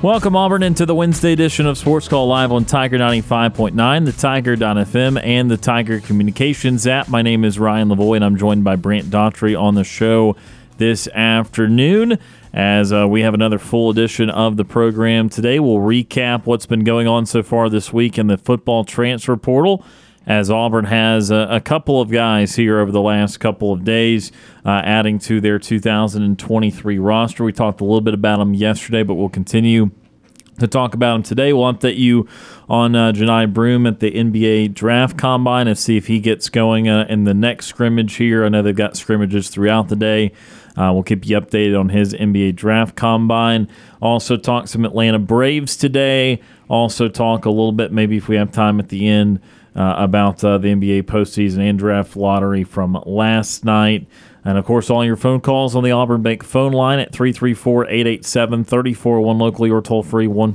Welcome, Auburn, into the Wednesday edition of Sports Call Live on Tiger 95.9, the Tiger.fm, and the Tiger Communications app. My name is Ryan Lavoie, and I'm joined by Brant Daughtry on the show this afternoon as uh, we have another full edition of the program. Today, we'll recap what's been going on so far this week in the football transfer portal as Auburn has a, a, couple of guys here over the last couple of days uh, adding to their 2023 roster. We talked a little bit about them yesterday, but we'll continue to talk about them today. We'll update you on uh, Johni Broome at the NBA Draft Combine and see if he gets going uh, in the next scrimmage here. I know they've got scrimmages throughout the day. Uh, we'll keep you updated on his NBA Draft Combine. Also, talk some Atlanta Braves today. Also, talk a little bit, maybe if we have time at the end, uh, about uh, the NBA postseason and draft lottery from last night. And of course, all your phone calls on the Auburn Bank phone line at 334 887 341 locally or toll free 1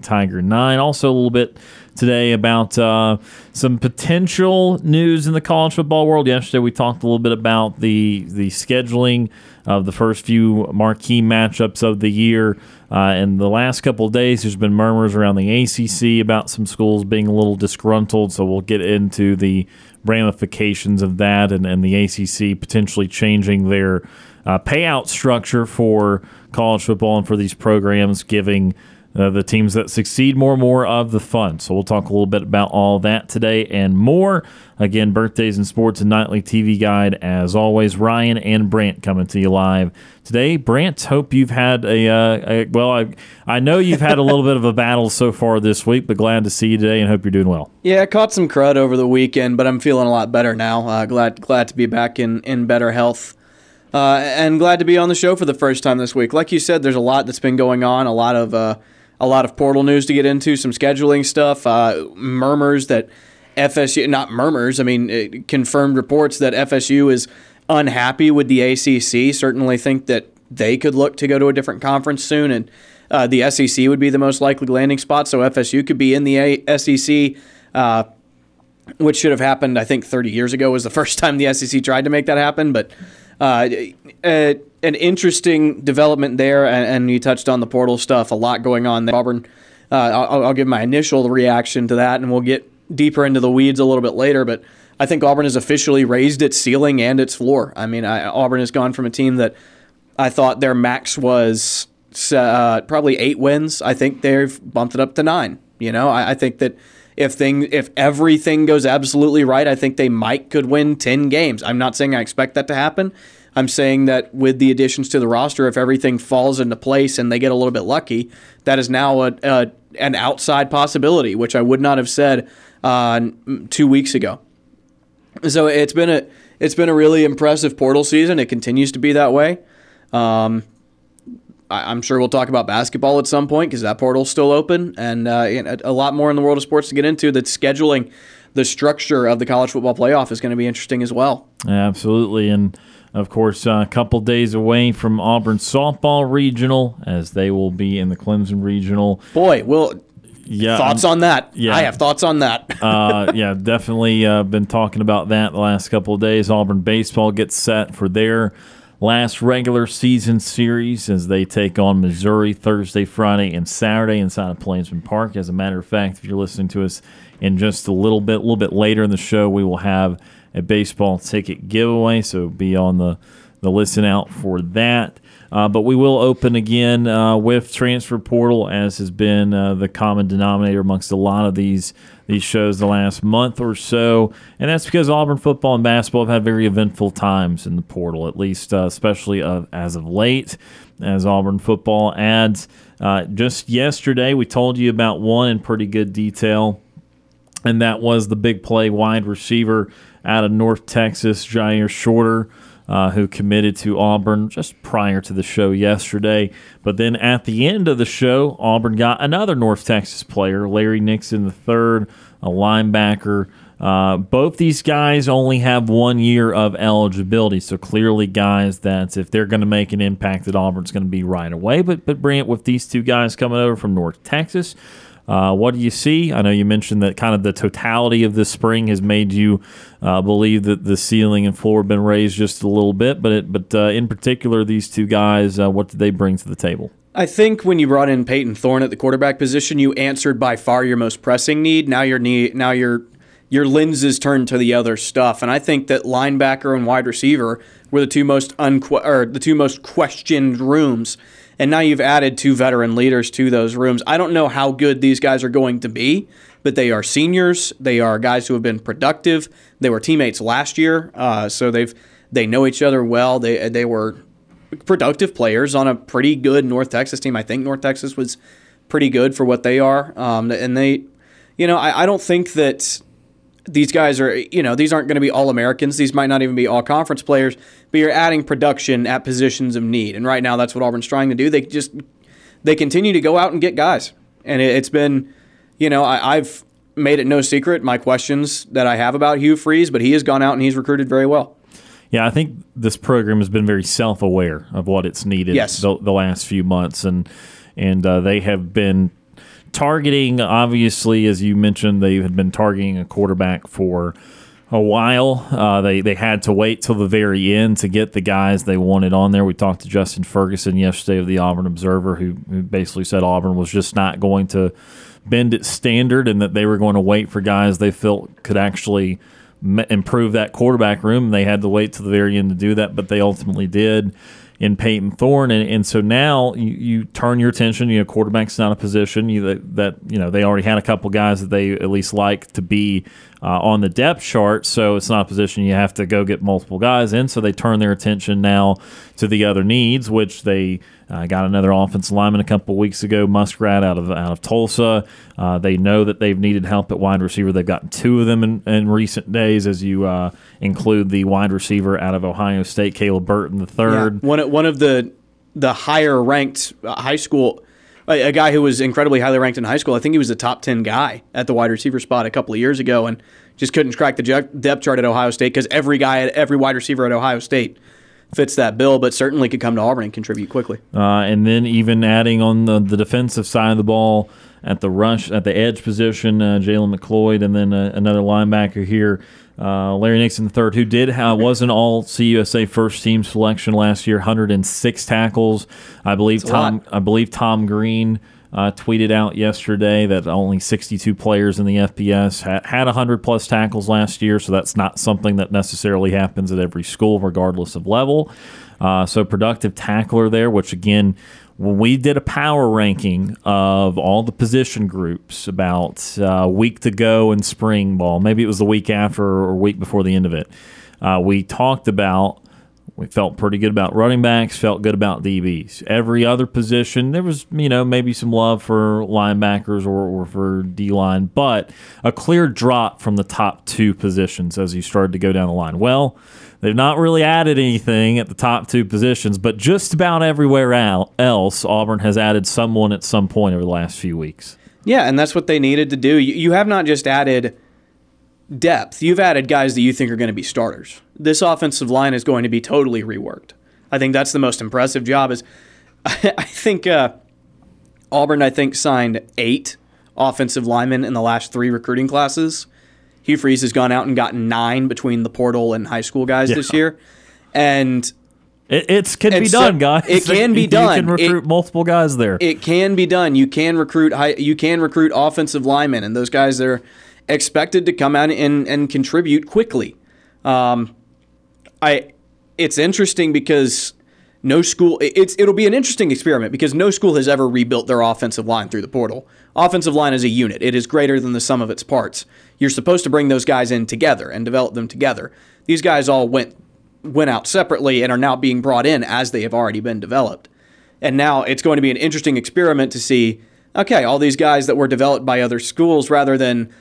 Tiger 9. Also, a little bit today about uh, some potential news in the college football world. Yesterday, we talked a little bit about the, the scheduling of the first few marquee matchups of the year. Uh, in the last couple days, there's been murmurs around the ACC about some schools being a little disgruntled. So we'll get into the ramifications of that and, and the ACC potentially changing their uh, payout structure for college football and for these programs, giving uh, the teams that succeed more and more of the fun. So we'll talk a little bit about all that today and more. Again, birthdays and sports and nightly TV guide as always. Ryan and Brant coming to you live today. Brant, hope you've had a, uh, a well. I I know you've had a little bit of a battle so far this week, but glad to see you today and hope you're doing well. Yeah, I caught some crud over the weekend, but I'm feeling a lot better now. Uh, glad glad to be back in in better health. Uh, and glad to be on the show for the first time this week. Like you said, there's a lot that's been going on, a lot of uh, a lot of portal news to get into, some scheduling stuff, uh, murmurs that FSU, not murmurs, I mean, confirmed reports that FSU is unhappy with the ACC. Certainly think that they could look to go to a different conference soon, and uh, the SEC would be the most likely landing spot. So FSU could be in the a- SEC. Uh, which should have happened, I think, 30 years ago was the first time the SEC tried to make that happen. But uh, an interesting development there, and, and, you touched on the portal stuff. A lot going on there. Auburn. Uh, I'll, I'll, give my initial reaction to that, and we'll get deeper into the weeds a little bit later. But I think Auburn has officially raised its ceiling and its floor. I mean, I, Auburn has gone from a team that I thought their max was uh, probably eight wins. I think they've bumped it up to nine. You know, I, I think that if thing if everything goes absolutely right, I think they might could win 10 games. I'm not saying I expect that to happen. I'm saying that with the additions to the roster, if everything falls into place and they get a little bit lucky, that is now a, a an outside possibility, which I would not have said uh, two weeks ago. So it's been a it's been a really impressive portal season. It continues to be that way. Um, I, am sure we'll talk about basketball at some point because that portal's still open, and uh, a lot more in the world of sports to get into. That scheduling, the structure of the college football playoff is going to be interesting as well. Absolutely, and of course, uh, a couple days away from Auburn softball regional, as they will be in the Clemson regional. Boy, will yeah, thoughts on that? Yeah, I have thoughts on that. uh, yeah, definitely uh, been talking about that the last couple of days. Auburn baseball gets set for their last regular season series as they take on Missouri Thursday, Friday, and Saturday inside of Plainsman Park. As a matter of fact, if you're listening to us in just a little bit, a little bit later in the show, we will have a baseball ticket giveaway. So be on the the listen out for that. Uh, but we will open again uh, with transfer portal, as has been uh, the common denominator amongst a lot of these these shows the last month or so, and that's because Auburn football and basketball have had very eventful times in the portal, at least uh, especially as of late, as Auburn football adds. Uh, just yesterday, we told you about one in pretty good detail, and that was the big play wide receiver out of North Texas, Jyaire Shorter uh, who committed to Auburn just prior to the show yesterday. But then at the end of the show, Auburn got another North Texas player, Larry Nixon III, a linebacker. Uh, both these guys only have one year of eligibility, so clearly, guys that if they're going to make an impact at Auburn, it's going to be right away. But but Brant, with these two guys coming over from North Texas, uh, what do you see? I know you mentioned that kind of the totality of this spring has made you uh, believe that the ceiling and floor have been raised just a little bit, but it, but uh, in particular, these two guys, uh, what did they bring to the table? I think when you brought in Payton Thorne at the quarterback position, you answered by far your most pressing need. Now your need, now your your lenses turned to the other stuff, and I think that linebacker and wide receiver were the two most unque- or the two most questioned rooms and now you've added two veteran leaders to those rooms. I don't know how good these guys are going to be, but they are seniors. They are guys who have been productive. They were teammates last year, uh, so they've they know each other well. They they were productive players on a pretty good North Texas team. I think North Texas was pretty good for what they are, um, and they, you know, I, I don't think that these guys are, you know, these aren't going to be all Americans. These might not even be all conference players, but you're adding production at positions of need. And right now, that's what Auburn's trying to do. They just they continue to go out and get guys, and it, has been, you know, I, I've made it no secret my questions that I have about Hugh Freeze, but he has gone out and he's recruited very well. Yeah, I think this program has been very self-aware of what it's needed yes. the, the last few months, and and uh, they have been targeting, obviously, as you mentioned, they had been targeting a quarterback for a while. Uh, they they had to wait till the very end to get the guys they wanted on there. We talked to Justin Ferguson yesterday of the Auburn Observer, who, who basically said Auburn was just not going to bend its standard and that they were going to wait for guys they felt could actually improve that quarterback room. They had to wait till the very end to do that, but they ultimately did in Payton Thorne, and, and so now you, you turn your attention. You know, quarterback's not a position you, that, that you know they already had a couple guys that they at least like to be uh, on the depth chart, so it's not a position you have to go get multiple guys in. So they turn their attention now to the other needs, which they uh, got another offensive lineman a couple weeks ago, Muskrat out of out of Tulsa. Uh, they know that they've needed help at wide receiver. They've gotten two of them in, in recent days, as you uh, include the wide receiver out of Ohio State, Caleb Burton the third. Yeah, one one of the the higher ranked uh, high school a, guy who was incredibly highly ranked in high school. I think he was the top 10 guy at the wide receiver spot a couple of years ago and just couldn't crack the depth chart at Ohio State because every guy, every wide receiver at Ohio State fits that bill, but certainly could come to Auburn and contribute quickly. Uh, and then even adding on the, the defensive side of the ball at the rush, at the edge position, uh, Jalen McLeod, and then uh, another linebacker here uh, Larry Nixon III, who did have, was an All CUSA first team selection last year, 106 tackles. I believe Tom. I believe Tom Green uh, tweeted out yesterday that only 62 players in the FBS had, had 100 plus tackles last year, so that's not something that necessarily happens at every school, regardless of level. Uh, so productive tackler there, which again when we did a power ranking of all the position groups about a uh, week to go in spring ball, maybe it was the week after or week before the end of it, uh, we talked about. We felt pretty good about running backs, felt good about DBs. Every other position, there was, you know, maybe some love for linebackers or, or for D line, but a clear drop from the top two positions as you started to go down the line. Well, They've not really added anything at the top two positions, but just about everywhere else, Auburn has added someone at some point over the last few weeks. Yeah, and that's what they needed to do. You have not just added depth, you've added guys that you think are going to be starters. This offensive line is going to be totally reworked. I think that's the most impressive job. Is I think uh, Auburn, I think, signed eight offensive linemen in the last three recruiting classes. Hugh Freeze has gone out and gotten nine between the portal and high school guys yeah. this year, and it it's, can be done, guys. It can be done. You can recruit it, multiple guys there. It can be done. You can recruit high, you can recruit offensive linemen, and those guys are expected to come out and and contribute quickly. Um, I it's interesting because no school it's it'll be an interesting experiment because no school has ever rebuilt their offensive line through the portal. Offensive line is a unit. It is greater than the sum of its parts. You're supposed to bring those guys in together and develop them together. These guys all went went out separately and are now being brought in as they have already been developed. And now it's going to be an interesting experiment to see okay, all these guys that were developed by other schools rather than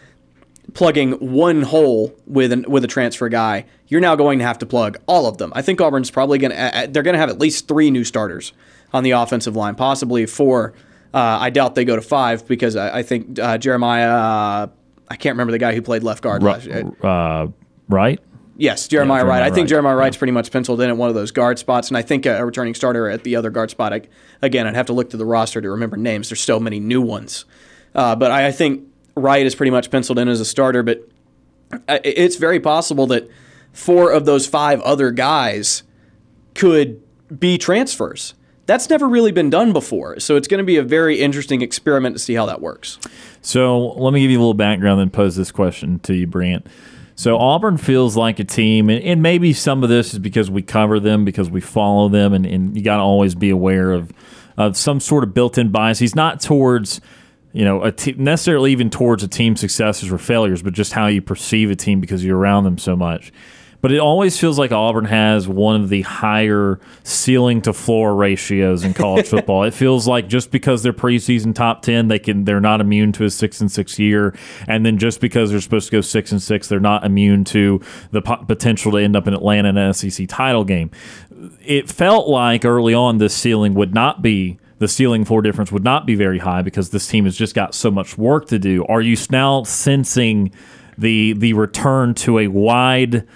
plugging one hole with an, with a transfer guy, you're now going to have to plug all of them. I think Auburn's probably going to they're going to have at least three new starters on the offensive line, possibly four. Uh, I doubt they go to five because I, I think uh, Jeremiah. Uh, I can't remember the guy who played left guard last. Uh, right? Yes, Jeremiah, yeah, Wright. I think Jeremiah Wright's pretty much penciled in at one of those guard spots, and I think a, a returning starter at the other guard spot. I, again, I'd have to look to the roster to remember names. There's so many new ones, uh, but I, I think Wright is pretty much penciled in as a starter, but it's very possible that four of those five other guys could be transfers. That's never really been done before. So it's going to be a very interesting experiment to see how that works. So let me give you a little background and pose this question to you, Brant. So Auburn feels like a team, and, maybe some of this is because we cover them, because we follow them, and, and you got to always be aware of, of some sort of built in bias. He's not towards – you know, a te- necessarily even towards a team's successes or failures, but just how you perceive a team because you're around them so much. But it always feels like Auburn has one of the higher ceiling to floor ratios in college football. It feels like just because they're preseason top ten, they can they're not immune to a six and six year, and then just because they're supposed to go six and six, they're not immune to the potential to end up in Atlanta in an SEC title game. It felt like early on this ceiling would not be the ceiling floor difference would not be very high because this team has just got so much work to do. Are you now sensing the the return to a wide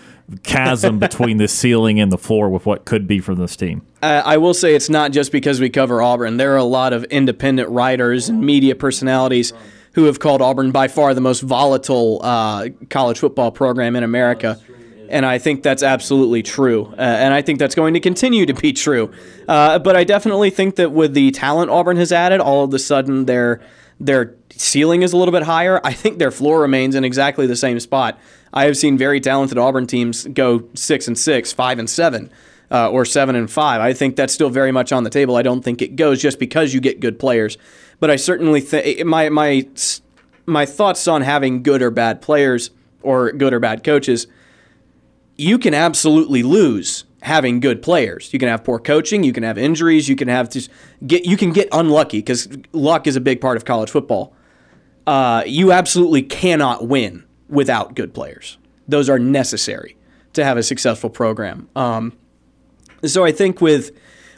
chasm between the ceiling and the floor with what could be from this team? Uh, I will say it's not just because we cover Auburn. There are a lot of independent writers and media personalities who have called Auburn by far the most volatile uh, college football program in America and I think that's absolutely true. Uh, and I think that's going to continue to be true. Uh, but I definitely think that with the talent Auburn has added, all of a sudden their their ceiling is a little bit higher. I think their floor remains in exactly the same spot. I have seen very talented Auburn teams go six and six, five and seven. Uh, or seven and five. I think that's still very much on the table. I don't think it goes just because you get good players, but I certainly think my my my thoughts on having good or bad players or good or bad coaches you can absolutely lose having good players. You can have poor coaching, you can have injuries, you can have just get you can get unlucky because luck is a big part of college football. Uh, you absolutely cannot win without good players. Those are necessary to have a successful program. Um, so I think with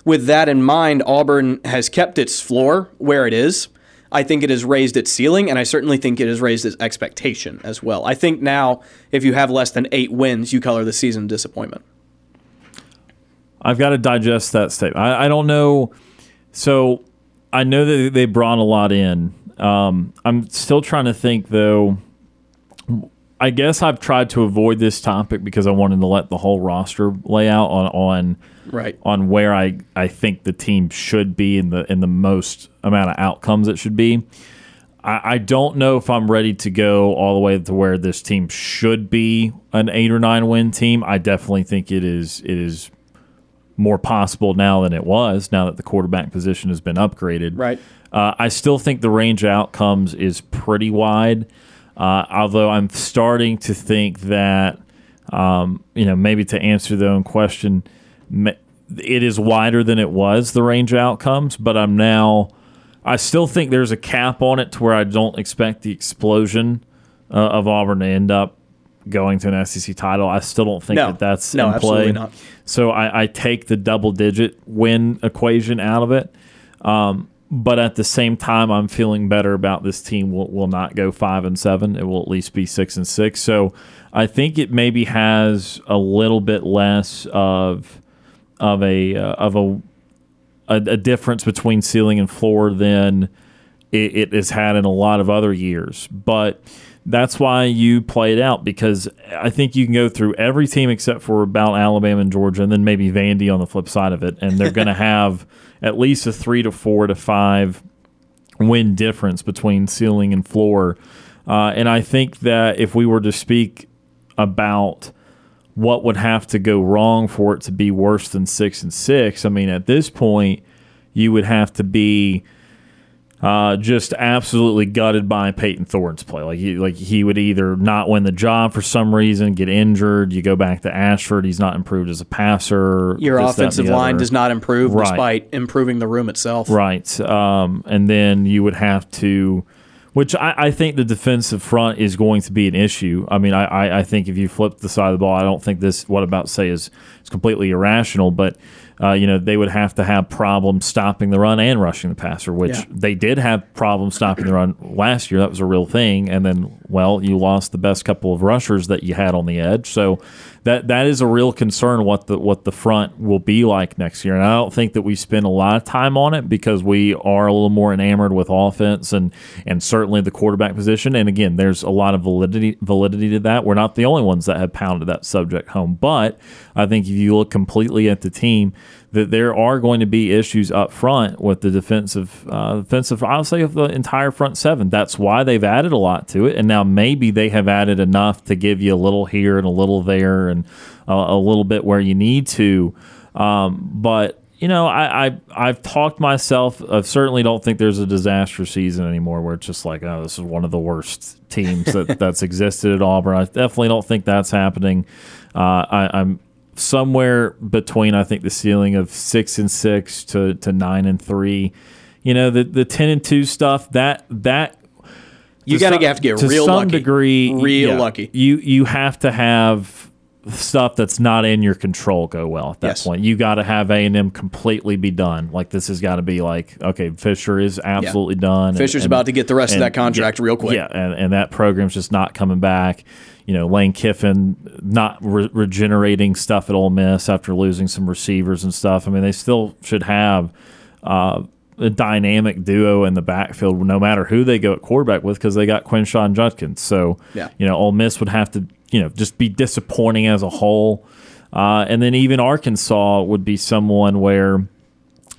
with that in mind, Auburn has kept its floor where it is. I think it has raised its ceiling, and I certainly think it has raised its expectation as well. I think now, if you have less than eight wins, you color the season disappointment. I've got to digest that statement. I, I don't know. So I know that they brought a lot in. Um, I'm still trying to think, though. I guess I've tried to avoid this topic because I wanted to let the whole roster lay out on on right on where I, I think the team should be in the in the most amount of outcomes it should be. I, I don't know if I'm ready to go all the way to where this team should be an eight or nine win team. I definitely think it is it is more possible now than it was now that the quarterback position has been upgraded. Right. Uh, I still think the range of outcomes is pretty wide. Uh, although I'm starting to think that, um, you know, maybe to answer the own question, it is wider than it was, the range of outcomes, but I'm now, I still think there's a cap on it to where I don't expect the explosion uh, of Auburn to end up going to an SEC title. I still don't think no. that that's no, in play. Not. So I, I, take the double digit win equation out of it. Um, but at the same time, I'm feeling better about this team. Will will not go five and seven. It will at least be six and six. So I think it maybe has a little bit less of of a uh, of a, a, a difference between ceiling and floor than it, it has had in a lot of other years. But that's why you play it out because I think you can go through every team except for about Alabama and Georgia, and then maybe Vandy on the flip side of it, and they're going to have at least a three to four to five win difference between ceiling and floor. Uh, and I think that if we were to speak about what would have to go wrong for it to be worse than six and six. I mean, at this point, you would have to be uh, just absolutely gutted by Payton Thorne's play. Like he, like he would either not win the job for some reason, get injured. You go back to Ashford; he's not improved as a passer. Your this, offensive line other. does not improve Right. despite improving the room itself. Right. Um, and then you would have to, which I, I think the defensive front is going to be an issue. I mean, I, I, I think if you flip the side of the ball, I don't think this, what I'm about to say is, is completely irrational, but, uh, you know, they would have to have problems stopping the run and rushing the passer, which Yeah. they did have problems stopping the run last year. That was a real thing. And then, well, you lost the best couple of rushers that you had on the edge. So that that is a real concern what the what the front will be like next year. And I don't think that we spend a lot of time on it because we are a little more enamored with offense and and certainly the quarterback position. And again, there's a lot of validity validity to that. We're not the only ones that have pounded that subject home. But I think if you look completely at the team, that there are going to be issues up front with the defensive uh, defensive. I'll say of the entire front seven. That's why they've added a lot to it, and now maybe they have added enough to give you a little here and a little there and a, a little bit where you need to. Um, but you know, I, I I've talked myself. I certainly don't think there's a disaster season anymore where it's just like, oh, this is one of the worst teams that, that's existed at Auburn. I definitely don't think that's happening. Uh, I, I'm somewhere between I think the ceiling of six and six to, to nine and three. You know, the the ten and two stuff that that You got to have to get to real some lucky. degree, real yeah, lucky. You you have to have stuff that's not in your control go well at that Yes. point. You got to have A and M completely be done. Like this has got to be like okay, Fisher is absolutely done. Fisher's and- about to get the rest of that contract yeah, real quick. Yeah, and, and that program's just not coming back. You know, Lane Kiffin not re- regenerating stuff at Ole Miss after losing some receivers and stuff. I mean, they still should have uh, a dynamic duo in the backfield, no matter who they go at quarterback with, because they got Quinshon Judkins. So, Yeah. you know, Ole Miss would have to, you know, just be disappointing as a whole. Uh, and then even Arkansas would be someone where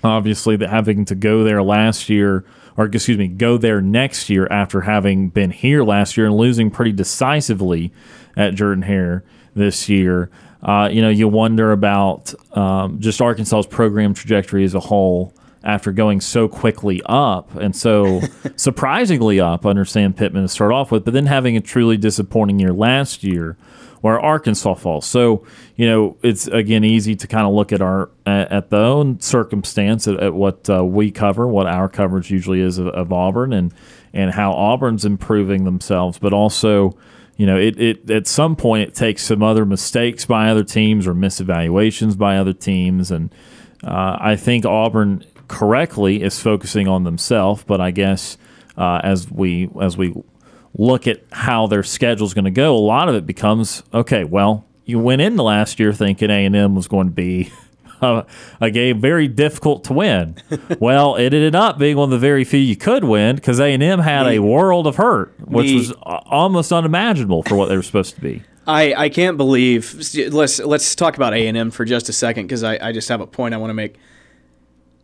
obviously that having to go there last year or excuse me go there next year after having been here last year and losing pretty decisively at Jordan Hare this year uh, you know you wonder about um, just Arkansas's program trajectory as a whole after going so quickly up and so surprisingly up under Sam Pittman to start off with but then having a truly disappointing year last year where Arkansas falls. So you know it's again easy to kind of look at our at, at the own circumstance at, at what uh, we cover, what our coverage usually is of, of Auburn, and and how Auburn's improving themselves, but also. You know, it, it at some point it takes some other mistakes by other teams or misevaluations by other teams, and uh, I think Auburn correctly is focusing on themselves. But I guess uh, as we as we look at how their schedule is going to go, a lot of it becomes okay. Well, you went into last year thinking A and M was going to be a, a game very difficult to win. well, it ended up being one of the very few you could win because A and M had a world of hurt, which the- was almost unimaginable for what they were supposed to be. I, I can't believe. Let's let's talk about A and M for just a second because I, I just have a point I want to make.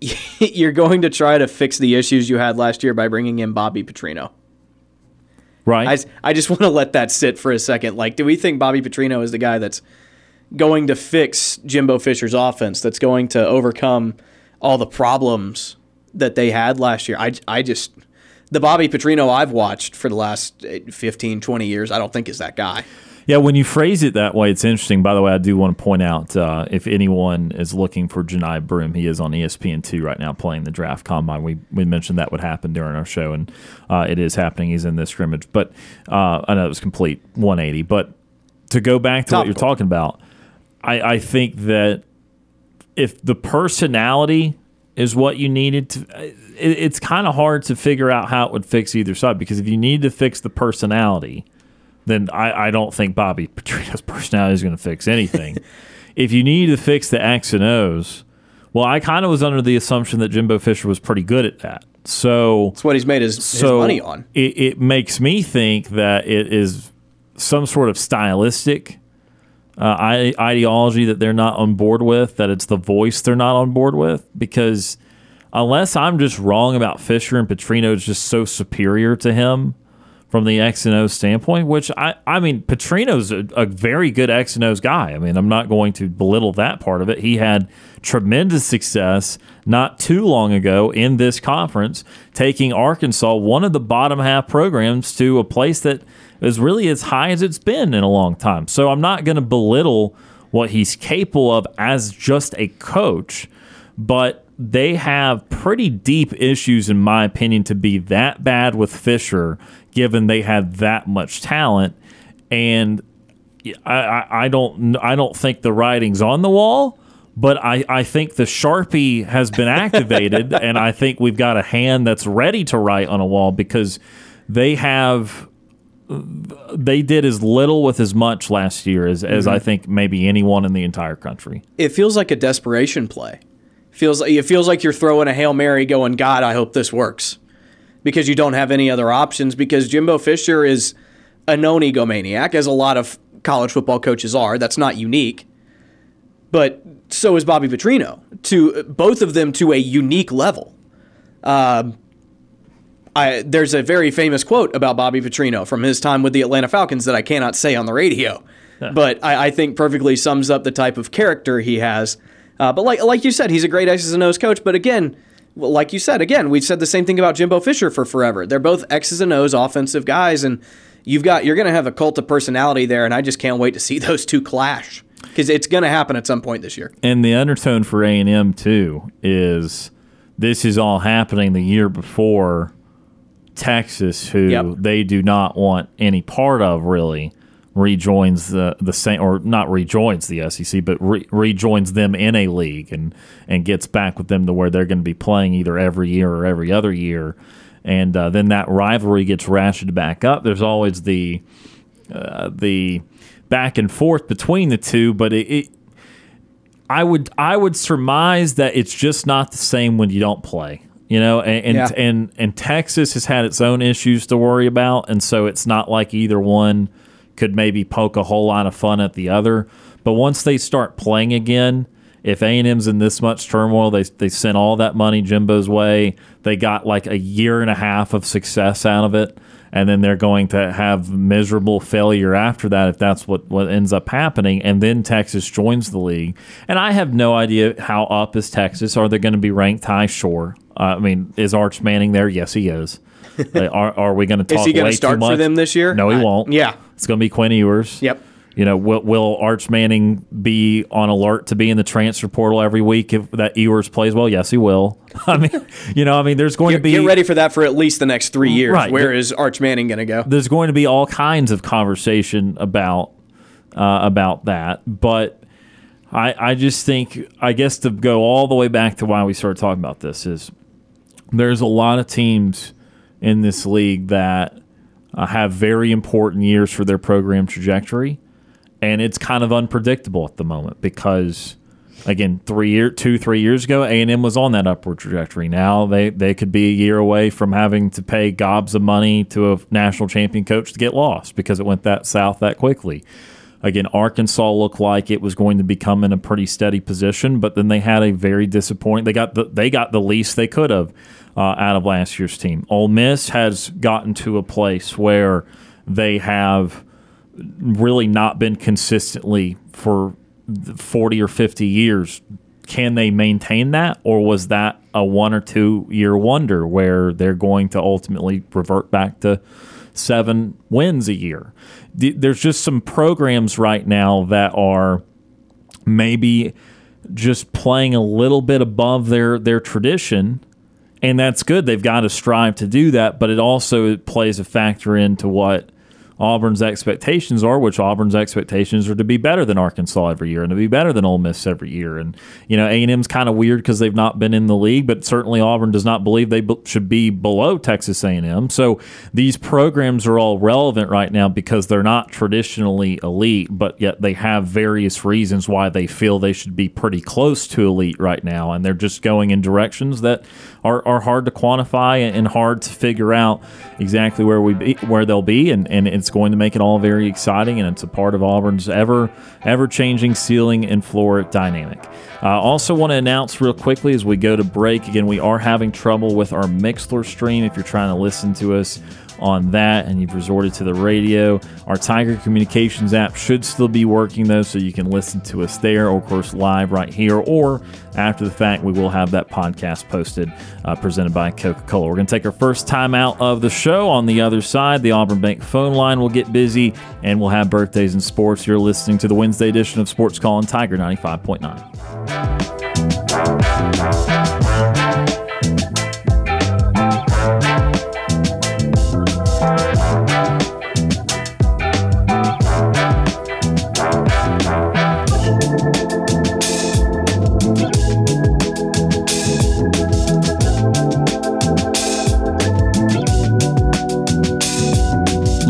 You're going to try to fix the issues you had last year by bringing in Bobby Petrino. Right? I just want to let that sit for a second. Like, do we think Bobby Petrino is the guy that's going to fix Jimbo Fisher's offense? That's going to overcome all the problems that they had last year? I, I just the Bobby Petrino I've watched for the last eh, 15, 20 years, I don't think is that guy. Yeah, when you phrase it that way, it's interesting. By the way, I do want to point out uh, if anyone is looking for Johni Broome, he is on E ESPN two right now playing the draft combine. We we mentioned that would happen during our show, and uh, it is happening. He's in this scrimmage, but uh, I know it was complete 180. But to go back to what you're talking about, I, I think that if the personality is what you needed to, it, it's kind of hard to figure out how it would fix either side because if you need to fix the personality then I, I don't think Bobby Petrino's personality is going to fix anything. if you need to fix the X and O's, well, I kind of was under the assumption that Jimbo Fisher was pretty good at that. So, It's what he's made his, his money on. It, it makes me think that it is some sort of stylistic uh, I, ideology that they're not on board with, that it's the voice they're not on board with, because unless I'm just wrong about Fisher and Petrino is just so superior to him from the X and O standpoint, which I, I mean, Petrino's a, a very good X and O's guy. I mean, I'm not going to belittle that part of it. He had tremendous success not too long ago in this conference, taking Arkansas, one of the bottom half programs, to a place that is really as high as it's been in a long time. So I'm not going to belittle what he's capable of as just a coach, but they have pretty deep issues, in my opinion, to be that bad with Fisher, given they had that much talent. And I, I, I don't I don't think the writing's on the wall, but I, I think the Sharpie has been activated, and I think we've got a hand that's ready to write on a wall because they have they did as little with as much last year as, as mm-hmm. I think maybe anyone in the entire country. It feels like a desperation play. Feels like it feels like you're throwing a hail mary, going, "God, I hope this works," because you don't have any other options. Because Jimbo Fisher is a known egomaniac, as a lot of college football coaches are. That's not unique, but so is Bobby Petrino. To both of them to a unique level. Um, I, there's a very famous quote about Bobby Petrino from his time with the Atlanta Falcons that I cannot say on the radio, but I, I, think perfectly sums up the type of character he has. Uh, but like like you said, he's a great X's and O's coach. But again, well, like you said, again, we've said the same thing about Jimbo Fisher for forever. They're both X's and O's offensive guys, and you've got you're going to have a cult of personality there, and I just can't wait to see those two clash because it's going to happen at some point this year. And the undertone for A and M too is this is all happening the year before Texas, who Yep. they do not want any part of, really rejoins the the same or not rejoins the SEC, but re, rejoins them in a league and and gets back with them to where they're going to be playing either every year or every other year, and uh, then that rivalry gets ratcheted back up. There's always the uh, the back and forth between the two, but it, it I would I would surmise that it's just not the same when you don't play. You know, and and, Yeah. and and Texas has had its own issues to worry about, and so it's not like either one could maybe poke a whole lot of fun at the other. But once they start playing again, if A and M's in this much turmoil, they they sent all that money Jimbo's way. They got like a year and a half of success out of it, and then they're going to have miserable failure after that if that's what what ends up happening. And then Texas joins the league, and I have no idea how up is Texas. Are they going to be ranked high? Sure. Uh, I mean, is Arch Manning there? Yes, he is. Uh, are, are we going to talk Is he going to start for them this year? No, he I- won't. Yeah. It's going to be Quinn Ewers. Yep. You know, will, will Arch Manning be on alert to be in the transfer portal every week if that Ewers plays well? Yes, he will. I mean, you know, I mean, there's going Get, to be get ready for that for at least the next three years. Right. Where is Arch Manning going to go? there's going to be all kinds of conversation about uh, about that, but I I just think I guess to go all the way back to why we started talking about this is there's a lot of teams in this league that uh, have very important years for their program trajectory, and it's kind of unpredictable at the moment because again, three year, two, three years ago, A and M was on that upward trajectory. Now they they could be a year away from having to pay gobs of money to a national champion coach to get lost because it went that south that quickly. Again, Arkansas looked like it was going to become in a pretty steady position, but then they had a very disappointing. They got the they got the least they could have uh, out of last year's team. Ole Miss has gotten to a place where they have really not been consistently for 40 or 50 years. Can they maintain that, or was that a one or two year wonder where they're going to ultimately revert back to seven wins a year? There's just some programs right now that are maybe just playing a little bit above their their tradition and that's good. They've got to strive to do that but it also plays a factor into what Auburn's expectations are, which Auburn's expectations are to be better than Arkansas every year and to be better than Ole Miss every year. And you know, A and M's kind of weird because they've not been in the league, but certainly Auburn does not believe they be- should be below Texas A and M. So these programs are all relevant right now because they're not traditionally elite, but yet they have various reasons why they feel they should be pretty close to elite right now, and they're just going in directions that are, are hard to quantify and hard to figure out exactly where we be, where they'll be, and, and it's going to make it all very exciting, and it's a part of Auburn's ever ever changing ceiling and floor dynamic. I uh, also want to announce real quickly as we go to break again, we are having trouble with our Mixlr stream. If you're trying to listen to us on that and you've resorted to the radio, our Tiger Communications app should still be working though, so you can listen to us there, or of course, live right here, or after the fact, we will have that podcast posted, uh, presented by Coca Cola. We're going to take our first time out of the show. On the other side, the Auburn Bank phone line will get busy, and we'll have birthdays and sports. You're listening to the Wednesday edition of Sports Call on Tiger 95.9.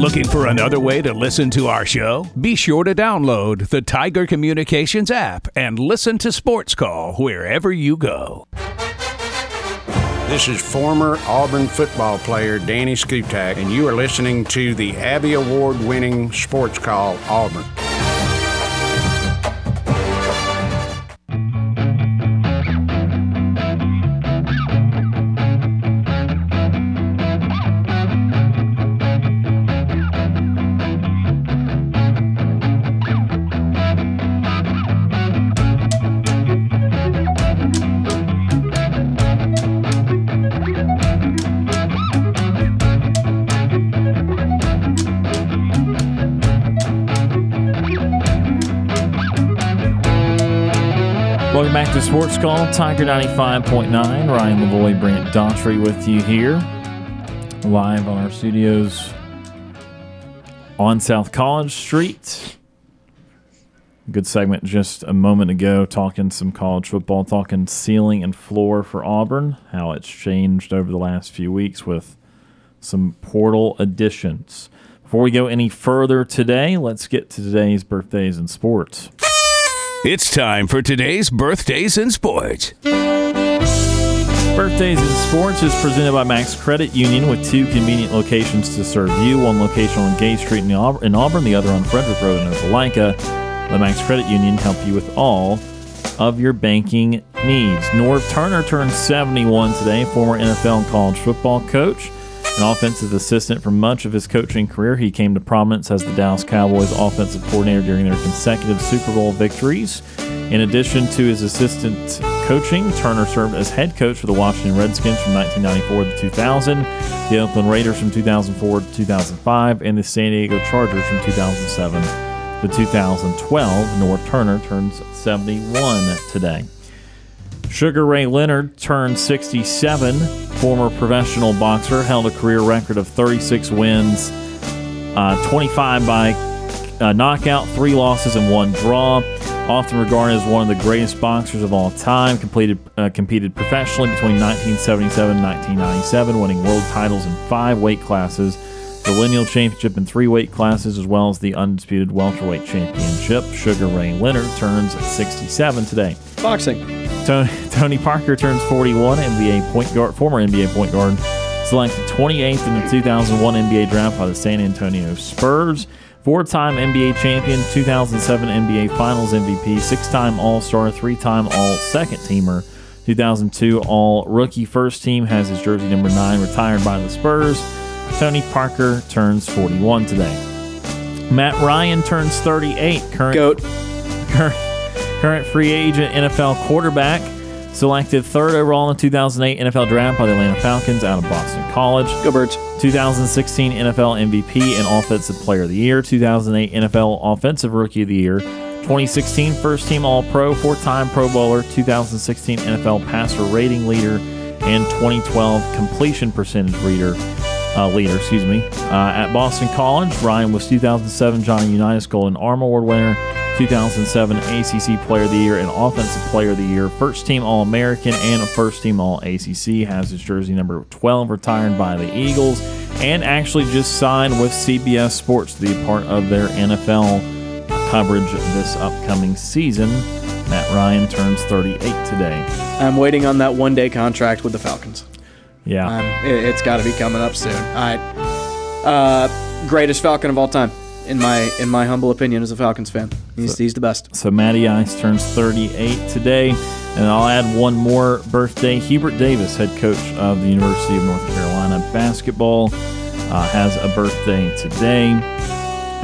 Looking for another way to listen to our show? Be sure to download the Tiger Communications app and listen to Sports Call wherever you go. This is former Auburn football player Danny Skutak, and you are listening to the Abby Award winning Sports Call Auburn. Sports Call, Tiger 95.9. Ryan Lavoie, Brant Daughtry with you here, live on our studios on South College Street. Good segment just a moment ago, talking some college football, talking ceiling and floor for Auburn, how it's changed over the last few weeks with some portal additions. Before we go any further today, let's get to today's birthdays and sports. It's time for today's birthdays in sports. Birthdays in Sports is presented by Max Credit Union with two convenient locations to serve you. One location on Gay Street in Auburn, the other on Frederick Road in Opelika. The Max Credit Union help you with all of your banking needs. Norv Turner turned 71 today, former NFL and college football coach. An offensive assistant for much of his coaching career, he came to prominence as the Dallas Cowboys offensive coordinator during their consecutive Super Bowl victories. In addition to his assistant coaching, Turner served as head coach for the Washington Redskins from 1994 to 2000, the Oakland Raiders from 2004 to 2005, and the San Diego Chargers from 2007 to 2012. Norv Turner turns 71 today. Sugar Ray Leonard turned 67. Former professional boxer, held a career record of 36 wins, uh, 25 by uh, knockout, three losses, and one draw. Often regarded as one of the greatest boxers of all time, completed, uh, competed professionally between 1977 and 1997, winning world titles in five weight classes, the lineal championship in three weight classes, as well as the undisputed welterweight championship. Sugar Ray Leonard turns 67 today. Boxing. Tony, Tony Parker turns 41, NBA point guard, former NBA point guard, selected 28th in the 2001 NBA draft by the San Antonio Spurs. Four-time NBA champion, 2007 NBA Finals MVP, six-time All-Star, three-time All-Second Teamer, 2002 All-Rookie First Team, has his jersey number nine retired by the Spurs. Tony Parker turns 41 today. Matt Ryan turns 38. Current Goat. current, current free agent NFL quarterback, selected third overall in the 2008 NFL Draft by the Atlanta Falcons out of Boston College. Go Birds. 2016 NFL MVP and Offensive Player of the Year. 2008 NFL Offensive Rookie of the Year. 2016 First Team All Pro, four time Pro Bowler. 2016 NFL Passer Rating Leader. And 2012 Completion Percentage Reader. Uh, leader, excuse me. Uh, at Boston College, Ryan was 2007 Johnny Unitas Golden Arm Award winner, 2007 ACC Player of the Year and Offensive Player of the Year, First Team All American, and a First Team All ACC. Has his jersey number 12 retired by the Eagles, and actually just signed with CBS Sports to be part of their NFL coverage this upcoming season. Matt Ryan turns 38 today. I'm waiting on that one day contract with the Falcons. Yeah. Um, it, has got to be coming up soon. All right. Uh, greatest Falcon of all time, in my in my humble opinion, as a Falcons fan. He's, So- he's the best. So Matty Ice turns 38 today. And I'll add one more birthday. Hubert Davis, head coach of the University of North Carolina basketball. uh, has a birthday today.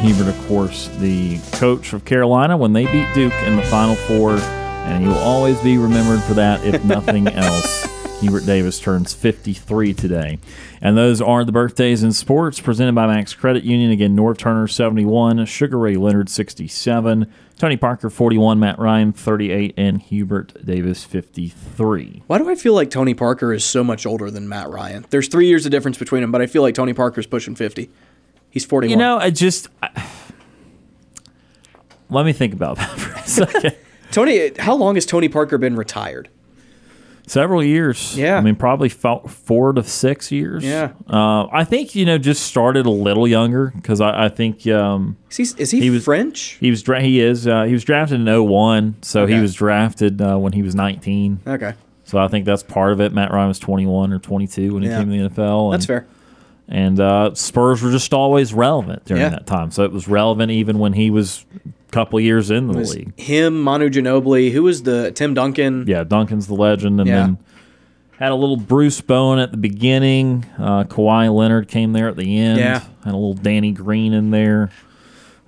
Hubert, of course, the coach of Carolina when they beat Duke in the Final Four, and he will always be remembered for that, if nothing else. Hubert Davis turns 53 today. And those are the birthdays in sports presented by Max Credit Union. Again, Norv Turner 71, Sugar Ray Leonard 67, Tony Parker 41, Matt Ryan 38, and Hubert Davis 53. Why do I feel like Tony Parker is so much older than Matt Ryan? There's three years of difference between them, but I feel like Tony Parker's pushing 50. He's 41. You know, I just. I, let me think about that for a second. Tony, how long has Tony Parker been retired? Several years. Yeah. I mean, probably four to six years. Yeah. Uh, I think, you know, just started a little younger because I, I think um, Is he, is he, He was- French? he was dra- he is uh, he was drafted in 01, so he was drafted uh, when he was 19. Okay, So I think that's part of it. Matt Ryan was 21 or 22 when he Yeah. came to the NFL. that's fair. And uh, Spurs were just always relevant during Yeah. that time. So it was relevant even when he was couple years in the league. him, Manu Ginobili. Who was the Tim Duncan? Yeah, Duncan's the legend, and Yeah. then had a little Bruce Bowen at the beginning. Uh, Kawhi Leonard came there at the end. Yeah. had a little Danny Green in there.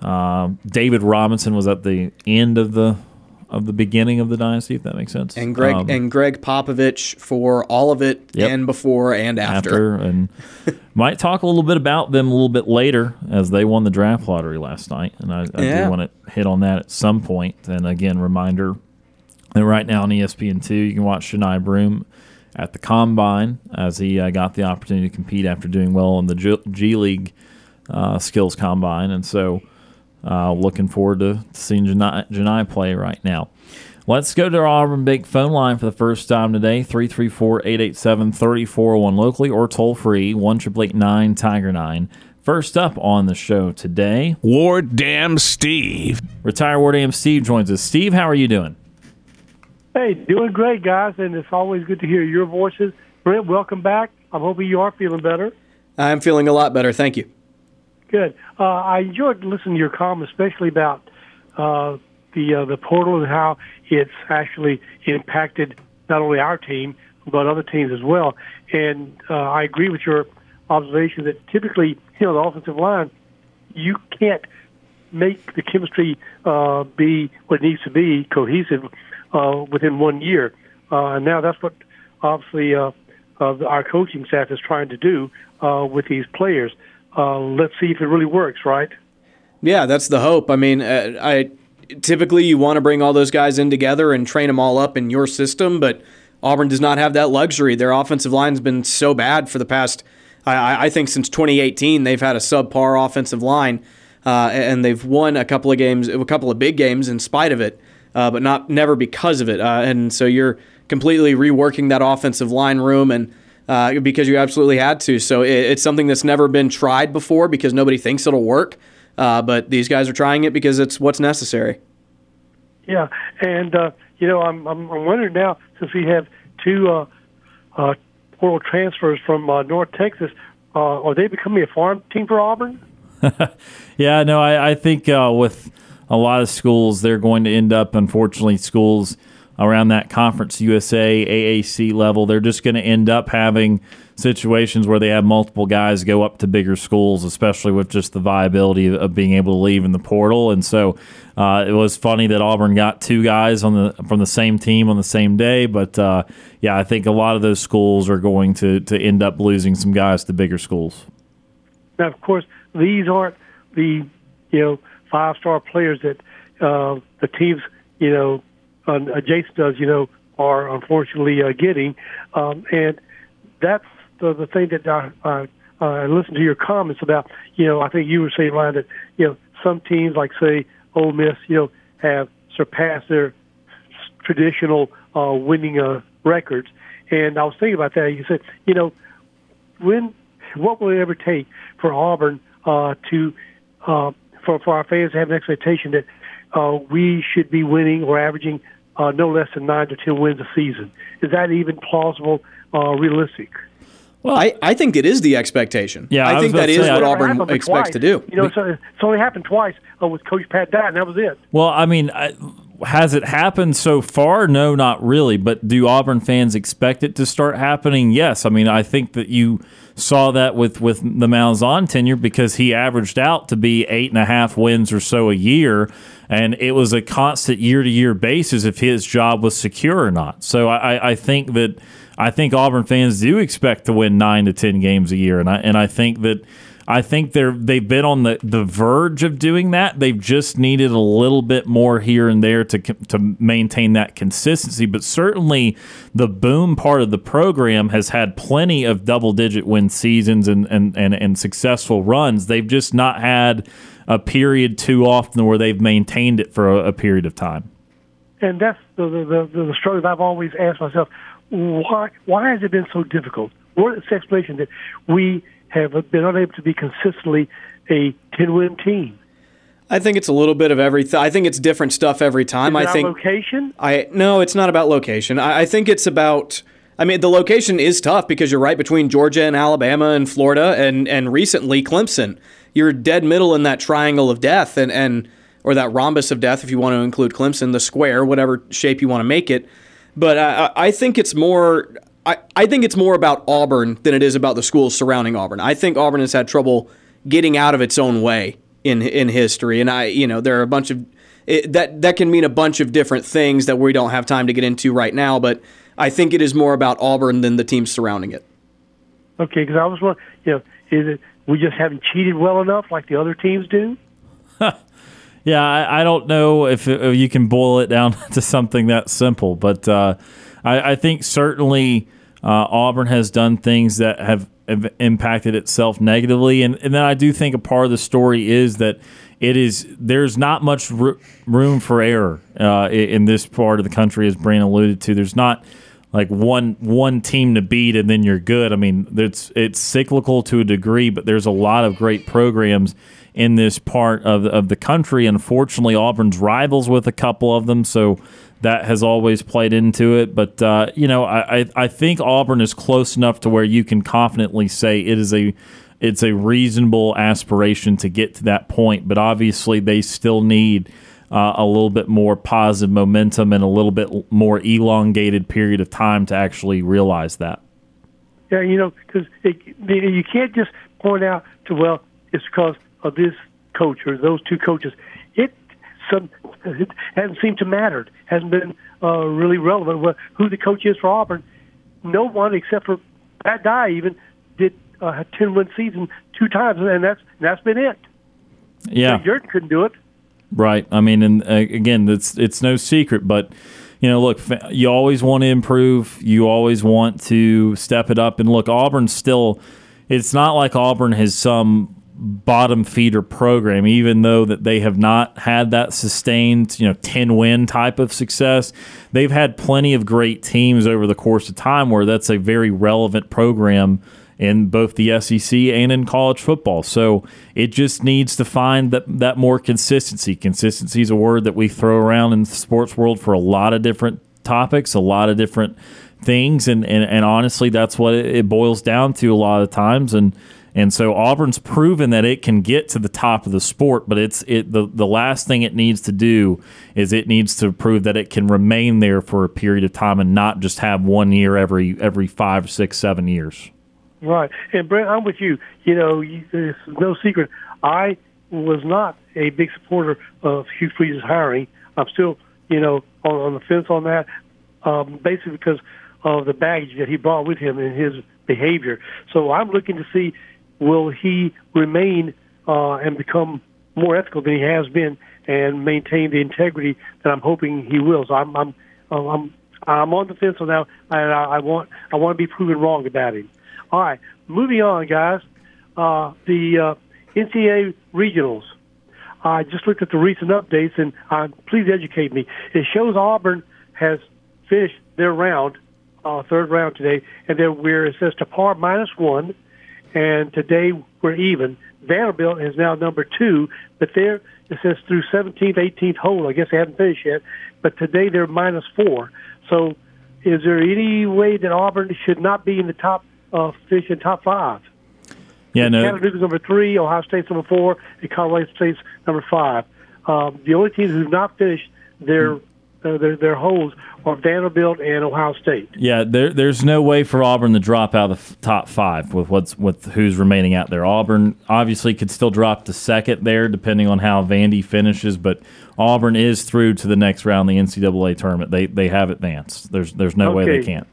Um, David Robinson was at the end of the of the beginning of the dynasty, if that makes sense. And Gregg Um, and Gregg Popovich for all of it Yep. and before and after. after, and might talk a little bit about them a little bit later as they won the draft lottery last night, and I, I Yeah. do want to hit on that at some point. And again, reminder that right now on ESPN two, you can watch Johni Broome at the combine as he uh, got the opportunity to compete after doing well in the G, G League uh, skills combine, and so uh, looking forward to seeing Johni, Johni play right now. Let's go to our Auburn Bank phone line for the first time today 334 887 3401 locally or toll free 1 9 Tiger 9. First up on the show today, Ward Dam Steve. retired Ward AM Steve joins us. Steve, how are you doing? Hey, doing great, guys, and it's always good to hear your voices. Brent, welcome back. I'm hoping you are feeling better. I'm feeling a lot better. Thank you. Good. Uh, I enjoyed listening to your comments, especially about uh, the uh, the portal and how it's actually impacted not only our team but other teams as well. And uh, I agree with your observation that typically, you know, the offensive line, you can't make the chemistry uh, be what it needs to be cohesive uh, within one year. Uh, and now that's what obviously uh, uh, our coaching staff is trying to do uh, with these players. Uh, let's see if it really works, right? Yeah, that's the hope. I mean, uh, I typically you want to bring all those guys in together and train them all up in your system, but Auburn does not have that luxury. Their offensive line's been so bad for the past, I, I think, since 2018. They've had a subpar offensive line, uh, and they've won a couple of games, a couple of big games in spite of it, uh, but not never because of it. Uh, and so you're completely reworking that offensive line room and. Uh, because you absolutely had to. So it, it's something that's never been tried before because nobody thinks it'll work. Uh, but these guys are trying it because it's what's necessary. Yeah, and uh, you know, I'm, I'm I'm wondering now since we have two uh, uh, portal transfers from uh, North Texas, uh, are they becoming a farm team for Auburn? Yeah, no, I, I think uh, with a lot of schools, they're going to end up, unfortunately, schools around that Conference USA, AAC level, they're just going to end up having situations where they have multiple guys go up to bigger schools, especially with just the viability of being able to leave in the portal. And so uh, it was funny that Auburn got two guys on the from the same team on the same day. But uh, yeah, I think a lot of those schools are going to, to end up losing some guys to bigger schools. Now, of course, these aren't the you know five star players that uh, the teams you know uh, to us you know are unfortunately uh, getting, um, and that's the the thing that I, I, I listened to your comments about. You know, I think you were saying Ryan that you know some teams like say Ole Miss you know have surpassed their traditional uh, winning uh, records, and I was thinking about that. You said you know when what will it ever take for Auburn uh, to uh, for for our fans to have an expectation that uh, we should be winning or averaging uh, no less than nine to ten wins a season? Is that even plausible, uh, realistic? Well, I, I think it is the expectation. Yeah, I I was think about that to is say, what Auburn expects twice. to do. You know, so it's only happened twice uh, with Coach Pat Dye, and that was it. Well, I mean, I, has it happened so far? No, not really. But do Auburn fans expect it to start happening? Yes. I mean, I think that you saw that with with the Malzahn tenure because he averaged out to be eight and a half wins or so a year, and it was a constant year to year basis if his job was secure or not. So I, I think that I think Auburn fans do expect to win nine to ten games a year, and I and I think that I think they're they've been on the, the verge of doing that. They've just needed a little bit more here and there to to maintain that consistency. But certainly, the boom part of the program has had plenty of double digit win seasons and and, and, and successful runs. They've just not had a period too often where they've maintained it for a, a period of time. And that's the the, the, the struggle that I've always asked myself. Why why has it been so difficult? What is the explanation that we have been unable to be consistently a 10 win team. I think it's a little bit of everything. I think it's different stuff every time. Is I think location. I no, it's not about location. I, I, think it's about. I mean, the location is tough because you're right between Georgia and Alabama and Florida and and recently Clemson. You're dead middle in that triangle of death and and or that rhombus of death if you want to include Clemson, the square, whatever shape you want to make it. But I, I think it's more. I, I think it's more about Auburn than it is about the schools surrounding Auburn. I think Auburn has had trouble getting out of its own way in in history, and I you know there are a bunch of it, that that can mean a bunch of different things that we don't have time to get into right now. But I think it is more about Auburn than the teams surrounding it. Okay, because I was wondering, you know, is it we just haven't cheated well enough like the other teams do? yeah, I, I, don't know if, it, if, you can boil it down to something that simple, but uh, I, I think certainly uh, Auburn has done things that have, have impacted itself negatively, and, and then I do think a part of the story is that it is there's not much r- room for error uh, in this part of the country, as Brandon alluded to. There's not like one one team to beat and then you're good. I mean, it's it's cyclical to a degree, but there's a lot of great programs in this part of the, of the country. Unfortunately, Auburn's rivals with a couple of them, so that has always played into it. But uh, you know, I, I think Auburn is close enough to where you can confidently say it is a it's a reasonable aspiration to get to that point. But obviously, they still need. Uh, a little bit more positive momentum and a little bit more elongated period of time to actually realize that. Yeah, you know, because you can't just point out to well, it's because of this coach or those two coaches It some it hasn't seemed to matter. Hasn't been uh, really relevant. Well, who the coach is for Auburn? No one except for Pat Dye even did uh, a ten win season two times, and that's that's been it. Yeah, Jordan couldn't do it. Right. I mean, and uh, again, it's it's no secret, but you know, look, you always want to improve. You always want to step it up. And look, Auburn still. It's not like Auburn has some bottom feeder program, even though that they have not had that sustained, you know, 10 win type of success. They've had plenty of great teams over the course of time where that's a very relevant program in both the SEC and in college football. So it just needs to find that, that more consistency. Consistency is a word that we throw around in the sports world for a lot of different topics, a lot of different things. And, and, and honestly, that's what it boils down to a lot of times. And, and so Auburn's proven that it can get to the top of the sport, but it's it the, the last thing it needs to do is it needs to prove that it can remain there for a period of time and not just have one year every every five, six, seven years. Right. And Brent, I'm with you. You know, it's no secret. I was not a big supporter of Hugh Freeze's hiring. I'm still, you know, on, on the fence on that, um, basically because of the baggage that he brought with him and his behavior. So I'm looking to see will he remain uh, and become more ethical than he has been and maintain the integrity that I'm hoping he will. So I'm I'm I'm I'm on the fence on that, and I, I want I want to be proven wrong about him. All right, moving on, guys. Uh, the uh, NCAA regionals. I just looked at the recent updates, and uh, please educate me. It shows Auburn has finished their round, uh, third round today, and then we're it says to par minus one and today we're even. Vanderbilt is now number two, but they're it says through 17th, 18th hole. I guess they haven't finished yet, but today they're minus four. So, is there any way that Auburn should not be in the top uh, finish in top five? Yeah, no. Chattanooga's number three, Ohio State's number four, and Colorado State's number five. Um, the only teams who've not finished their uh, their their holds are Vanderbilt and Ohio State. Yeah, there, there's no way for Auburn to drop out of the top five with what's with who's remaining out there. Auburn obviously could still drop to second there, depending on how Vandy finishes, but Auburn is through to the next round, the NCAA tournament. They they have advanced. There's there's no way they can't.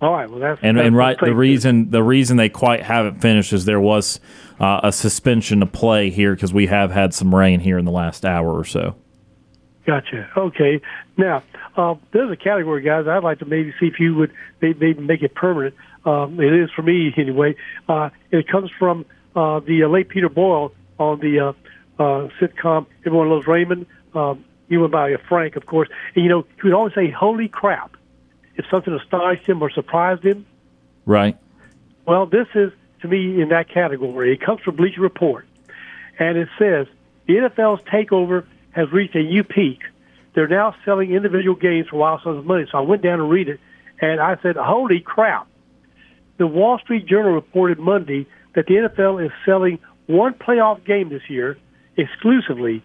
All right, well that's And that's and right, the reason the reason they quite haven't finished is there was uh, a suspension of play here because we have had some rain here in the last hour or so. Gotcha. Okay. Now, uh, there's a category, guys. I'd like to maybe see if you would maybe make it permanent. Um, it is for me anyway. Uh, it comes from uh, the uh, late Peter Boyle on the uh, uh, sitcom Everyone Loves Raymond. Um, he went by Frank, of course. And you know, he would always say, "Holy crap!" if something astonished him or surprised him. Right. Well, this is to me in that category. It comes from Bleacher Report, and it says the NFL's takeover has reached a new peak. They're now selling individual games for wild of money. So I went down and read it, and I said, "Holy crap!" The Wall Street Journal reported Monday that the NFL is selling one playoff game this year exclusively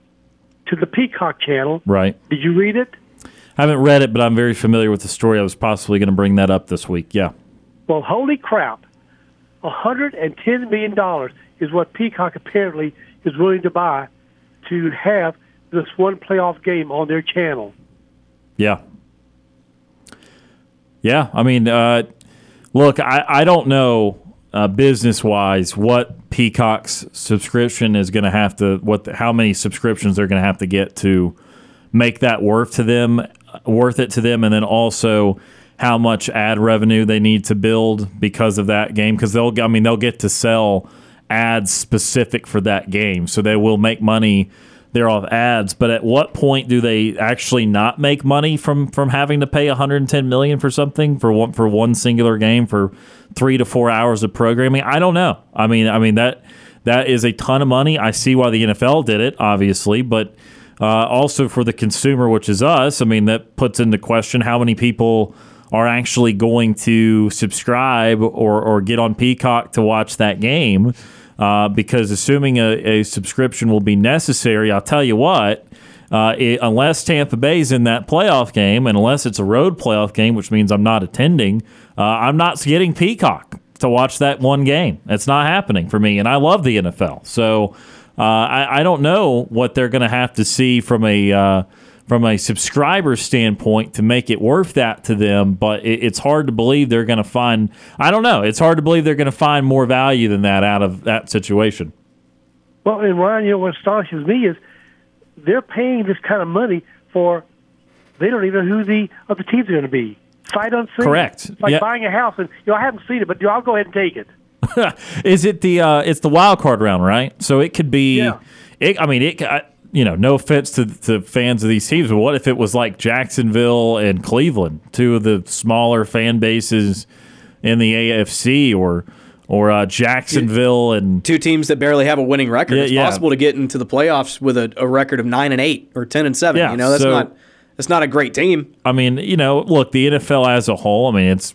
to the Peacock channel. Right. Did you read it? I haven't read it, but I'm very familiar with the story. I was possibly going to bring that up this week. Yeah. Well, holy crap! $110 million is what Peacock apparently is willing to buy to have this one playoff game on their channel. Yeah. Yeah. I mean, uh, look, I, I don't know uh, business wise what Peacock's subscription is going to have to, what the, how many subscriptions they're going to have to get to make that worth to them, worth it to them, and then also how much ad revenue they need to build because of that game. Because they'll, I mean, they'll get to sell ads specific for that game, so they will make money there off ads. But at what point do they actually not make money from from having to pay 110 million for something for one for one singular game for three to four hours of programming? I don't know. I mean, I mean that that is a ton of money. I see why the NFL did it, obviously, but. Uh, also for the consumer, which is us, I mean, that puts into question how many people are actually going to subscribe or, or get on Peacock to watch that game. Uh, because assuming a, a subscription will be necessary, I'll tell you what, uh, it, unless Tampa Bay's in that playoff game, and unless it's a road playoff game, which means I'm not attending, uh, I'm not getting Peacock to watch that one game. It's not happening for me, and I love the NFL. So uh, I, I don't know what they're going to have to see from a uh, from a subscriber standpoint to make it worth that to them. But it, it's hard to believe they're going to find. I don't know. It's hard to believe they're going to find more value than that out of that situation. Well, and Ryan, you know what astonishes me is they're paying this kind of money for they don't even know who the other teams are going to be. Sight unseen. Correct. It's like Yeah. buying a house, and you know I haven't seen it, but you know, I'll go ahead and take it. Is it the uh, it's the wild card round, right? So it could be. Yeah. It, I mean, it. I, you know, no offense to, to fans of these teams, but what if it was like Jacksonville and Cleveland, two of the smaller fan bases in the AFC, or or uh, Jacksonville and Two teams that barely have a winning record. Yeah, it's yeah. possible to get into the playoffs with a, a record of nine and eight or ten and seven. Yeah, you know, that's so- not that's not a great team. I mean, you know, look, the NFL as a whole, I mean, it's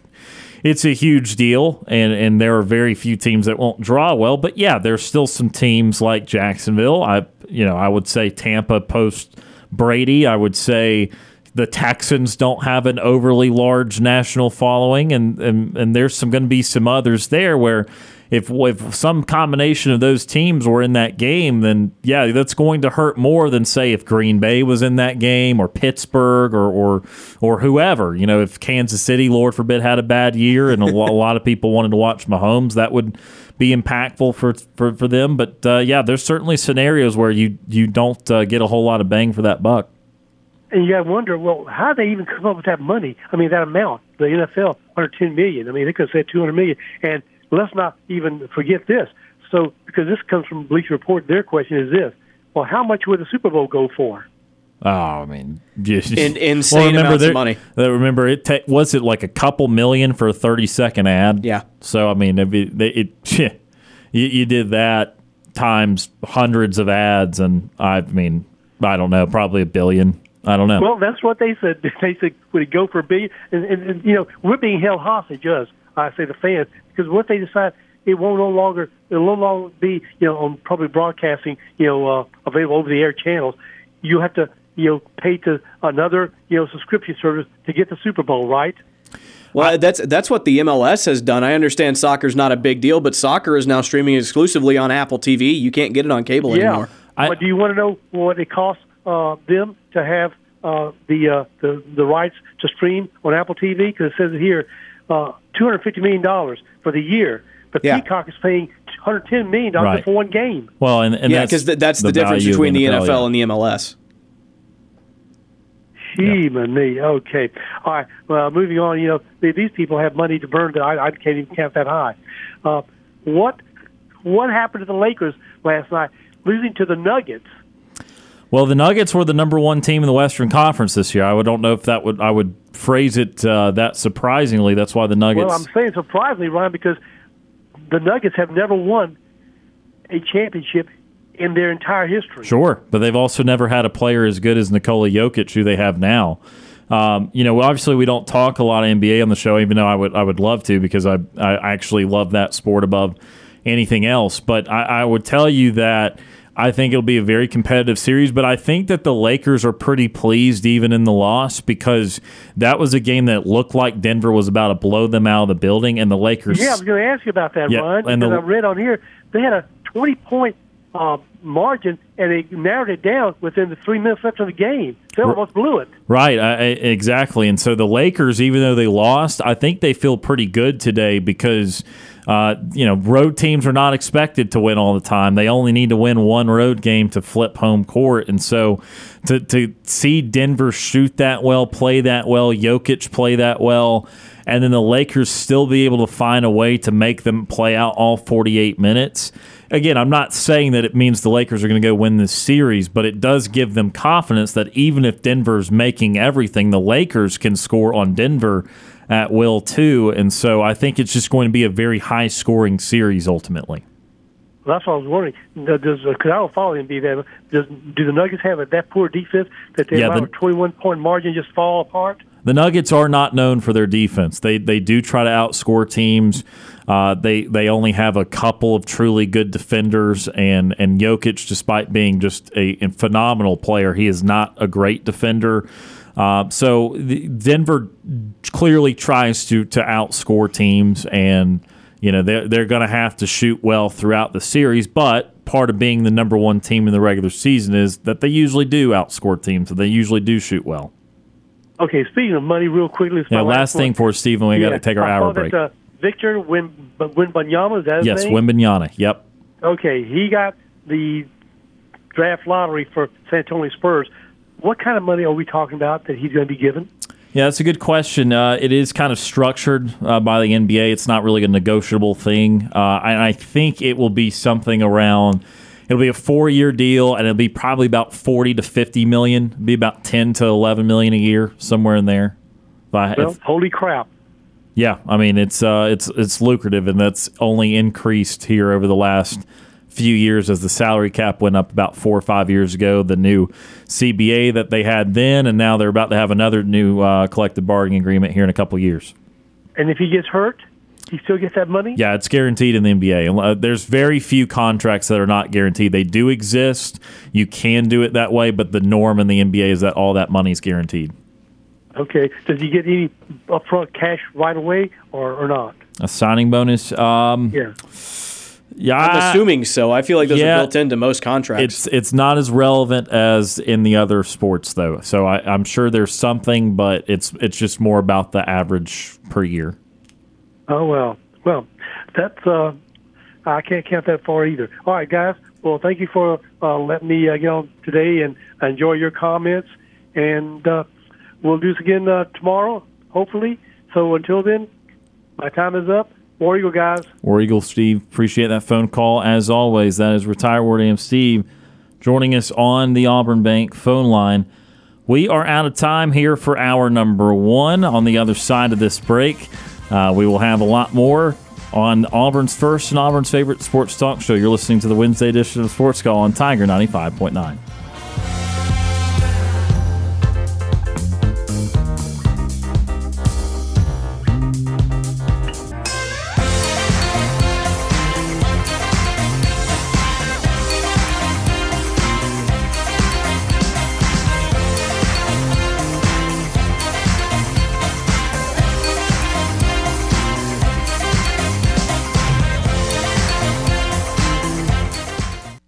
it's a huge deal, and and there are very few teams that won't draw well. But yeah, there's still some teams like Jacksonville. I you know, I would say Tampa post Brady. I would say the Texans don't have an overly large national following, and and, and there's some going to be some others there where. If, if some combination of those teams were in that game, then yeah, that's going to hurt more than say if Green Bay was in that game or Pittsburgh or or or whoever. You know, if Kansas City, Lord forbid, had a bad year and a, a lot of people wanted to watch Mahomes, that would be impactful for for, for them. But uh, yeah, there's certainly scenarios where you you don't uh, get a whole lot of bang for that buck. And you got to wonder, well, how they even come up with that money? I mean, that amount, the NFL, 110 million. I mean, they could have said 200 million. And let's not even forget this. So, because this comes from Bleacher Report, their question is this: Well, how much would the Super Bowl go for? Oh, I mean, just In- insane amounts of money. Remember, it ta- was it like a couple million for a thirty second ad. Yeah. So I mean, if it, they- it you, you did that times hundreds of ads, and I mean, I don't know, probably a billion. I don't know. Well, that's what they said. They said, would it go for a billion? And, and, and you know, we're being held hostage, us, I say the fans, because what they decide, it won't no longer, it'll no longer be, you know, on probably broadcasting, you know, uh, available over the air channels. You have to, you know pay to another you know subscription service to get the Super Bowl, right? Well, that's that's what the MLS has done. I understand soccer's not a big deal, but soccer is now streaming exclusively on Apple TV. You can't get it on cable Yeah. anymore. I- but do you want to know what it costs uh, them to have uh, the, uh, the the rights to stream on Apple TV? Because it says it here, uh, two hundred fifty million dollars for the year. But Yeah. Peacock is paying one hundred ten million dollars Right. for one game. Well, and, and yeah, that's because th- that's the, difference value of between the NFL, NFL yeah. and the MLS. Me. Okay. All right. Well, moving on. You know, th- these people have money to burn. That I, I can't even count that high. Uh, what what happened to the Lakers last night, losing to the Nuggets? Well, the Nuggets were the number one team in the Western Conference this year. I don't know if that would I would phrase it uh, that surprisingly. That's why the Nuggets. Well, I'm saying surprisingly, Ryan, because the Nuggets have never won a championship in their entire history. Sure, but they've also never had a player as good as Nikola Jokic, who they have now. Um, you know, obviously we don't talk a lot of NBA on the show, even though I would I would love to because I I actually love that sport above anything else. But I, I would tell you that I think it'll be a very competitive series. But I think that the Lakers are pretty pleased even in the loss because that was a game that looked like Denver was about to blow them out of the building, and the Lakers. Yeah, I was going to ask you about that, Yeah, Ryan. and the- I read on here they had a 20 point uh, margin, and they narrowed it down within the three minutes left of the game. They almost blew it. Right, I, exactly. And so the Lakers, even though they lost, I think they feel pretty good today because, uh, you know, road teams are not expected to win all the time. They only need to win one road game to flip home court. And so to, to see Denver shoot that well, play that well, Jokic play that well, and then the Lakers still be able to find a way to make them play out all 48 minutes. Again, I'm not saying that it means the Lakers are going to go win this series, but it does give them confidence that even if Denver's making everything, the Lakers can score on Denver at will too. And so I think it's just going to be a very high scoring series ultimately. Well, that's what I was wondering. Does uh, because I don't follow the NBA that does do the Nuggets have a, that poor defense that they Yeah, allow the- a 21 point margin just fall apart? The Nuggets are not known for their defense. They they do try to outscore teams. Uh, they they only have a couple of truly good defenders, and and Jokic, despite being just a, a phenomenal player, he is not a great defender. Uh, so the, Denver clearly tries to to outscore teams, and you know they're they're going to have to shoot well throughout the series. But part of being the number one team in the regular season is that they usually do outscore teams, so they usually do shoot well. Okay, speaking of money, real quickly. Yeah, my last thing for Stephen, we got to take our I hour break. That, uh, Victor Win Wembanyama, is that his yes, name? Wembanyama. Yep. Okay, he got the draft lottery for San Antonio Spurs. What kind of money are we talking about that he's going to be given? Yeah, that's a good question. Uh, it is kind of structured uh, by the NBA. It's not really a negotiable thing, uh, and I think it will be something around. It'll be a four-year deal, and it'll be probably about forty to fifty million. It'll be about ten to eleven million a year, somewhere in there. I- Well, holy crap! Yeah, I mean it's uh, it's it's lucrative, and that's only increased here over the last few years as the salary cap went up about four or five years ago. The new CBA that they had then, and now they're about to have another new uh, collective bargaining agreement here in a couple of years. And if he gets hurt, he still gets that money. Yeah, it's guaranteed in the NBA. Uh, There's very few contracts that are not guaranteed. They do exist. You can do it that way, but the norm in the NBA is that all that money is guaranteed. Okay. Does he get any upfront cash right away or, or not? A signing bonus. Um, Yeah. yeah, I'm assuming so. I feel like those yeah. are built into most contracts. It's it's not as relevant as in the other sports though. So I, I'm sure there's something, but it's it's just more about the average per year. Oh well. Well, that's uh, I can't count that far either. All right, guys. Well, thank you for uh, letting me uh, get on today and enjoy your comments. And uh, we'll do this again uh, tomorrow, hopefully. So until then, my time is up. War Eagle, guys. War Eagle Steve, appreciate that phone call as always. That is retired War AM Steve joining us on the Auburn Bank phone line. We are out of time here for hour number one. On the other side of this break, uh, we will have a lot more on Auburn's first and Auburn's favorite sports talk show. You're listening to the Wednesday edition of Sports Call on Tiger 95.9.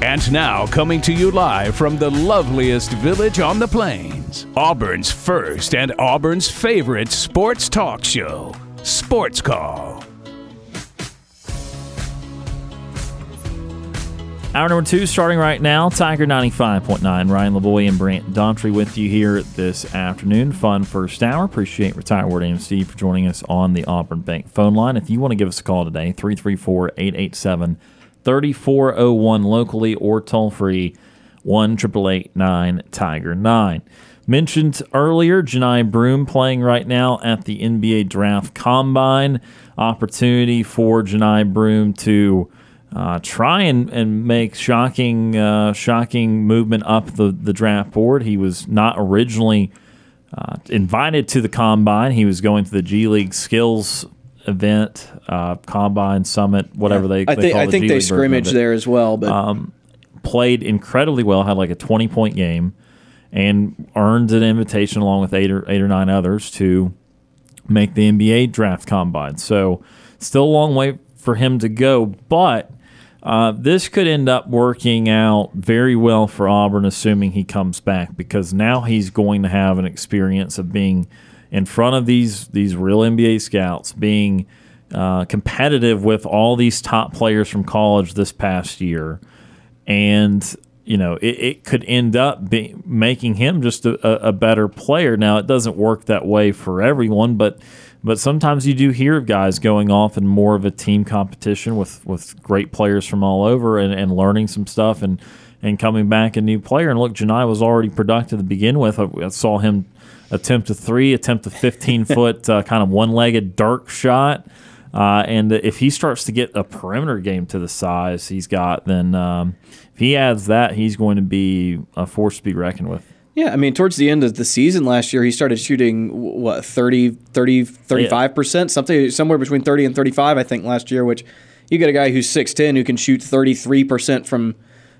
And now, coming to you live from the loveliest village on the plains, Auburn's first and Auburn's favorite sports talk show, Sports Call. Hour number two starting right now. Tiger 95.9. Ryan Lavoie and Brant Daughtry with you here this afternoon. Fun first hour. Appreciate Retired Ward AMC for joining us on the Auburn Bank phone line. If you want to give us a call today, 334 887 3401 locally or toll free 1 Tiger 9. Mentioned earlier, Johni Broome playing right now at the NBA Draft Combine. Opportunity for Johni Broome to uh, try and, and make shocking uh, shocking movement up the, the draft board. He was not originally uh, invited to the combine. He was going to the G League skills event, uh, combine, summit, whatever yeah. they, I, think, I the think they scrimmage there as well. But um, played incredibly well, had like a twenty point game, and earned an invitation along with eight or eight or nine others to make the NBA draft combine. So still a long way for him to go, but. Uh, this could end up working out very well for Auburn, assuming he comes back, because now he's going to have an experience of being in front of these these real NBA scouts, being uh, competitive with all these top players from college this past year, and you know it, it could end up be, making him just a, a, better player. Now it doesn't work that way for everyone, but but sometimes you do hear of guys going off in more of a team competition with with great players from all over and, and learning some stuff and and coming back a new player. And look, Johni was already productive to begin with. I, I saw him attempt a three, attempt a 15 foot uh, kind of one legged dark shot. Uh, and if he starts to get a perimeter game to the size he's got, then um, if he adds that, he's going to be a force to be reckoned with. Yeah, I mean, towards the end of the season last year, he started shooting, what, 30, 30 35%, yeah. something somewhere between 30 and 35, I think, last year, which you get a guy who's 6'10 who can shoot 33% from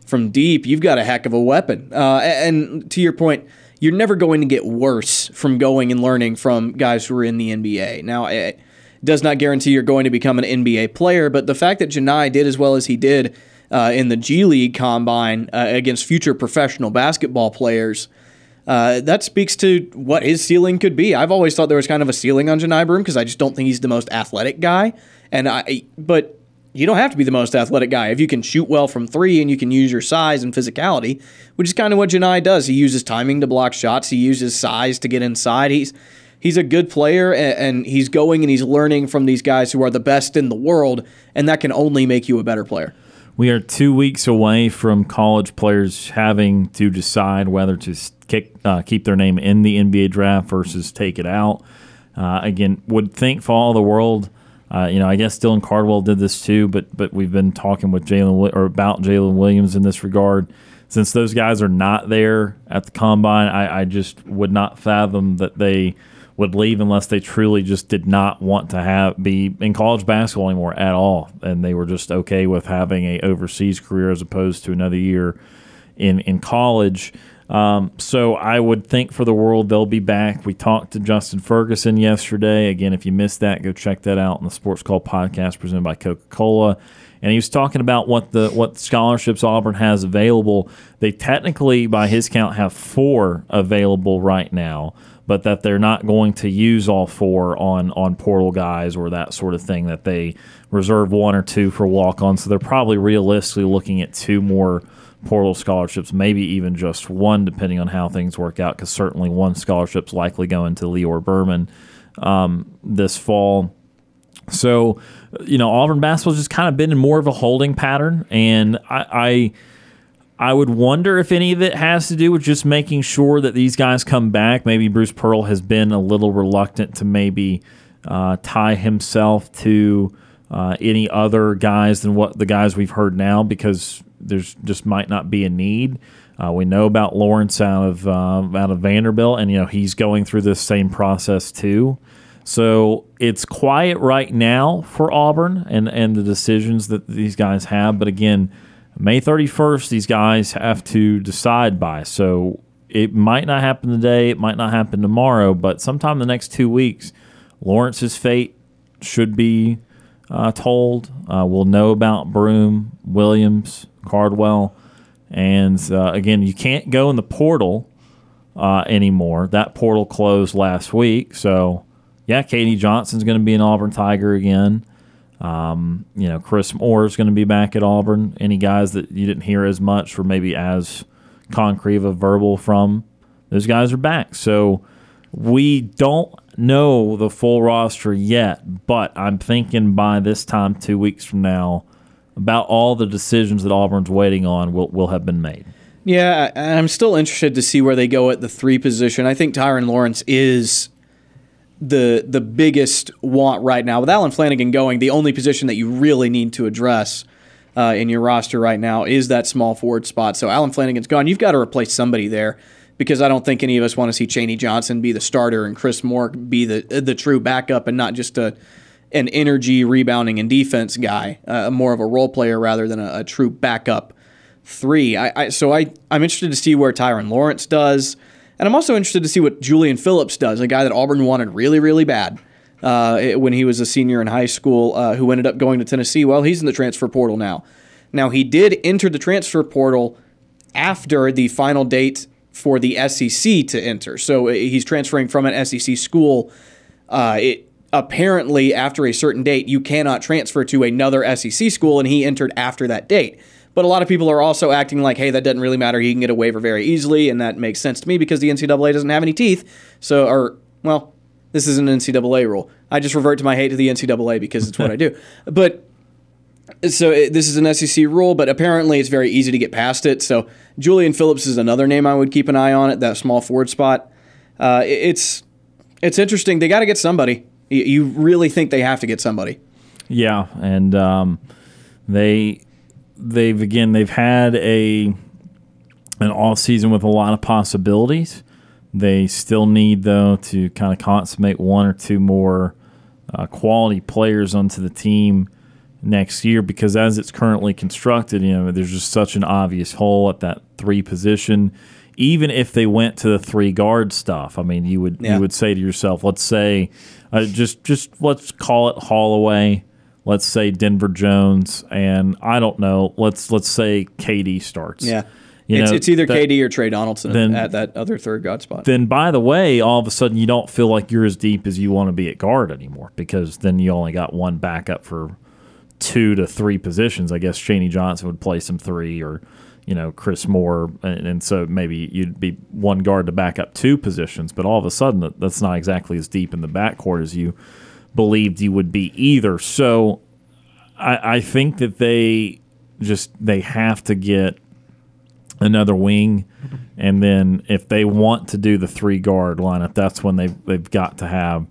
from deep. You've got a heck of a weapon. Uh, and to your point, you're never going to get worse from going and learning from guys who are in the NBA. Now, it does not guarantee you're going to become an NBA player, but the fact that Johni did as well as he did uh, in the G League combine uh, against future professional basketball players. Uh, that speaks to what his ceiling could be. I've always thought there was kind of a ceiling on Johni Broome because I just don't think he's the most athletic guy. And I, but you don't have to be the most athletic guy. If you can shoot well from three and you can use your size and physicality, which is kind of what Johni does. He uses timing to block shots. He uses size to get inside. He's he's a good player and, he's going and he's learning from these guys who are the best in the world, and that can only make you a better player. We are two weeks away from college players having to decide whether to kick, uh, keep their name in the NBA draft versus take it out. Uh, again, would think for all the world uh, you know, I guess Dylan Cardwell did this too, but but we've been talking with Jaylin or about Jaylin Williams in this regard. Since those guys are not there at the combine, I, I just would not fathom that they would leave unless they truly just did not want to have be in college basketball anymore at all, and they were just okay with having a overseas career as opposed to another year in in college. Um, so I would think for the world they'll be back. We talked to Justin Ferguson yesterday. Again, if you missed that, go check that out on the Sports Call podcast presented by Coca Cola. And he was talking about what the what scholarships Auburn has available. They technically, by his count, have four available right now, but that they're not going to use all four on on portal guys or that sort of thing. That they reserve one or two for walk on. So they're probably realistically looking at two more portal scholarships, maybe even just one, depending on how things work out, because certainly one scholarship's likely going to Lior Berman um, this fall. So, you know, Auburn basketball's just kind of been in more of a holding pattern, and I, I I would wonder if any of it has to do with just making sure that these guys come back. Maybe Bruce Pearl has been a little reluctant to maybe uh, tie himself to uh, any other guys than what the guys we've heard now because there's just might not be a need. Uh, we know about Lawrence out of uh, out of Vanderbilt, and you know he's going through this same process too. So it's quiet right now for Auburn and and the decisions that these guys have. But again, May 31st, these guys have to decide by. So it might not happen today, it might not happen tomorrow, but sometime in the next two weeks, Lawrence's fate should be uh, told. Uh, we'll know about Broome, Williams, Cardwell. And uh, again, you can't go in the portal uh, anymore. That portal closed last week. So, yeah, KD Johnson's going to be an Auburn Tiger again. Um, you know, Chris Moore is going to be back at Auburn. Any guys that you didn't hear as much or maybe as concrete of verbal from, those guys are back. So we don't know the full roster yet, but I'm thinking by this time, two weeks from now, about all the decisions that Auburn's waiting on will, will have been made. Yeah, I'm still interested to see where they go at the three position. I think Tyrin Lawrence is the the biggest want right now. With Allen Flanigan going, the only position that you really need to address uh, in your roster right now is that small forward spot. So Allen Flanigan's gone. You've got to replace somebody there because I don't think any of us want to see Chaney Johnson be the starter and Chris Moore be the the true backup and not just a an energy rebounding and defense guy, uh, more of a role player rather than a, a true backup three. I, I, so I I'm interested to see where Tyrin Lawrence does. And I'm also interested to see what Julian Phillips does, a guy that Auburn wanted really, really bad uh, when he was a senior in high school, uh, who ended up going to Tennessee. Well, he's in the transfer portal now. Now, he did enter the transfer portal after the final date for the SEC to enter. So uh, he's transferring from an SEC school. Uh, it, apparently, after a certain date, you cannot transfer to another SEC school, and he entered after that date. But a lot of people are also acting like, hey, that doesn't really matter. He can get a waiver very easily, and that makes sense to me because the NCAA doesn't have any teeth. So, or well, this is an NCAA rule. I just revert to my hate to the NCAA because it's what I do. But so it, this is an SEC rule, but apparently it's very easy to get past it. So Julian Phillips is another name I would keep an eye on at that small forward spot. Uh, it, it's it's interesting. They got to get somebody. You, you really think they have to get somebody? Yeah, and um, they they've again they've had a an off season with a lot of possibilities. They still need though to kind of consummate one or two more uh, quality players onto the team next year because as it's currently constructed, you know, there's just such an obvious hole at that three position. Even if they went to the three guard stuff, I mean, you would yeah. you would say to yourself, let's say, uh, just just let's call it Holloway let's say Denver Jones, and I don't know. Let's let's say KD starts. Yeah. You it's, know, it's either that, KD or Tre Donaldson then, at that other third guard spot. Then, by the way, all of a sudden you don't feel like you're as deep as you want to be at guard anymore because then you only got one backup for two to three positions. I guess Chaney Johnson would play some three, or you know Chris Moore, and, and so maybe you'd be one guard to back up two positions. But all of a sudden, that's not exactly as deep in the backcourt as you believed you would be either. So I, I think that they just they have to get another wing, and then if they want to do the three guard lineup, that's when they've they've got to have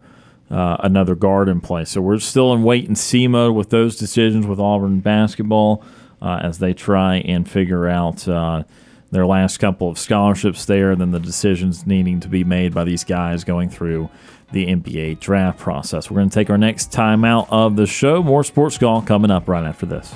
uh, another guard in place. So we're still in wait and see mode with those decisions with Auburn basketball uh, as they try and figure out. Uh, their last couple of scholarships there, and then the decisions needing to be made by these guys going through the NBA draft process. We're going to take our next time out of the show. More Sports Call coming up right after this.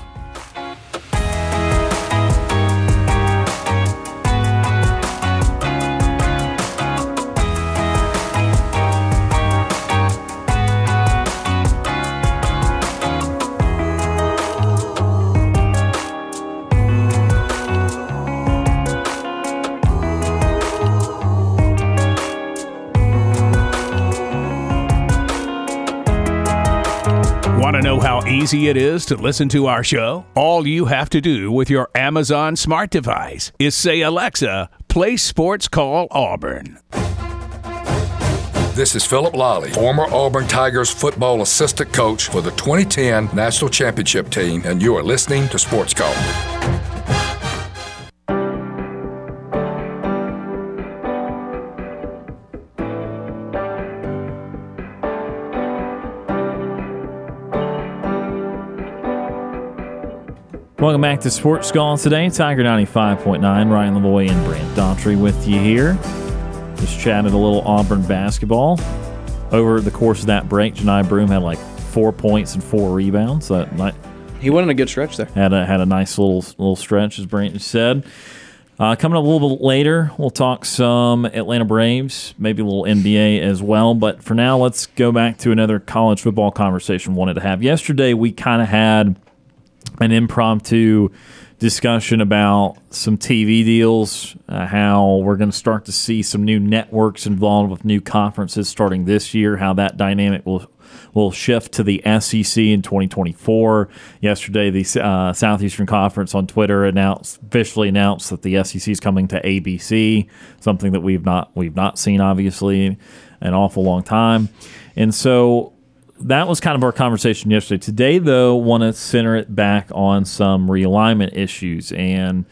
Easy it is to listen to our show? All you have to do with your Amazon smart device is say, Alexa, play Sports Call Auburn. This is Phillip Lolley, former Auburn Tigers football assistant coach for the 2010 National Championship team, and you are listening to Sports Call. Welcome back to Sports Call today. Tiger 95.9, Ryan Lavoie and Brant Daughtry with you here. Just chatted a little Auburn basketball. Over the course of that break, Johni Broome had like four points and four rebounds. That night He went on a good stretch there. had a had a nice little little stretch, as Brant said. Uh, coming up a little bit later, we'll talk some Atlanta Braves, maybe a little NBA as well. But for now, let's go back to another college football conversation we wanted to have. Yesterday, we kind of had an impromptu discussion about some TV deals, uh, how we're going to start to see some new networks involved with new conferences starting this year, how that dynamic will will shift to the SEC in 2024. Yesterday, the uh, Southeastern Conference on Twitter announced officially announced that the SEC is coming to ABC, something that we've not we've not seen obviously an awful long time, and so that was kind of our conversation yesterday. Today, though, want to center it back on some realignment issues and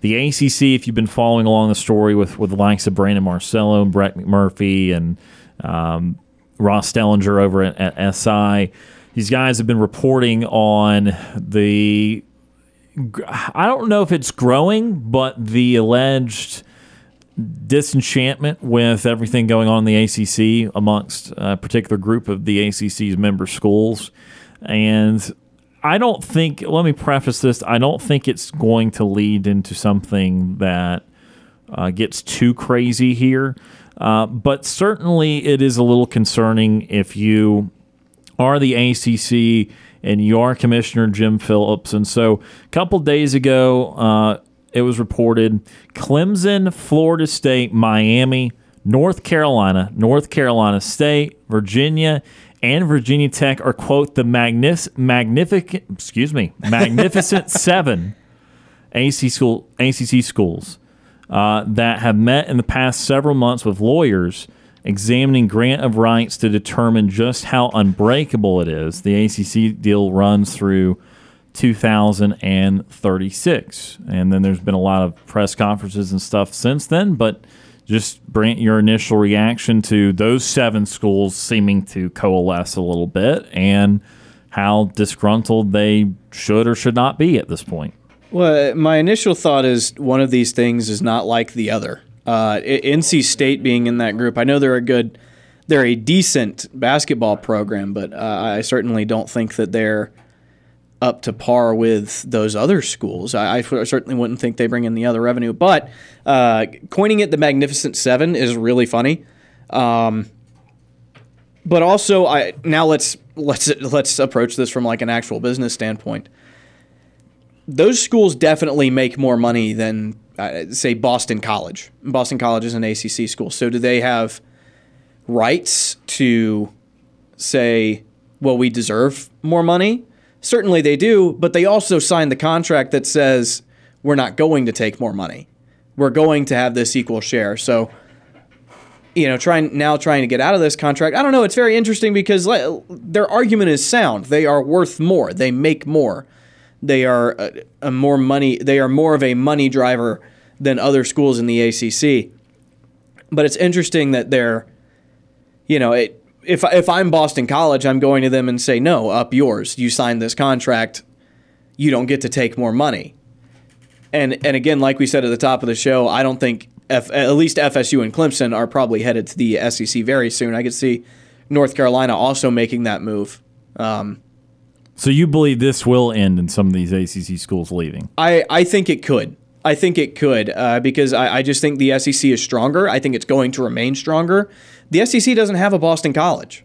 the ACC. If you've been following along the story with with the likes of Brandon Marcello and Brett McMurphy and um, Ross Dellenger over at, at SI, these guys have been reporting on the. I don't know if it's growing, but the alleged disenchantment with everything going on in the ACC amongst a particular group of the ACC's member schools. And I don't think, let me preface this, I don't think it's going to lead into something that uh, gets too crazy here. Uh, but certainly it is a little concerning if you are the ACC and you are Commissioner Jim Phillips. And so a couple days ago, uh, it was reported Clemson, Florida State, Miami, North Carolina, North Carolina State, Virginia, and Virginia Tech are quote the magnificent excuse me magnificent seven AC school ACC schools uh, that have met in the past several months with lawyers examining grant of rights to determine just how unbreakable it is. The ACC deal runs through 2036. And then there's been a lot of press conferences and stuff since then. But just Brant, your initial reaction to those seven schools seeming to coalesce a little bit and how disgruntled they should or should not be at this point. Well, my initial thought is one of these things is not like the other. Uh, NC State being in that group, I know they're a good, they're a decent basketball program, but uh, I certainly don't think that they're up to par with those other schools. I, I certainly wouldn't think they bring in the other revenue, but uh, coining it the Magnificent Seven is really funny. Um, but also, I now let's let's let's approach this from like an actual business standpoint. Those schools definitely make more money than uh, say Boston College. Boston College is an ACC school, so do they have rights to say, well, we deserve more money? Certainly they do, but they also signed the contract that says we're not going to take more money. We're going to have this equal share. So, you know, trying now trying to get out of this contract. I don't know. It's very interesting because their argument is sound. They are worth more. They make more. They are a, a more money. They are more of a money driver than other schools in the ACC. But it's interesting that they're, you know, it, if if I'm Boston College, I'm going to them and say, "No, up yours. You signed this contract. You don't get to take more money." And and again, like we said at the top of the show, I don't think F, at least FSU and Clemson are probably headed to the SEC very soon. I could see North Carolina also making that move. Um, so you believe this will end in some of these ACC schools leaving? I, I think it could. I think it could uh, because I, I just think the SEC is stronger. I think it's going to remain stronger. The SEC doesn't have a Boston College.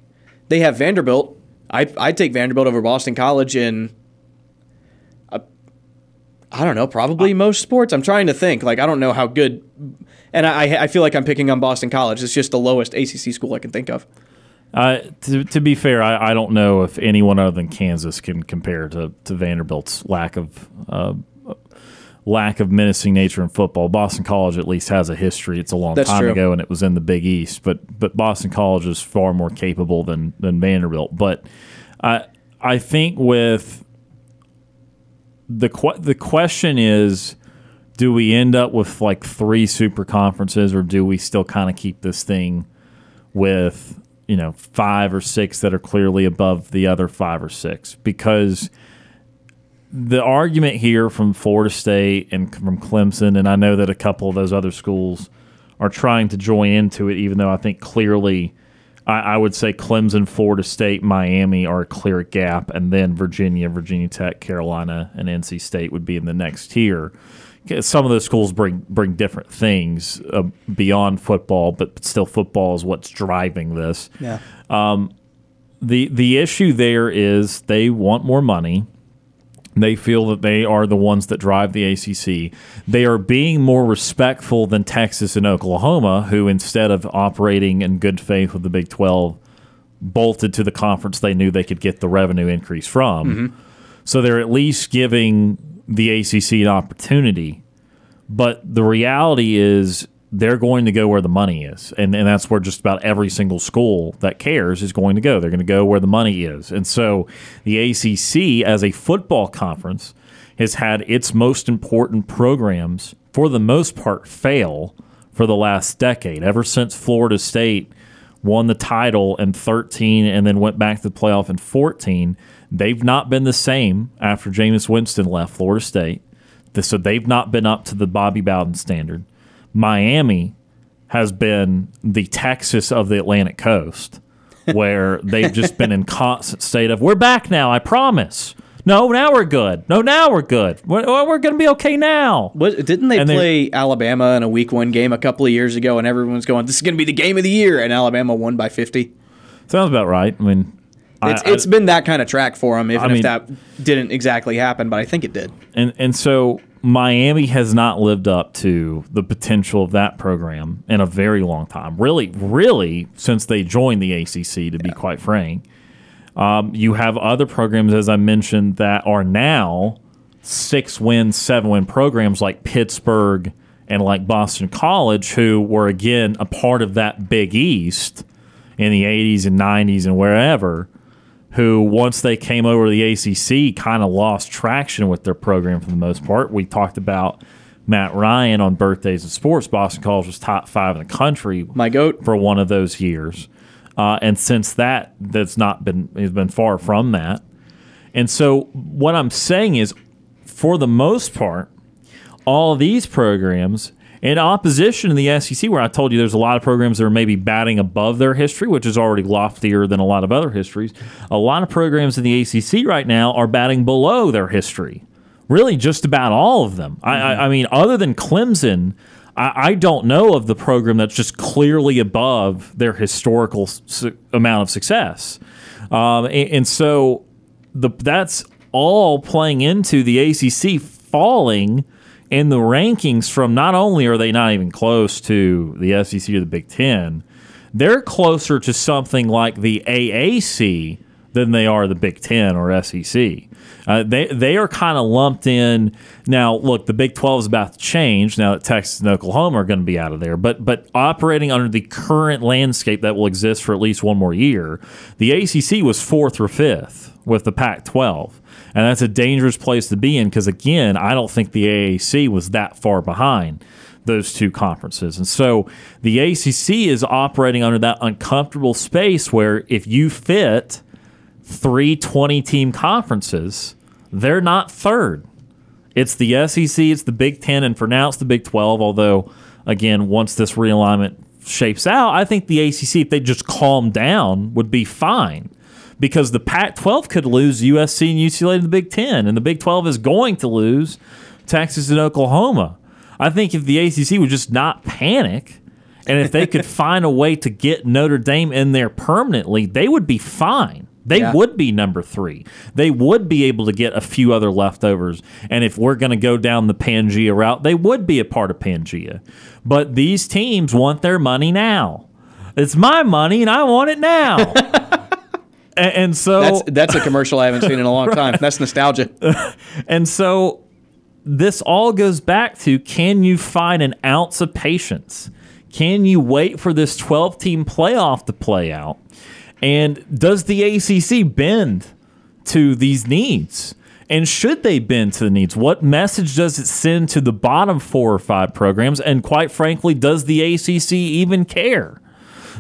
They have Vanderbilt. I I'd take Vanderbilt over Boston College in. Uh, I don't know, probably most sports. I'm trying to think. Like I don't know how good, and I I feel like I'm picking on Boston College. It's just the lowest ACC school I can think of. Uh, to, to be fair, I, I don't know if anyone other than Kansas can compare to, to Vanderbilt's lack of uh, lack of menacing nature in football. Boston College at least has a history. It's a long That's time true. ago, and it was in the Big East. But but Boston College is far more capable than than Vanderbilt. But I I think with the que- the question is, do we end up with like three super conferences, or do we still kind of keep this thing with you know five or six that are clearly above the other five or six? Because the argument here from Florida State and from Clemson, and I know that a couple of those other schools are trying to join into it, even though I think clearly. I, I would say Clemson, Florida State, Miami are a clear gap, and then Virginia, Virginia Tech, Carolina, and NC State would be in the next tier. Some of those schools bring bring different things uh, beyond football, but still football is what's driving this Yeah. the the issue there is they want more money. They feel that they are the ones that drive the ACC. They are being more respectful than Texas and Oklahoma, who instead of operating in good faith with the Big 12, bolted to the conference they knew they could get the revenue increase from. Mm-hmm. So they're at least giving the ACC an opportunity. But the reality is they're going to go where the money is. And, and that's where just about every single school that cares is going to go. They're going to go where the money is. And so the ACC, as a football conference, has had its most important programs, for the most part, fail for the last decade. Ever since Florida State won the title in 13 and then went back to the playoff in 14, they've not been the same after Jameis Winston left Florida State. So they've not been up to the Bobby Bowden standard. Miami has been the Texas of the Atlantic coast, where they've just been in constant state of "We're back now, I promise." No, now we're good. No, now we're good. We're, we're going to be okay now. What, didn't they And play Alabama in a week one game a couple of years ago, and everyone's going, "This is going to be the game of the year," and Alabama won by fifty. Sounds about right. I mean, I- It's, I- it's been that kind of track for them, even I mean- if that didn't exactly happen, but I think it did. and and so Miami has not lived up to the potential of that program in a very long time. Really, really, since they joined the ACC, to be quite frank. Um, you have other programs, as I mentioned, that are now six win, seven win programs like Pittsburgh and like Boston College, who were again a part of that Big East in the 80s and 90s and wherever who once they came over to the ACC kind of lost traction with their program for the most part. We talked about Matt Ryan on Birthdays of Sports. Boston College was top five in the country My goat. for one of those years, uh, and since that, that's not been has been far from that. And so, what I'm saying is, for the most part, all of these programs in opposition to the SEC, where I told you there's a lot of programs that are maybe batting above their history, which is already loftier than a lot of other histories. A lot of programs in the ACC right now are batting below their history. Really, just about all of them. I, I, I mean, other than Clemson, I, I don't know of the program that's just clearly above their historical su- amount of success. Um, and, and so the that's all playing into the ACC falling in the rankings from not only are they not even close to the SEC or the Big Ten, they're closer to something like the AAC than they are the Big Ten or SEC. Uh, they they are kind of lumped in now. Look, the Big Twelve is about to change now that Texas and Oklahoma are going to be out of there. But but operating under the current landscape that will exist for at least one more year, the ACC was fourth or fifth with the Pac-12, and that's a dangerous place to be in because again, I don't think the AAC was that far behind those two conferences. And so the ACC is operating under that uncomfortable space where if you fit three 20 team conferences, they're not third. It's the SEC, it's the Big Ten, and for now it's the Big 12. Although, again, once this realignment shapes out, I think the ACC, if they just calm down, would be fine. Because the Pac 12 could lose USC and UCLA to the Big Ten, and the Big 12 is going to lose Texas and Oklahoma. I think if the ACC would just not panic, and if they could find a way to get Notre Dame in there permanently, they would be fine. They Yeah. would be number three. They would be able to get a few other leftovers. And if we're going to go down the Pangea route, they would be a part of Pangea. But these teams want their money now. It's my money, and I want it now. and, and so That's that's a commercial I haven't seen in a long time. That's nostalgia. and so this all goes back to can you find an ounce of patience? Can you wait for this 12 team playoff to play out? And does the ACC bend to these needs? And should they bend to the needs? What message does it send to the bottom four or five programs? And quite frankly, does the ACC even care?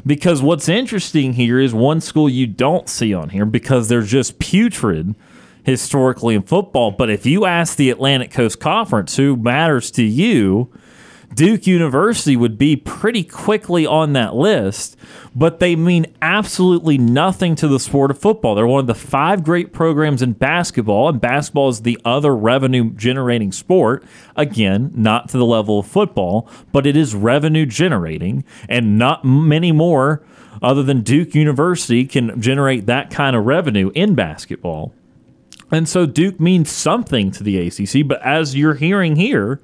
Because what's interesting here is one school you don't see on here because they're just putrid historically in football. But if you ask the Atlantic Coast Conference who matters to you, Duke University would be pretty quickly on that list, but they mean absolutely nothing to the sport of football. They're one of the five great programs in basketball, and basketball is the other revenue generating sport. Again, not to the level of football, but it is revenue generating, and not many more other than Duke University can generate that kind of revenue in basketball. And so Duke means something to the ACC, but as you're hearing here,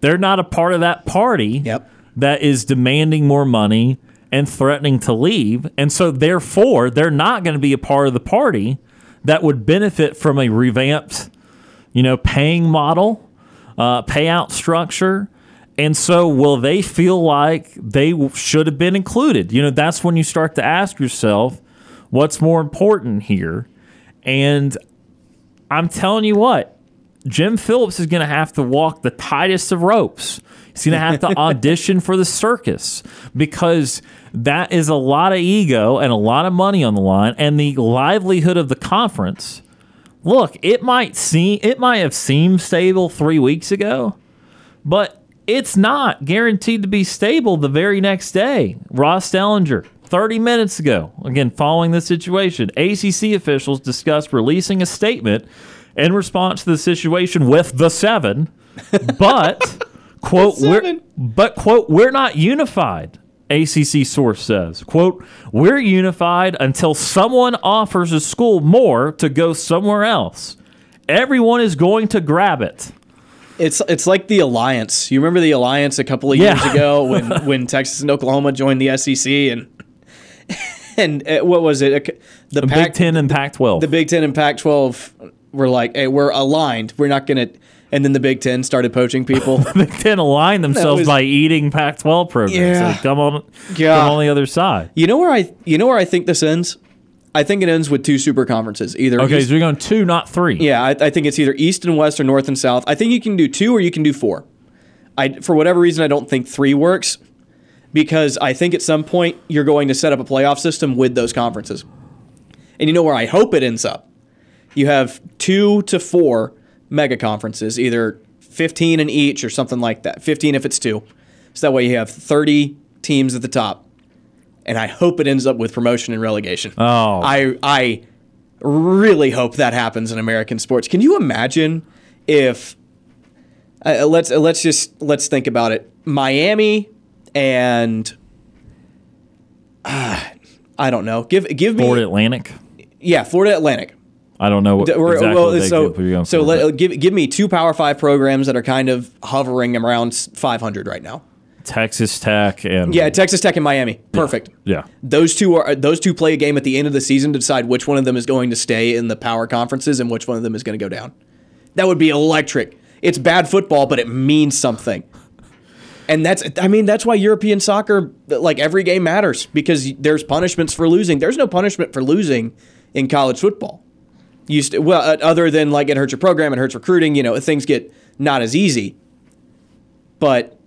they're not a part of that party Yep. that is demanding more money and threatening to leave. And so, therefore, they're not going to be a part of the party that would benefit from a revamped, you know, paying model, uh, payout structure. And so, will they feel like they should have been included? You know, that's when you start to ask yourself, what's more important here? And I'm telling you what, Jim Phillips is going to have to walk the tightest of ropes. He's going to have to audition for the circus because that is a lot of ego and a lot of money on the line and the livelihood of the conference. Look, it might seem it might have seemed stable 3 weeks ago, but it's not guaranteed to be stable the very next day. Ross Dellenger 30 minutes ago, again, following this situation, ACC officials discussed releasing a statement in response to the situation with the seven, but quote, we're, but quote, we're not unified. ACC source says, quote, we're unified until someone offers a school more to go somewhere else. Everyone is going to grab it. It's it's like the alliance. You remember the alliance a couple of Yeah. years ago when when Texas and Oklahoma joined the SEC and and uh, what was it? The The Pac- Big Ten and Pac 12. the Big Ten and Pac-12 were like, "Hey, we're aligned. We're not gonna." And then the Big Ten started poaching people. The Big Ten aligned themselves was- by eating Pac 12 programs. Yeah. So come on, Yeah. come on the other side. you know where I you know where I think this ends? I think it ends with two super conferences. Either Okay, East- so you're going two, not three. Yeah, I, I think it's either East and West or North and South. I think you can do two or you can do four. I for whatever reason I don't think three works because I think at some point you're going to set up a playoff system with those conferences. And you know where I hope it ends up? You have two to four mega conferences, either 15 in each or something like that. 15 if it's two. So that way you have 30 teams at the top. And I hope it ends up with promotion and relegation. Oh. I I really hope that happens in American sports. Can you imagine if uh, let's uh, let's just let's think about it. Miami and uh, I don't know. Give give me Florida Atlantic. yeah, Florida Atlantic. I don't know what we're- exactly well, so going so for, let, give give me two Power Five programs that are kind of hovering around 500 right now. Texas Tech and Yeah, Texas Tech and Miami. Perfect. yeah. Those two are those two play a game at the end of the season to decide which one of them is going to stay in the power conferences and which one of them is going to go down. That would be electric. It's bad football, but it means something. And that's I mean that's why European soccer like every game matters because there's punishments for losing. There's no punishment for losing in college football. You st- well uh, other than like it hurts your program, it hurts recruiting, you know, things get not as easy. But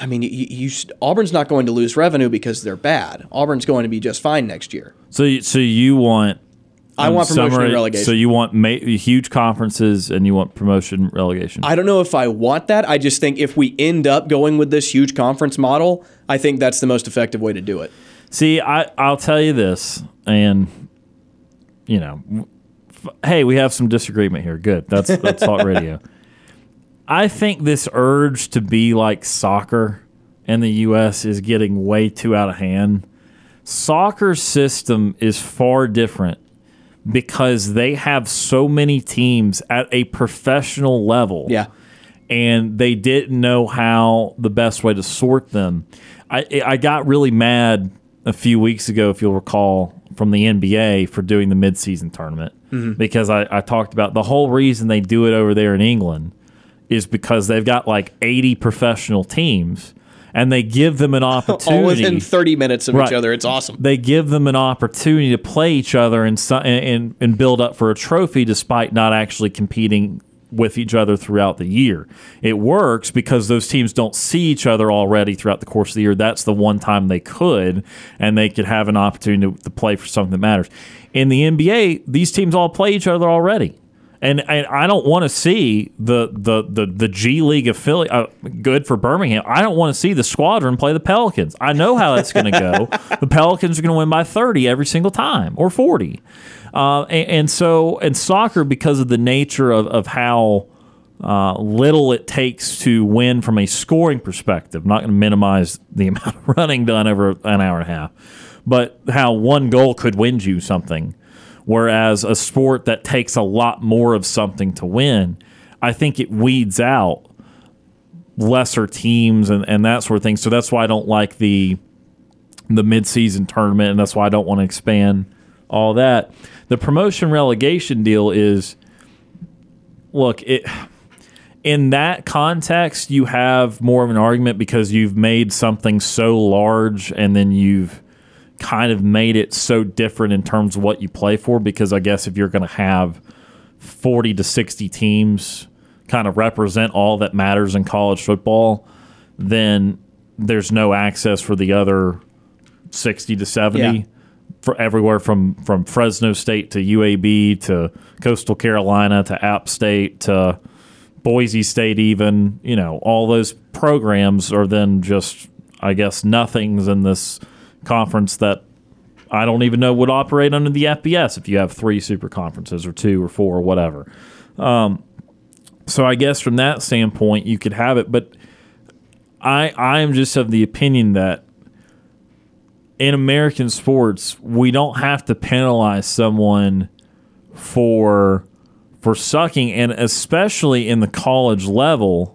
I mean, you, you, Auburn's not going to lose revenue because they're bad. Auburn's going to be just fine next year. So you- so you want I want promotion and relegation. So you want ma- huge conferences and you want promotion relegation. I don't know if I want that. I just think if we end up going with this huge conference model, I think that's the most effective way to do it. See, I I'll tell you this, and you know, hey, we have some disagreement here. Good, that's that's talk radio. I think this urge to be like soccer in the U.S. is getting way too out of hand. Soccer system is far different because they have so many teams at a professional level Yeah. and they didn't know how the best way to sort them. I I got really mad a few weeks ago, if you'll recall, from the NBA for doing the midseason tournament mm-hmm. because I, I talked about the whole reason they do it over there in England is because they've got like 80 professional teams and they give them an opportunity. All within 30 minutes of Right. each other. It's awesome. They give them an opportunity to play each other and, and and build up for a trophy, despite not actually competing with each other throughout the year. It works because those teams don't see each other already throughout the course of the year. That's the one time they could, and they could have an opportunity to, to play for something that matters. In the NBA, these teams all play each other already. And, and I don't want to see the, the, the, the G League affiliate. Uh, good for Birmingham. I don't want to see the Squadron play the Pelicans. I know how that's going to go. the Pelicans are going to win by 30 every single time or 40. Uh, and, and so, and soccer, because of the nature of, of how uh, little it takes to win from a scoring perspective, I'm not going to minimize the amount of running done over an hour and a half, but how one goal could win you something. Whereas a sport that takes a lot more of something to win, I think it weeds out lesser teams and, and that sort of thing. So that's why I don't like the the midseason tournament, and that's why I don't want to expand all that. The promotion relegation deal is look, it in that context, you have more of an argument because you've made something so large and then you've kind of made it so different in terms of what you play for. Because I guess if you're going to have 40 to 60 teams kind of represent all that matters in college football, then there's no access for the other 60 to 70 Yeah. For everywhere from from Fresno State to UAB to Coastal Carolina to App State to Boise State even, you know, all those programs are then just I guess nothings in this conference that I don't even know would operate under the FBS if you have three super conferences or two or four or whatever. Um, so I guess from that standpoint you could have it, but I I am just of the opinion that in American sports, we don't have to penalize someone for for sucking and especially in the college level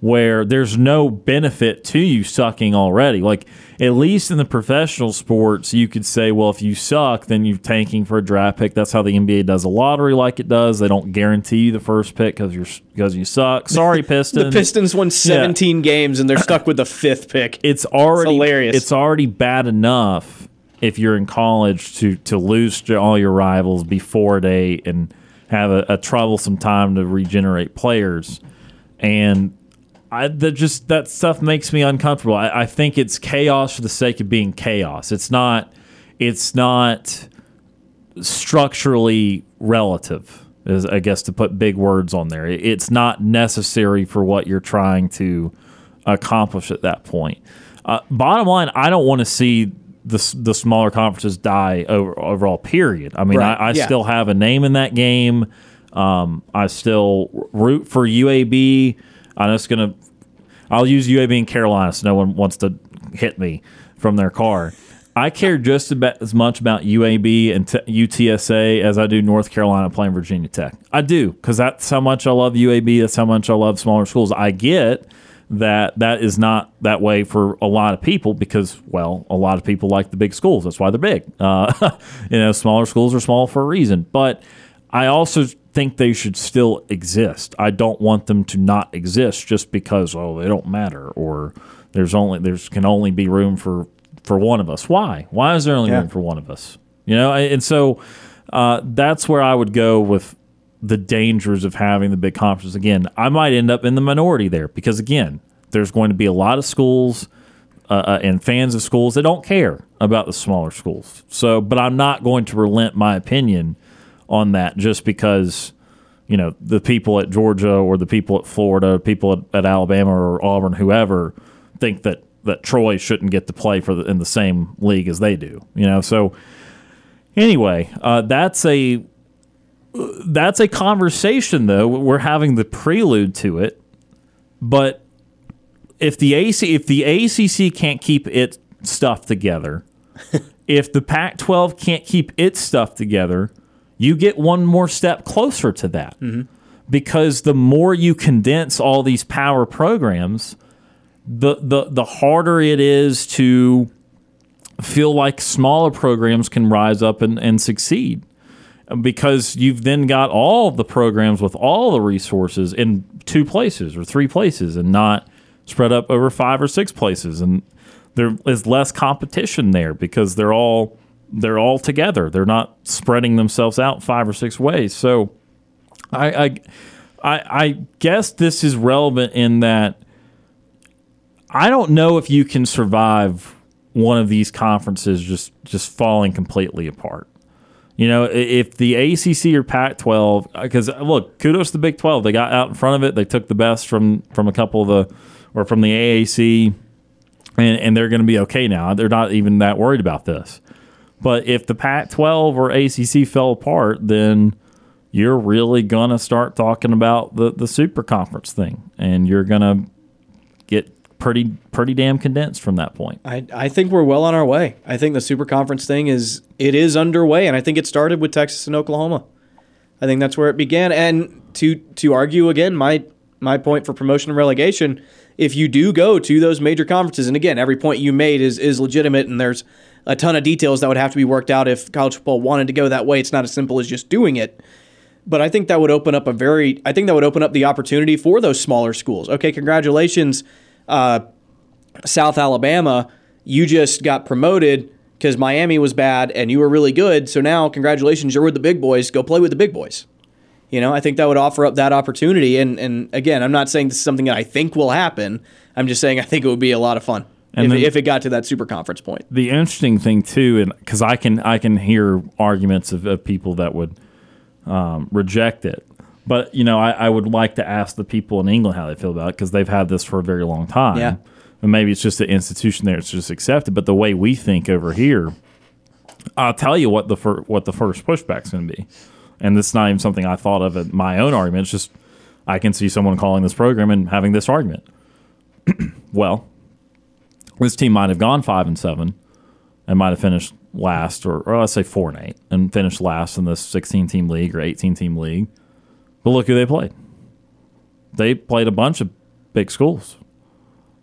where there's no benefit to you sucking already. Like at least in the professional sports, you could say, well, if you suck, then you're tanking for a draft pick. That's how the NBA does a lottery, like it does. They don't guarantee you the first pick because you're because you suck. Sorry, Pistons. The Pistons won 17 games and they're stuck with the fifth pick. it's already hilarious. It's already bad enough if you're in college to to lose to all your rivals before date and have a, a troublesome time to regenerate players. And I that just that stuff makes me uncomfortable. I, I think it's chaos for the sake of being chaos. It's not. It's not structurally relative. Is I guess to put big words on there. It's not necessary for what you're trying to accomplish at that point. Uh, bottom line, I don't want to see the the smaller conferences die over, overall. Period. I mean, Right, I, I yeah. still have a name in that game. Um, I still root for UAB. I'm just gonna. I'll use UAB in Carolina, so no one wants to hit me from their car. I care just about as much about UAB and t- UTSA as I do North Carolina playing Virginia Tech. I do because that's how much I love UAB. That's how much I love smaller schools. I get that that is not that way for a lot of people because, well, a lot of people like the big schools. That's why they're big. Uh, you know, smaller schools are small for a reason. But I also think they should still exist. I don't want them to not exist just because oh they don't matter or there's only there's can only be room for for one of us. Why? Why is there only Yeah. room for one of us? You know, and so uh, that's where I would go with the dangers of having the big conference Again, I might end up in the minority there because again, there's going to be a lot of schools uh, uh, and fans of schools that don't care about the smaller schools. So, but I'm not going to relent my opinion on that just because you know the people at Georgia or the people at Florida, people at, at Alabama or Auburn, whoever, think that that Troy shouldn't get to play for the, in the same league as they do. You know, so anyway, uh, that's a that's a conversation though. We're having the prelude to it, but if the AC if the ACC can't keep its stuff together, if the Pac-12 can't keep its stuff together, you get one more step closer to that. Mm-hmm. Because the more you condense all these power programs, the the the harder it is to feel like smaller programs can rise up and, and succeed because you've then got all the programs with all the resources in two places or three places and not spread up over five or six places. And there is less competition there because they're all they're all together. They're not spreading themselves out five or six ways. So I I I, I guess this is relevant in that I don't know if you can survive one of these conferences just just falling completely apart. You know, if the ACC or Pac-12, because uh, uh, look, kudos to the Big 12, they got out in front of it. They took the best from from a couple of the, or from the AAC, and, and they're going to be okay now. They're not even that worried about this. But if the Pac-12 or ACC fell apart, then you're really going to start talking about the the super conference thing, and you're going to get pretty pretty damn condensed from that point. I, I think we're well on our way. I think the super conference thing is it is underway, and I think it started with Texas and Oklahoma. I think that's where it began. And to to argue again, my my point for promotion and relegation, if you do go to those major conferences, and again, every point you made is is legitimate, and there's a ton of details that would have to be worked out if college football wanted to go that way. It's not as simple as just doing it. But I think that would open up a very, I think that would open up the opportunity for those smaller schools. Okay, congratulations uh, South Alabama, you just got promoted because Miami was bad and you were really good. So now, congratulations, you're with the big boys. Go play with the big boys. You know, I think that would offer up that opportunity. And and again, I'm not saying this is something that I think will happen. I'm just saying I think it would be a lot of fun if, if it got to that super conference point. The interesting thing too, and because I can I can hear arguments of, of people that would um, reject it, but you know, I, I, would like to ask the people in England how they feel about it because they've had this for a very long time. Yeah. And maybe it's just an institution there; it's just accepted. But the way we think over here, I'll tell you what the fir- what the first pushback's going to be, and this is not even something I thought of in my own argument. It's just I can see someone calling this program and having this argument. well, this team might have gone five and seven, and might have finished last, or, or let's say four and eight, and finished last in this 16 team league or 18 team league but look who they played. They played a bunch of big schools.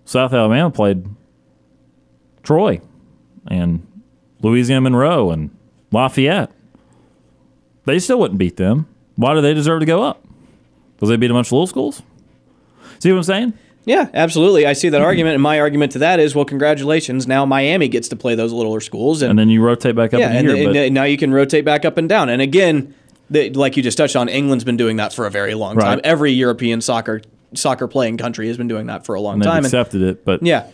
South Alabama played Troy and Louisiana Monroe and Lafayette. They still wouldn't beat them. Why do they deserve to go up? Because they beat a bunch of little schools? See what I'm saying? Yeah, absolutely. I see that argument, and my argument to that is, well, congratulations. Now Miami gets to play those littler schools, and, and then you rotate back up. Yeah, and, here, and now you can rotate back up and down. And again, they, like you just touched on, England's been doing that for a very long time. Right. Every European soccer soccer playing country has been doing that for a long and time. accepted and, it, but yeah.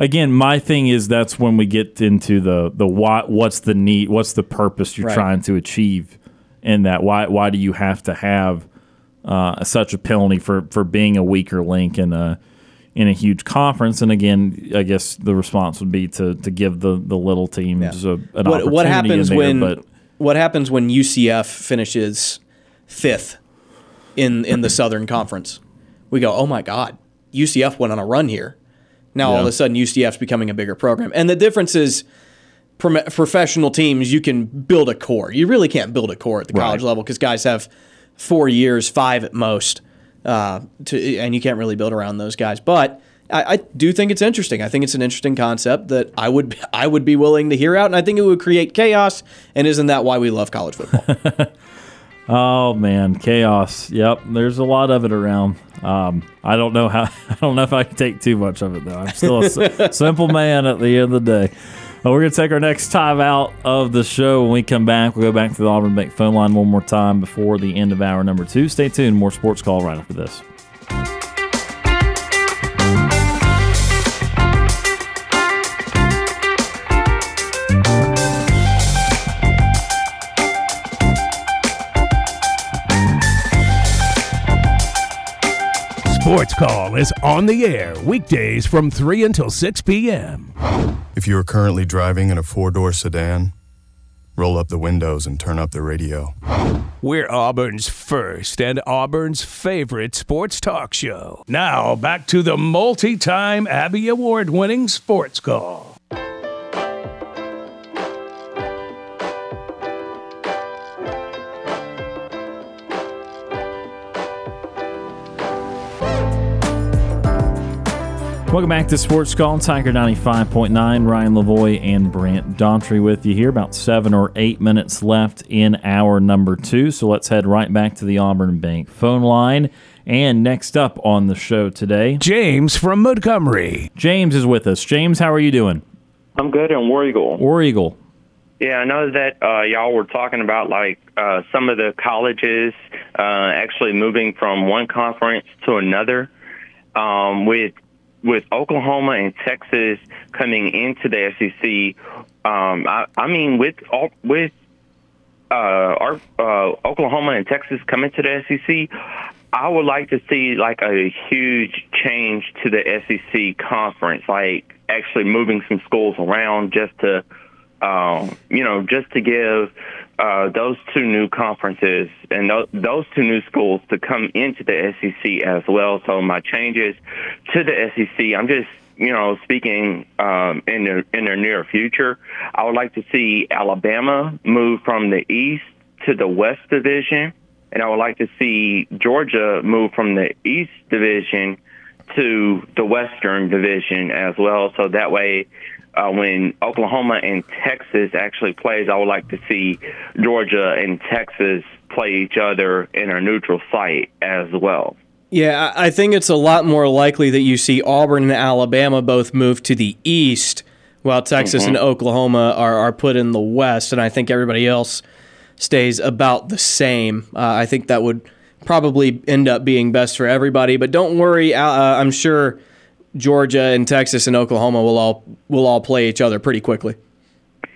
Again, my thing is that's when we get into the the what what's the need, what's the purpose you're Right. trying to achieve in that? Why why do you have to have uh, such a penalty for for being a weaker link in a in a huge conference? And again, I guess the response would be to to give the the little teams a, an What, opportunity. what happens there, when But what happens when UCF finishes fifth in in the Southern Conference? We go, oh my God, UCF went on a run here. Now all of a sudden UCF's becoming a bigger program, and the difference is. Professional teams, you can build a core. You really can't build a core at the college Right. level because guys have four years, five at most, uh, to, and you can't really build around those guys. But I, I do think it's interesting. I think it's an interesting concept that I would I would be willing to hear out, and I think it would create chaos. And isn't that why we love college football? Oh man, chaos. Yep, there's a lot of it around. Um, I don't know how. I don't know if I can take too much of it though. I'm still a simple man at the end of the day. Well, we're gonna take our next time out of the show. When we come back, we'll go back to the Auburn Bank phone line one more time before the end of hour number two. Stay tuned. More sports call right after this. Sports Call is on the air weekdays from 3 until 6 p.m. If you are currently driving in a four door sedan, roll up the windows and turn up the radio. We're Auburn's first and Auburn's favorite sports talk show. Now, back to the multi time Abby Award winning Sports Call. Welcome back to Sports Call, Tiger 95.9. Ryan Lavoie and Brant Daughtry with you here. About seven or eight minutes left in hour number two. So let's head right back to the Auburn Bank phone line. And next up on the show today, James from Montgomery. James is with us. James, how are you doing? I'm good in War Eagle. War Eagle. Yeah, I know that uh, y'all were talking about like uh, some of the colleges uh, actually moving from one conference to another. Um, with with Oklahoma and Texas coming into the SEC, um, I, I mean with with uh, our uh, Oklahoma and Texas coming to the SEC, I would like to see like a huge change to the SEC conference, like actually moving some schools around just to, um, you know, just to give uh, those two new conferences and th- those two new schools to come into the SEC as well. So my changes to the SEC, I'm just you know speaking um, in the in the near future. I would like to see Alabama move from the East to the West Division, and I would like to see Georgia move from the East Division to the Western Division as well. So that way uh, when Oklahoma and Texas actually plays, I would like to see Georgia and Texas play each other in a neutral site as well. Yeah, I think it's a lot more likely that you see Auburn and Alabama both move to the east, while Texas mm-hmm. and Oklahoma are, are put in the west, and I think everybody else stays about the same. Uh, I think that would probably end up being best for everybody. But don't worry, uh, I'm sure Georgia and Texas and Oklahoma will all will all play each other pretty quickly.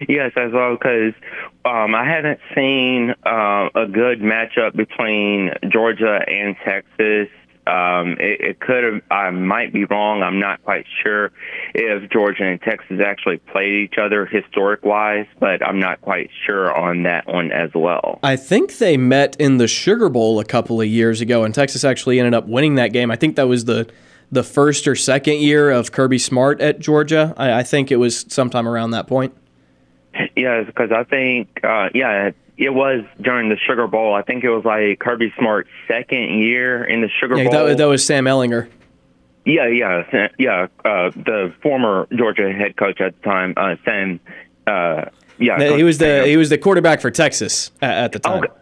Yes, as well, because um, I haven't seen uh, a good matchup between Georgia and Texas. Um, it, it could have. I might be wrong. I'm not quite sure if Georgia and Texas actually played each other historic wise, but I'm not quite sure on that one as well. I think they met in the Sugar Bowl a couple of years ago, and Texas actually ended up winning that game. I think that was the the first or second year of Kirby Smart at Georgia. I, I think it was sometime around that point. Yeah, because I think, uh, yeah, it was during the Sugar Bowl. I think it was like Kirby Smart's second year in the Sugar yeah, Bowl. That, that was Sam Ehlinger. Yeah, yeah, yeah. Uh, the former Georgia head coach at the time, uh, Sam. Uh, yeah, he was the he was the quarterback for Texas at, at the time. Okay.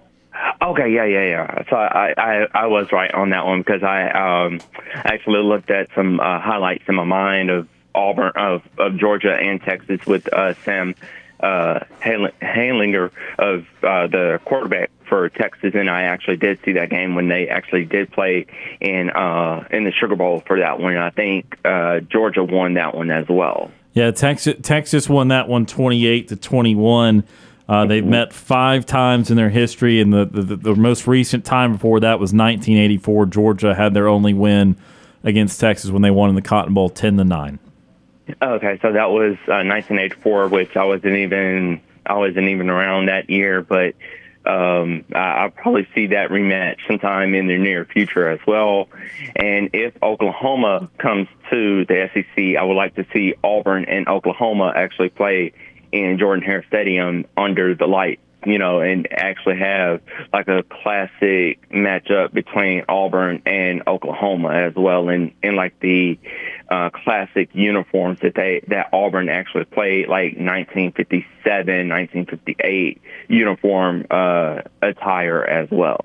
Okay, yeah, yeah, yeah. So I, I, I was right on that one because I um, actually looked at some uh, highlights in my mind of Auburn, of, of Georgia and Texas with uh, Sam uh, Ehlinger of uh, the quarterback for Texas, and I actually did see that game when they actually did play in uh, in the Sugar Bowl for that one. I think uh, Georgia won that one as well. Yeah, Texas Texas won that one twenty eight to twenty one. Uh, they've met five times in their history, and the, the, the most recent time before that was 1984. Georgia had their only win against Texas when they won in the Cotton Bowl, 10 to nine. Okay, so that was uh, 1984, which I wasn't even I wasn't even around that year, but um, I, will probably see that rematch sometime in the near future as well. And if Oklahoma comes to the SEC, I would like to see Auburn and Oklahoma actually play in Jordan Hare Stadium under the light, you know, and actually have like a classic matchup between Auburn and Oklahoma as well, and in like the uh, classic uniforms that they that Auburn actually played, like 1957, 1958 uniform uh, attire as well.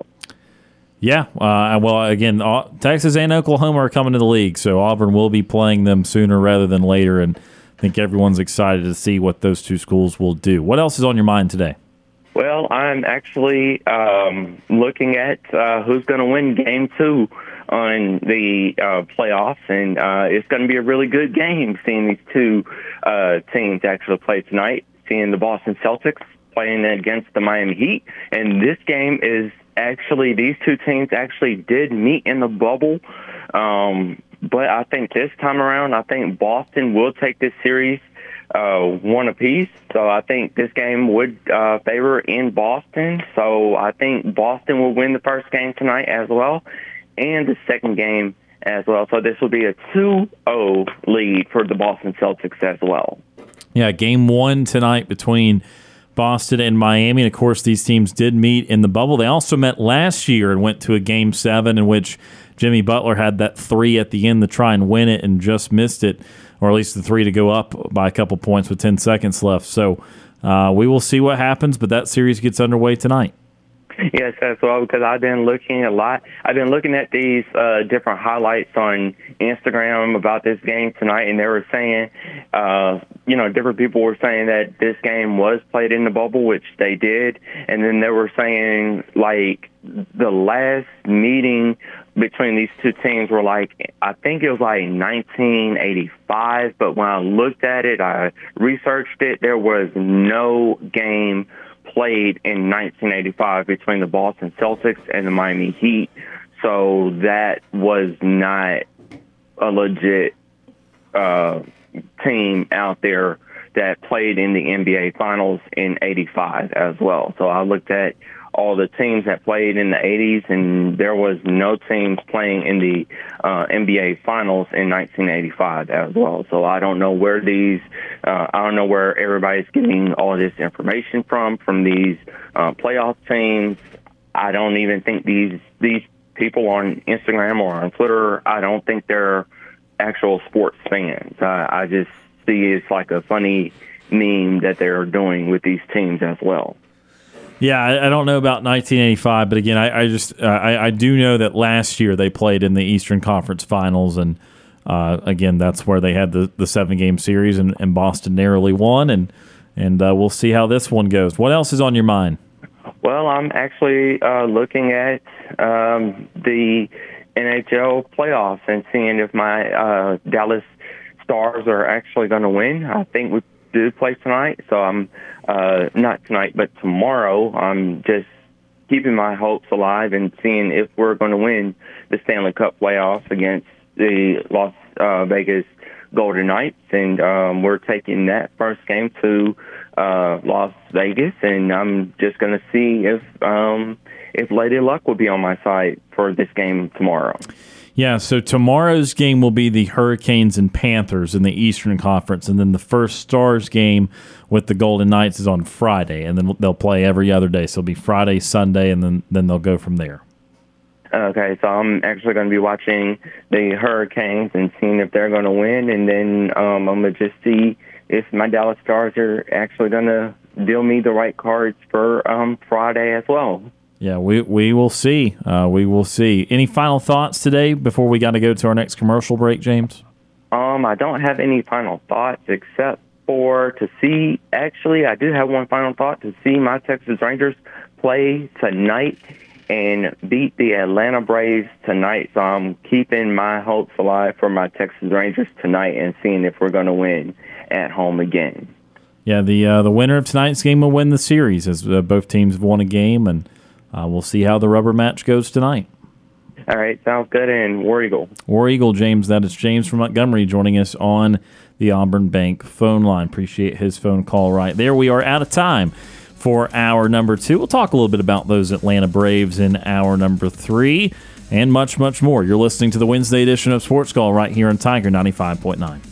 Yeah, uh, well, again, Texas and Oklahoma are coming to the league, so Auburn will be playing them sooner rather than later, and think everyone's excited to see what those two schools will do. What else is on your mind today? Well, I'm actually um, looking at uh, who's going to win game two on the uh, playoffs, and uh, it's going to be a really good game seeing these two uh, teams actually play tonight, seeing the Boston Celtics playing against the Miami Heat. And this game is actually, these two teams actually did meet in the bubble. Um, but I think this time around, I think Boston will take this series uh, one apiece. So I think this game would uh, favor in Boston. So I think Boston will win the first game tonight as well, and the second game as well. So this will be a 2-0 lead for the Boston Celtics as well. Yeah, game one tonight between Boston and Miami. And of course, these teams did meet in the bubble. They also met last year and went to a game seven in which Jimmy Butler had that three at the end to try and win it and just missed it, or at least the three to go up by a couple points with 10 seconds left. So uh, we will see what happens, but that series gets underway tonight. Yes, as well, because I've been looking a lot. I've been looking at these uh, different highlights on Instagram about this game tonight, and they were saying, uh, you know, different people were saying that this game was played in the bubble, which they did, and then they were saying like the last meeting between these two teams were like I think it was like 1985, but when I looked at it, I researched it, there was no game played in 1985 between the Boston Celtics and the Miami Heat. So that was not a legit uh, team out there that played in the NBA Finals in 85 as well. So I looked at all the teams that played in the 80s, and there was no teams playing in the uh, NBA Finals in 1985 as well. So I don't know where these, uh, I don't know where everybody's getting all this information from from these uh, playoff teams. I don't even think these these people on Instagram or on Twitter. I don't think they're actual sports fans. I, I just see it's like a funny meme that they're doing with these teams as well. Yeah, I, I don't know about 1985, but again, I, I just uh, I, I, do know that last year they played in the Eastern Conference Finals, and uh, again, that's where they had the, the seven game series, and, and Boston narrowly won, and and uh, we'll see how this one goes. What else is on your mind? Well, I'm actually uh, looking at um, the NHL playoffs and seeing if my uh, Dallas Stars are actually going to win. I think we do play tonight, so I'm uh, not tonight, but tomorrow. I'm just keeping my hopes alive and seeing if we're going to win the Stanley Cup playoffs against the Las uh, Vegas Golden Knights, and um, we're taking that first game to uh, Las Vegas, and I'm just going to see if um, if Lady Luck will be on my side for this game tomorrow. Yeah, so tomorrow's game will be the Hurricanes and Panthers in the Eastern Conference, and then the first Stars game with the Golden Knights is on Friday, and then they'll play every other day. So it'll be Friday, Sunday, and then then they'll go from there. Okay, so I'm actually going to be watching the Hurricanes and seeing if they're going to win, and then um, I'm going to just see if my Dallas Stars are actually going to deal me the right cards for um, Friday as well. Yeah, we, we will see. Uh, we will see. Any final thoughts today before we got to go to our next commercial break, James? Um, I don't have any final thoughts except for to see. Actually, I do have one final thought to see my Texas Rangers play tonight and beat the Atlanta Braves tonight. So I'm keeping my hopes alive for my Texas Rangers tonight and seeing if we're going to win at home again. Yeah, the uh, the winner of tonight's game will win the series as uh, both teams have won a game and uh, we'll see how the rubber match goes tonight. All right, sounds good. And War Eagle. War Eagle, James. That is James from Montgomery joining us on the Auburn Bank phone line. Appreciate his phone call right there. We are out of time for hour number two. We'll talk a little bit about those Atlanta Braves in hour number three and much, much more. You're listening to the Wednesday edition of Sports Call right here on Tiger 95.9.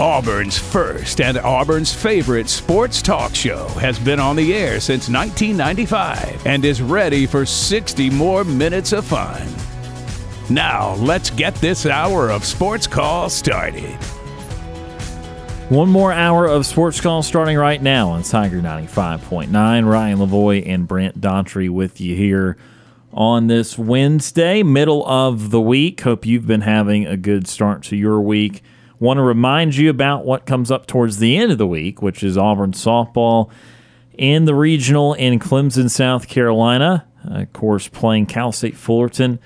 Auburn's first and Auburn's favorite sports talk show has been on the air since 1995 and is ready for 60 more minutes of fun. Now, let's get this hour of Sports Call started. One more hour of Sports Call starting right now on Tiger 95.9. Ryan Lavoie and Brant Daughtry with you here on this Wednesday, middle of the week. Hope you've been having a good start to your week. Want to remind you about what comes up towards the end of the week, which is Auburn softball in the regional in Clemson, South Carolina. Uh, of course, playing Cal State Fullerton.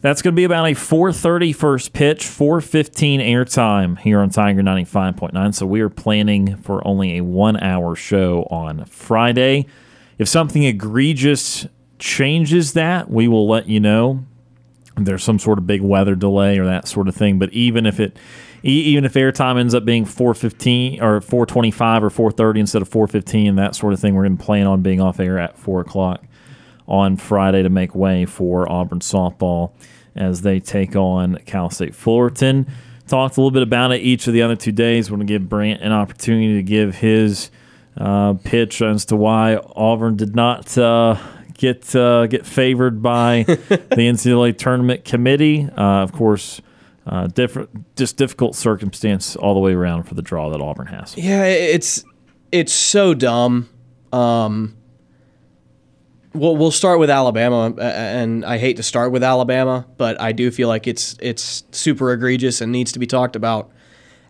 That's going to be about a 4:30 first pitch, 4:15 airtime here on Tiger 95.9. So we are planning for only a one-hour show on Friday. If something egregious changes that, we will let you know. There's some sort of big weather delay or that sort of thing. But even if it, even if airtime ends up being 4:15 or 4:25 or 4:30 instead of 4:15, that sort of thing, we're going to plan on being off air at four o'clock on Friday to make way for Auburn softball as they take on Cal State Fullerton. Talked a little bit about it each of the other two days. Want to give Brant an opportunity to give his uh, pitch as to why Auburn did not uh, get uh, get favored by the NCAA tournament committee. Uh, of course, uh, different, just difficult circumstance all the way around for the draw that Auburn has. Yeah, it's it's so dumb. Um, well, we'll start with Alabama, and I hate to start with Alabama, but I do feel like it's it's super egregious and needs to be talked about.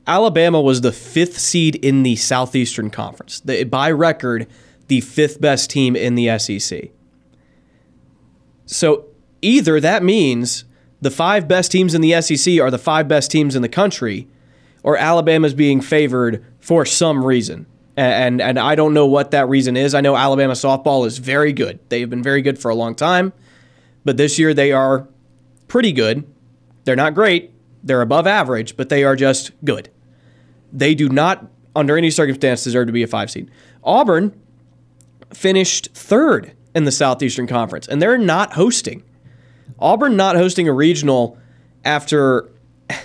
Alabama was the fifth seed in the Southeastern Conference, by record, the fifth best team in the SEC. So either that means the five best teams in the SEC are the five best teams in the country, or Alabama's being favored for some reason. And, and I don't know what that reason is. I know Alabama softball is very good. They've been very good for a long time, but this year they are pretty good. They're not great. They're above average, but they are just good. They do not, under any circumstance, deserve to be a five seed. Auburn finished third in the Southeastern Conference, and they're not hosting. Auburn not hosting a regional after.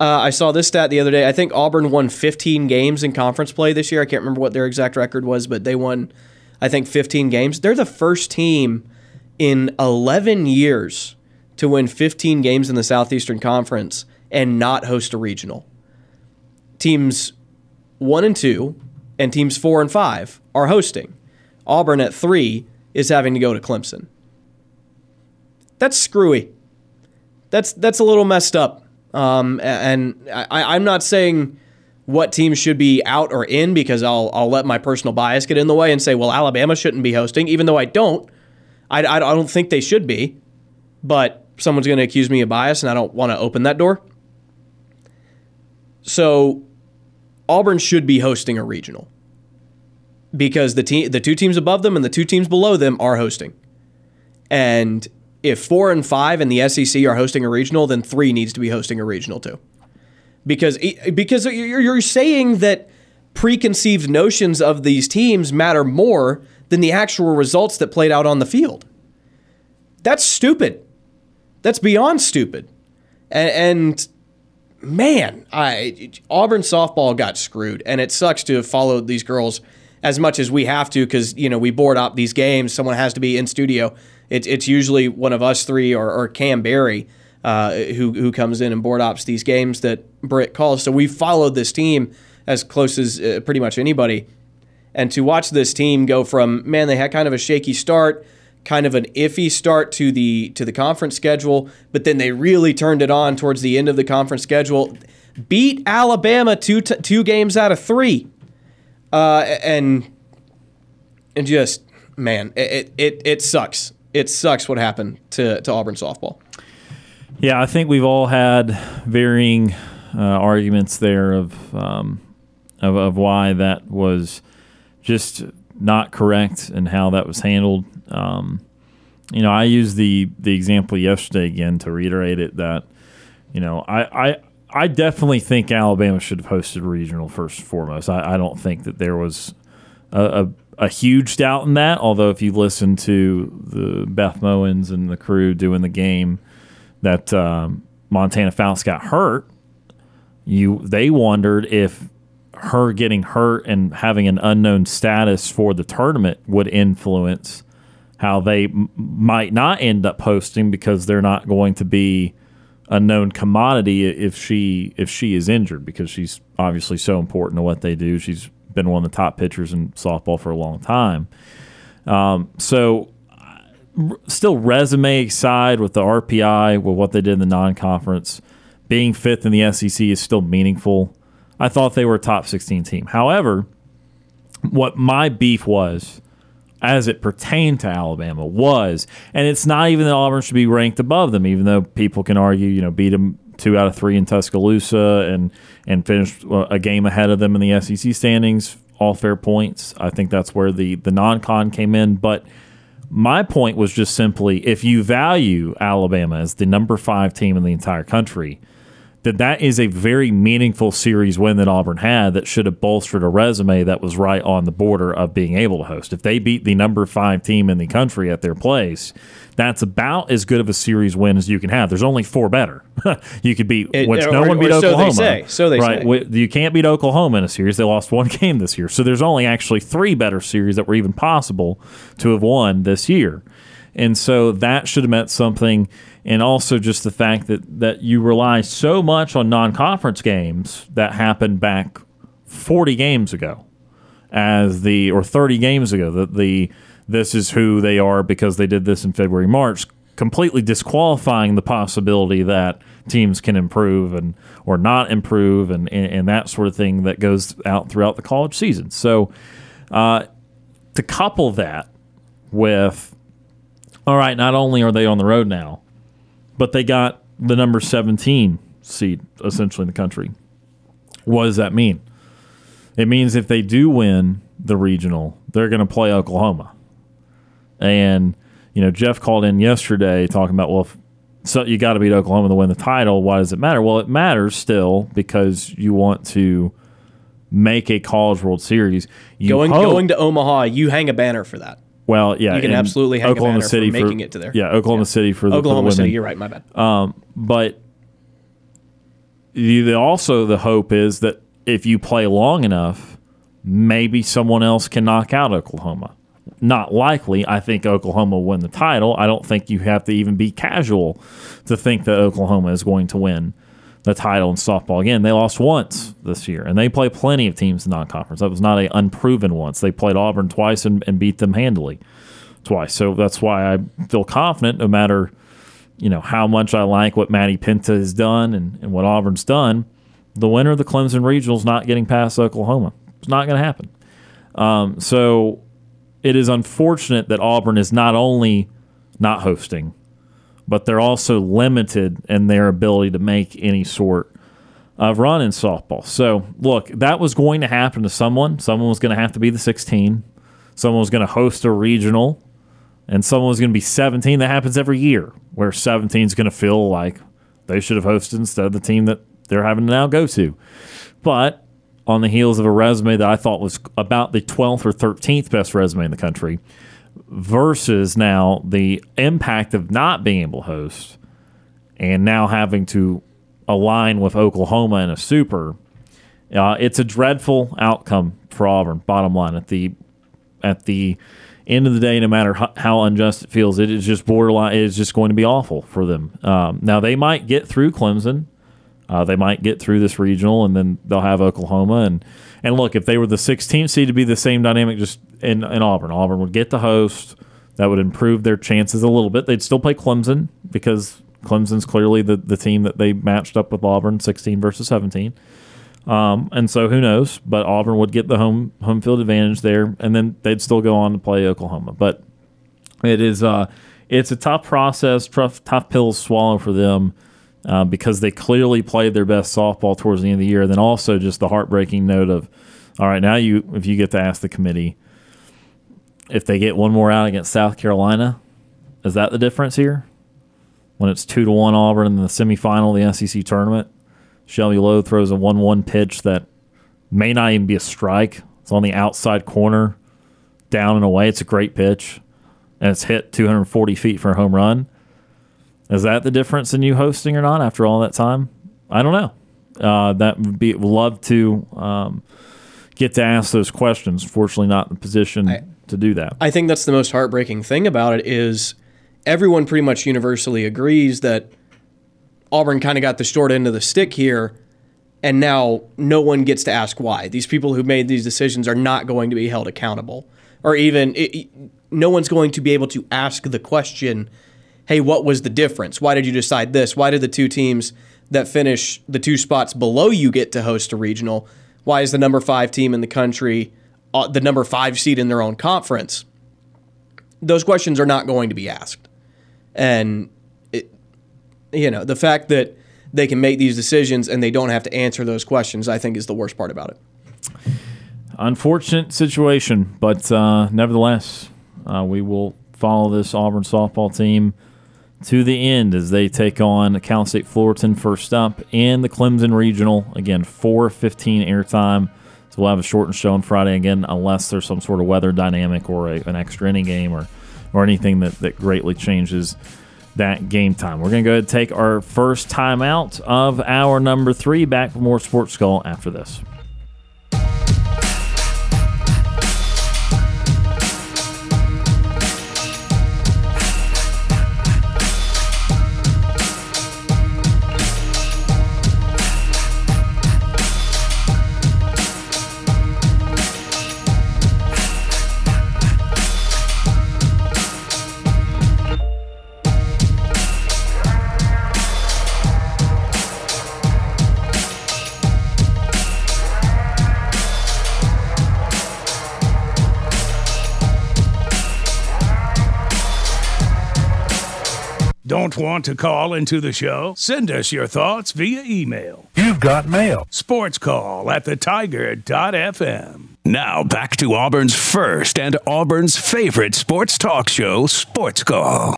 Uh, I saw this stat the other day. I think Auburn won 15 games in conference play this year. I can't remember what their exact record was, but they won, I think, 15 games. They're the first team in 11 years to win 15 games in the Southeastern Conference and not host a regional. Teams one and two and teams four and five are hosting. Auburn at three is having to go to Clemson. That's screwy. That's that's a little messed up. Um, and I, I'm not saying what teams should be out or in because I'll I'll let my personal bias get in the way and say, well, Alabama shouldn't be hosting, even though I don't. I, I don't think they should be, but someone's going to accuse me of bias, and I don't want to open that door. So Auburn should be hosting a regional because the team, the two teams above them and the two teams below them are hosting, and if four and five in the SEC are hosting a regional, then three needs to be hosting a regional too, because because you're saying that preconceived notions of these teams matter more than the actual results that played out on the field. That's stupid. That's beyond stupid. And, and man, I Auburn softball got screwed, and it sucks to have followed these girls as much as we have to because you know we board up these games. Someone has to be in studio it's it's usually one of us three or, or Cam Barry uh, who who comes in and board ops these games that Britt calls. So we followed this team as close as uh, pretty much anybody, and to watch this team go from man they had kind of a shaky start. Kind of an iffy start to the to the conference schedule, but then they really turned it on towards the end of the conference schedule. Beat Alabama two t- two games out of three, uh, and and just man, it, it it sucks it sucks what happened to, to Auburn softball. Yeah, I think we've all had varying uh, arguments there of, um, of, of why that was just not correct and how that was handled. Um, you know, I used the the example yesterday again to reiterate it that you know I I, I definitely think Alabama should have hosted regional first and foremost. I, I don't think that there was a, a a huge doubt in that. Although if you listen to the Beth Mowins and the crew doing the game, that um, Montana Fouts got hurt. you they wondered if her getting hurt and having an unknown status for the tournament would influence how they m- might not end up hosting because they're not going to be a known commodity if she if she is injured because she's obviously so important to what they do. She's been one of the top pitchers in softball for a long time. Um, so still resume side with the RPI with what they did in the non-conference, being fifth in the SEC is still meaningful. I thought they were a top 16 team. However, what my beef was as it pertained to Alabama was, and it's not even that Auburn should be ranked above them, even though people can argue, you know, beat them two out of three in Tuscaloosa and and finished uh, a game ahead of them in the SEC standings. All fair points. I think that's where the the non-con came in, but. My point was just simply if you value Alabama as the number five team in the entire country, that that is a very meaningful series win that Auburn had that should have bolstered a resume that was right on the border of being able to host. If they beat the number five team in the country at their place, that's about as good of a series win as you can have. There's only four better. you could beat It- which or- no one beat or so they Oklahoma. say. So they right? say. You can't beat Oklahoma in a series. They lost one game this year. So there's only actually three better series that were even possible to have won this year. And so that should have meant something. And also just the fact that, that you rely so much on non conference games that happened back 40 games ago as the, or 30 games ago, that the, this is who they are because they did this in February, March, completely disqualifying the possibility that teams can improve and, or not improve and, and, and that sort of thing that goes out throughout the college season. So, uh, to couple that with all right, not only are they on the road now, but they got the number 17 seed essentially in the country. What does that mean? It means if they do win the regional, they're going to play Oklahoma. And, you know, Jeff called in yesterday talking about, well, if, so you got to beat Oklahoma to win the title. Why does it matter? Well, it matters still because you want to make a College World Series. You Going hope- going to Omaha, you hang a banner for that. Well, yeah, You can absolutely hang a Oklahoma for City making it to there. Yeah, Oklahoma Yeah. City for the, for the Oklahoma City, you're right. My bad. Um, but you, the, also the hope is that if you play long enough, maybe someone else can knock out Oklahoma. Not likely. I think Oklahoma will win the title. I don't think you have to even be casual to think that Oklahoma is going to win the title in softball again. They lost once this year, and they play plenty of teams in non-conference. That was not a unproven once. They played Auburn twice and, and beat them handily twice. So that's why I feel confident, no matter you know how much I like what Maddie Penta has done and, and what Auburn's done. The winner of the Clemson Regional is not getting past Oklahoma. It's not going to happen. Um, so it is unfortunate that Auburn is not only not hosting, but they're also limited in their ability to make any sort of run in softball. So, look, that was going to happen to someone. Someone was going to have to be the 16. Someone was going to host a regional, and someone was going to be 17. That happens every year, where 17 is going to feel like they should have hosted instead of the team that they're having to now go to. But on the heels of a resume that I thought was about the 12th or 13th best resume in the country, versus now the impact of not being able to host and now having to align with Oklahoma in a super, uh, it's a dreadful outcome for Auburn. Bottom line, at the at the end of the day, no matter how, how unjust it feels, it is just borderline. It is just going to be awful for them. Um, now they might get through Clemson. Uh, they might get through this regional, and then they'll have Oklahoma. And and look, if they were the 16th seed, to be the same dynamic just in, in Auburn. Auburn would get the host. That would improve their chances a little bit. They'd still play Clemson because Clemson's clearly the, the team that they matched up with Auburn, 16 versus 17. Um, and so who knows? But Auburn would get the home home field advantage there, and then they'd still go on to play Oklahoma. But it is uh, it's a tough process, tough tough pills to swallow for them uh, because they clearly played their best softball towards the end of the year. And then also just the heartbreaking note of, all right, now you if you get to ask the committee if they get one more out against South Carolina, is that the difference here? When it's two to one Auburn in the semifinal of the SEC tournament, Shelby Lowe throws a one-one pitch that may not even be a strike. It's on the outside corner, down and away. It's a great pitch, and it's hit 240 feet for a home run. Is that the difference in you hosting or not after all that time? I don't know. uh, that would be love to um, get to ask those questions. Fortunately, not in the position I, to do that. I think that's the most heartbreaking thing about it is everyone pretty much universally agrees that Auburn kind of got the short end of the stick here, and now no one gets to ask why. These people who made these decisions are not going to be held accountable, or even it, no one's going to be able to ask the question, "Hey, what was the difference? Why did you decide this? Why did the two teams that finish the two spots below you get to host a regional? Why is the number five team in the country uh, the number five seed in their own conference?" Those questions are not going to be asked, and you know, the fact that they can make these decisions and they don't have to answer those questions, I think is the worst part about it. Unfortunate situation, but uh, nevertheless, uh, we will follow this Auburn softball team to the end as they take on Cal State Fullerton first up in the Clemson Regional. Again, 4:15 airtime. So we'll have a shortened show on Friday again, unless there's some sort of weather dynamic or a, an extra inning game or or anything that, that greatly changes that game time. We're going to go ahead and take our first time out of our number three. Back for more Sports Call after this. Don't want to call into the show? Send us your thoughts via email. You've got mail. Sports call at thetiger.fm. Now back to Auburn's first and Auburn's favorite sports talk show, Sports Call.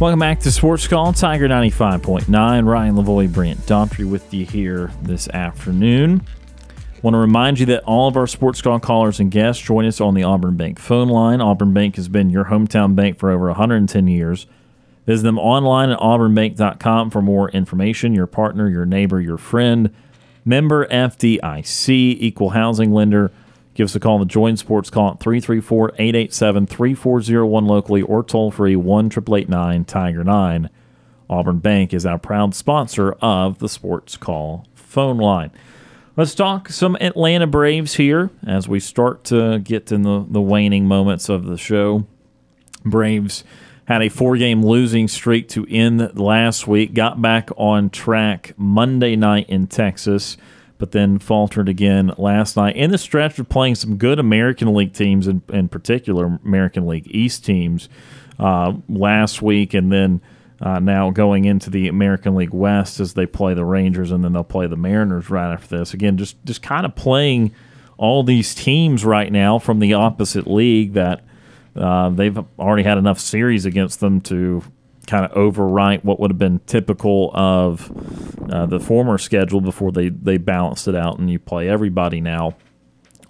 Welcome back to Sports Call, Tiger 95.9. Ryan Lavoie, Brant Daughtry with you here this afternoon. Want to remind you that all of our Sports Call callers and guests join us on the Auburn Bank phone line. Auburn Bank has been your hometown bank for over 110 years. Visit them online at auburnbank.com for more information. Your partner, your neighbor, your friend. Member FDIC, equal housing lender. Give us a call on the Join Sports Call at 334 887 3401 locally or toll free 1 889 Tiger 9. Auburn Bank is our proud sponsor of the Sports Call phone line. Let's talk some Atlanta Braves here as we start to get in the, the waning moments of the show. Braves had a four game losing streak to end last week, got back on track Monday night in Texas but then faltered again last night in the stretch of playing some good American League teams, in, in particular American League East teams uh, last week, and then uh, now going into the American League West as they play the Rangers and then they'll play the Mariners right after this. Again, just just kind of playing all these teams right now from the opposite league that uh, they've already had enough series against them to kind of overwrite what would have been typical of uh, the former schedule before they, they balanced it out and you play everybody now.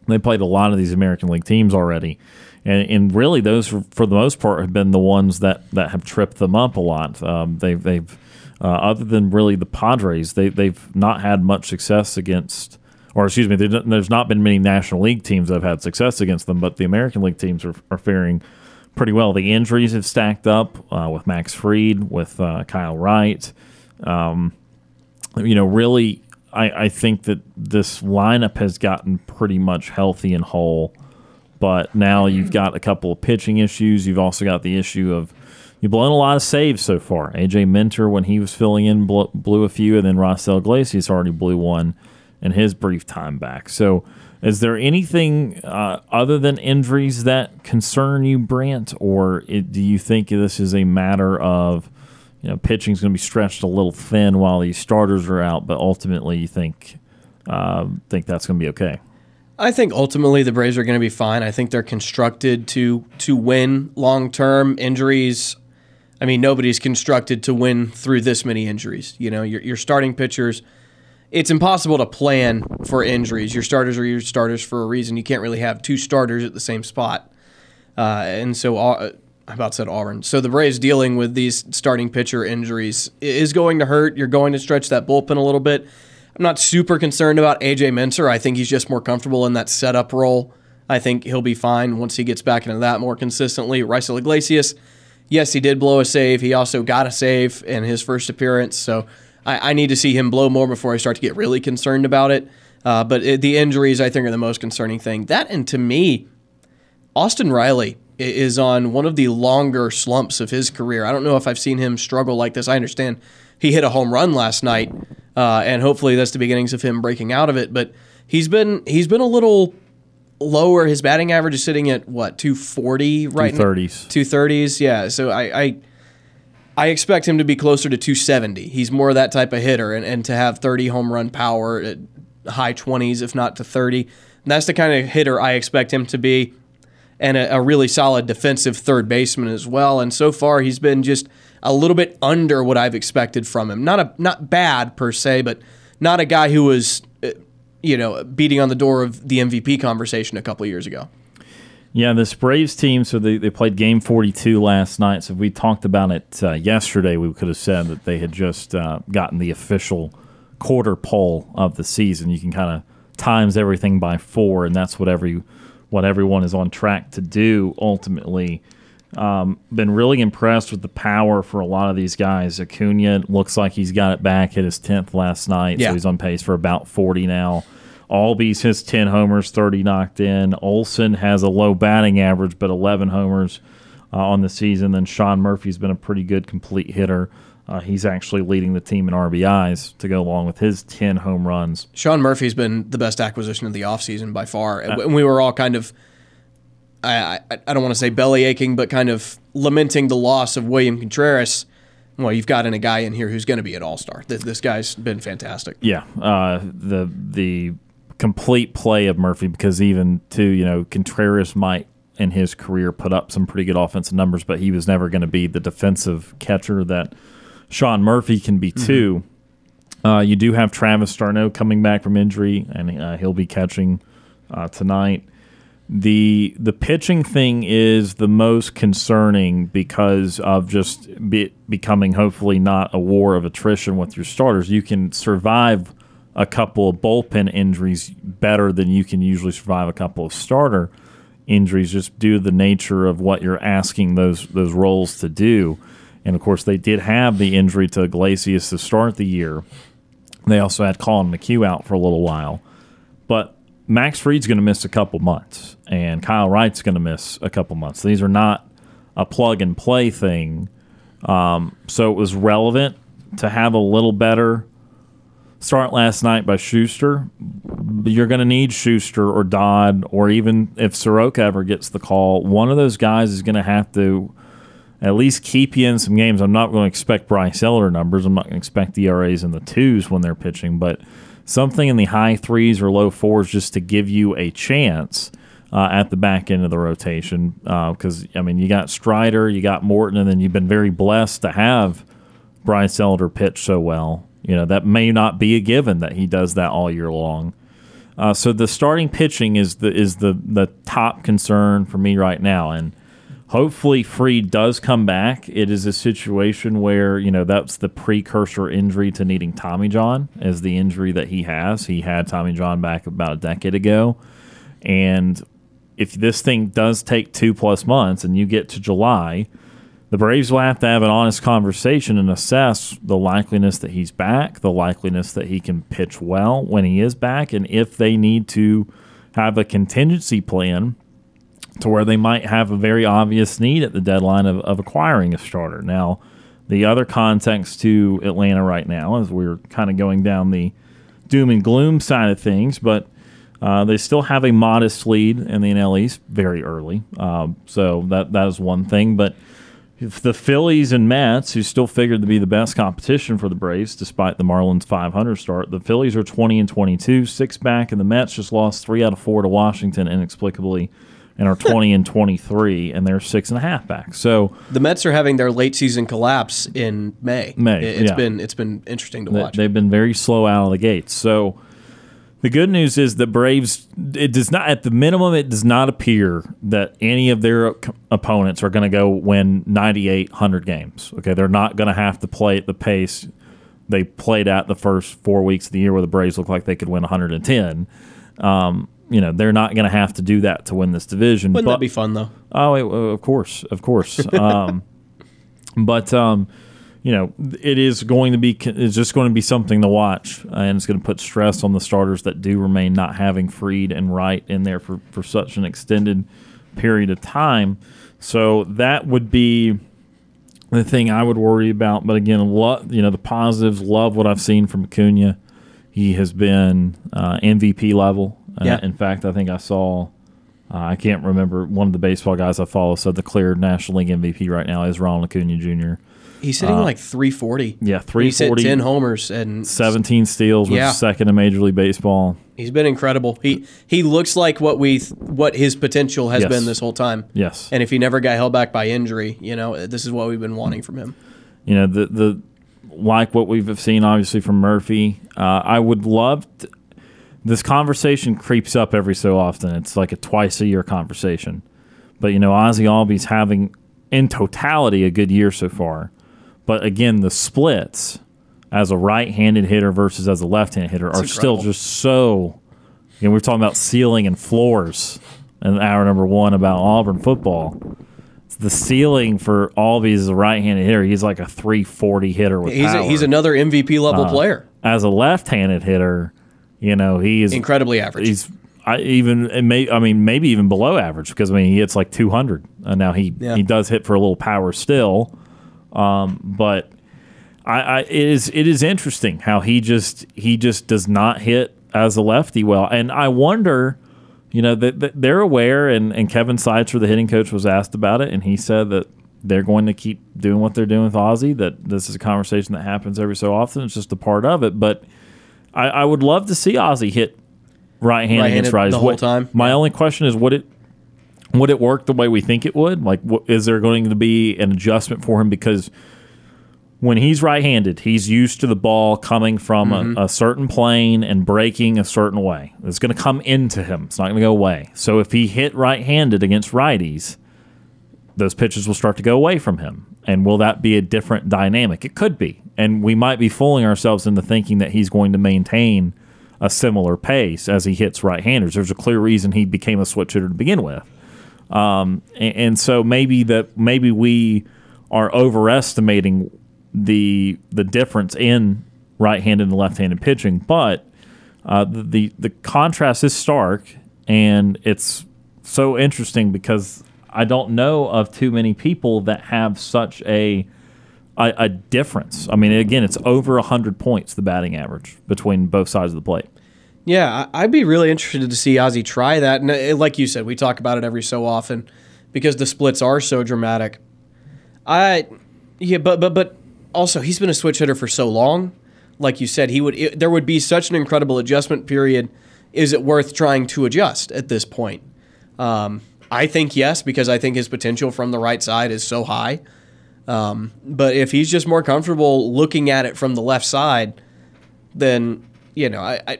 They played a lot of these American League teams already. And, and really, those, for the most part, have been the ones that, that have tripped them up a lot. Um, they've, they've uh, other than really the Padres, they, they've not had much success against, or excuse me, there's not been many National League teams that have had success against them, but the American League teams are, are faring – pretty well. The injuries have stacked up uh, with Max Fried, with uh, Kyle Wright. Um, you know, really, I, I think that this lineup has gotten pretty much healthy and whole. But now you've got a couple of pitching issues. You've also got the issue of you've blown a lot of saves so far. AJ Minter, when he was filling in, blew, blew a few, and then Raisel Iglesias already blew one in his brief time back. So is there anything uh, other than injuries that concern you, Brant, or it, do you think this is a matter of you know pitching is going to be stretched a little thin while these starters are out, but ultimately you think uh, think that's going to be okay? I think ultimately the Braves are going to be fine. I think they're constructed to to win long term. Injuries, I mean, nobody's constructed to win through this many injuries. You know, your, your starting pitchers it's impossible to plan for injuries. Your starters are your starters for a reason. You can't really have two starters at the same spot. Uh, and so, uh, I about said Auburn. So the Braves dealing with these starting pitcher injuries is going to hurt. You're going to stretch that bullpen a little bit. I'm not super concerned about AJ Minter. I think he's just more comfortable in that setup role. I think he'll be fine once he gets back into that more consistently. Raisel Iglesias, yes, he did blow a save. He also got a save in his first appearance. So I, I need to see him blow more before I start to get really concerned about it. Uh, but it, the injuries, I think, are the most concerning thing. That, and to me, Austin Riley is on one of the longer slumps of his career. I don't know if I've seen him struggle like this. I understand he hit a home run last night, uh, and hopefully that's the beginnings of him breaking out of it. But he's been he's been a little lower. His batting average is sitting at what two forty right. Two thirties. Two thirties. Yeah. So I, I I expect him to be closer to 270. He's more of that type of hitter, and, and to have 30 home run power at high 20s, if not to 30. And that's the kind of hitter I expect him to be, and a, a really solid defensive third baseman as well. And so far, he's been just a little bit under what I've expected from him. Not a not bad per se, but not a guy who was, uh, you know, beating on the door of the MVP conversation a couple years ago. Yeah, this Braves team, so they, they played game 42 last night. So if we talked about it uh, yesterday, we could have said that they had just uh, gotten the official quarter pole of the season. You can kind of times everything by four, and that's what every what everyone is on track to do ultimately. Um, been really impressed with the power for a lot of these guys. Acuna looks like he's got it back. at his tenth last night, yeah. so he's on pace for about forty now. Albies has 10 homers, 30 knocked in. Olson has a low batting average, but 11 homers uh, on the season. Then Sean Murphy's been a pretty good complete hitter. Uh, he's actually leading the team in RBIs to go along with his 10 home runs. Sean Murphy's been the best acquisition of the offseason by far. Uh, and we were all kind of, I, I, I don't want to say belly aching, but kind of lamenting the loss of William Contreras well, you've got in a guy in here who's going to be an all star. This, this, guy's been fantastic. Yeah, uh, the the complete play of Murphy because even to you know Contreras might in his career put up some pretty good offensive numbers, but he was never going to be the defensive catcher that Sean Murphy can be mm-hmm. too. Uh, you do have Travis d'Arnaud coming back from injury, and uh, he'll be catching uh, tonight. the The pitching thing is the most concerning because of just be, becoming hopefully not a war of attrition with your starters. You can survive a couple of bullpen injuries better than you can usually survive a couple of starter injuries just due to the nature of what you're asking those those roles to do. And of course, they did have the injury to Iglesias to start the year. They also had Collin McHugh out for a little while. But Max Fried's going to miss a couple months, and Kyle Wright's going to miss a couple months. These are not a plug and play thing. Um, so it was relevant to have a little better start last night by Shuster. You're going to need Shuster or Dodd, or even if Soroka ever gets the call, one of those guys is going to have to at least keep you in some games. I'm not going to expect Bryce Elder numbers. I'm not going to expect the ERAs in the twos when they're pitching, but something in the high threes or low fours just to give you a chance. Uh, at the back end of the rotation, because uh, I mean, you got Strider, you got Morton, and then you've been very blessed to have Bryce Elder pitch so well. You know, that may not be a given that he does that all year long. Uh, so the starting pitching is the is the the top concern for me right now, and hopefully Fried does come back. It is a situation where you know that's the precursor injury to needing Tommy John, as the injury that he has. He had Tommy John back about a decade ago, and if this thing does take two plus months and you get to July, the Braves will have to have an honest conversation and assess the likeliness that he's back, the likeliness that he can pitch well when he is back, and if they need to have a contingency plan to where they might have a very obvious need at the deadline of, of acquiring a starter. Now, the other context to Atlanta right now is we're kind of going down the doom and gloom side of things, but uh, they still have a modest lead in the NL East very early. Uh, so that that is one thing, but if the Phillies and Mets, who still figured to be the best competition for the Braves despite the Marlins 500 start, the Phillies are 20 and 22, six back, and the Mets just lost three out of four to Washington inexplicably and are 20 and 23, and they're six and a half back. So The Mets are having their late season collapse in May. May, It- It's yeah. been it's been interesting to watch. They've been very slow out of the gates. So the good news is the Braves. It does not, at the minimum, it does not appear that any of their op- opponents are going to go win 98, 100 games. Okay, they're not going to have to play at the pace they played at the first four weeks of the year, where the Braves looked like they could win 110. Um, you know, they're not going to have to do that to win this division. Wouldn't but, that be fun though? Oh, it, of course, of course. Um, but um, you know, it is going to be it's just going to be something to watch, and it's going to put stress on the starters that do remain not having Fried and Wright in there for for such an extended period of time. So that would be the thing I would worry about. But again, lo- you know, the positives. Love what I've seen from Acuna. He has been uh, MVP level. Uh, Yeah. in fact, I think I saw. Uh, I can't remember. One of the baseball guys I follow said the clear National League MVP right now is Ronald Acuna Jr. He's hitting like 340. Uh, Yeah, He's hit 340, 10 homers and 17 steals, which Yeah. is second in Major League Baseball. he's been incredible. He he looks like what we what his potential has Yes. been this whole time. Yes. And if he never got held back by injury, you know, this is what we've been wanting from him. you know the the like what we've seen obviously from Murphy. Uh, I would love to, this conversation creeps up every so often. It's like a twice a year conversation, but you know Ozzy Albies having in totality a good year so far, but again the splits as a right-handed hitter versus as a left-handed hitter are still just so. You know, we're talking about ceiling and floors in hour number one about Auburn football It's the ceiling for Albies as a right-handed hitter, he's like a 340 hitter with He's a, power. he's another MVP level Uh, player. As a left-handed hitter, you know, he is Incredibly average. He's I even may I mean maybe even below average because I mean he hits like 200. and now he Yeah. he does hit for a little power still, um, but I, I it is it is interesting how he just he just does not hit as a lefty well, and I wonder. You know that that they're aware, and, and Kevin Seitzer, the hitting coach, was asked about it, and he said that they're going to keep doing what they're doing with Ozzy. That this is a conversation that happens every so often. It's just a part of it. But I, I would love to see Ozzy hit right hand against righties the whole What- time. My only question is, would it would it work the way we think it would? Like, wh- is there going to be an adjustment for him because when he's right-handed, he's used to the ball coming from Mm-hmm. a, a certain plane and breaking a certain way. It's going to come into him. It's not going to go away. So if he hit right-handed against righties, those pitches will start to go away from him. And will that be a different dynamic? It could be. And we might be fooling ourselves into thinking that he's going to maintain a similar pace as he hits right-handers. There's a clear reason he became a switch hitter to begin with. Um, and, and so maybe that maybe we are overestimating the the difference in right-handed and left-handed pitching, but uh, the, the contrast is stark, and it's so interesting because I don't know of too many people that have such a a, a difference. I mean, again, it's over hundred points the batting average between both sides of the plate. Yeah, I'd be really interested to see Ozzy try that. And uh, like you said, we talk about it every so often because the splits are so dramatic. I, yeah, but but but also he's been a switch hitter for so long. Like you said, he would it, there would be such an incredible adjustment period. Is it worth trying to adjust at this point? Um, I think yes, because I think his potential from the right side is so high. Um, but if he's just more comfortable looking at it from the left side, then you know I. I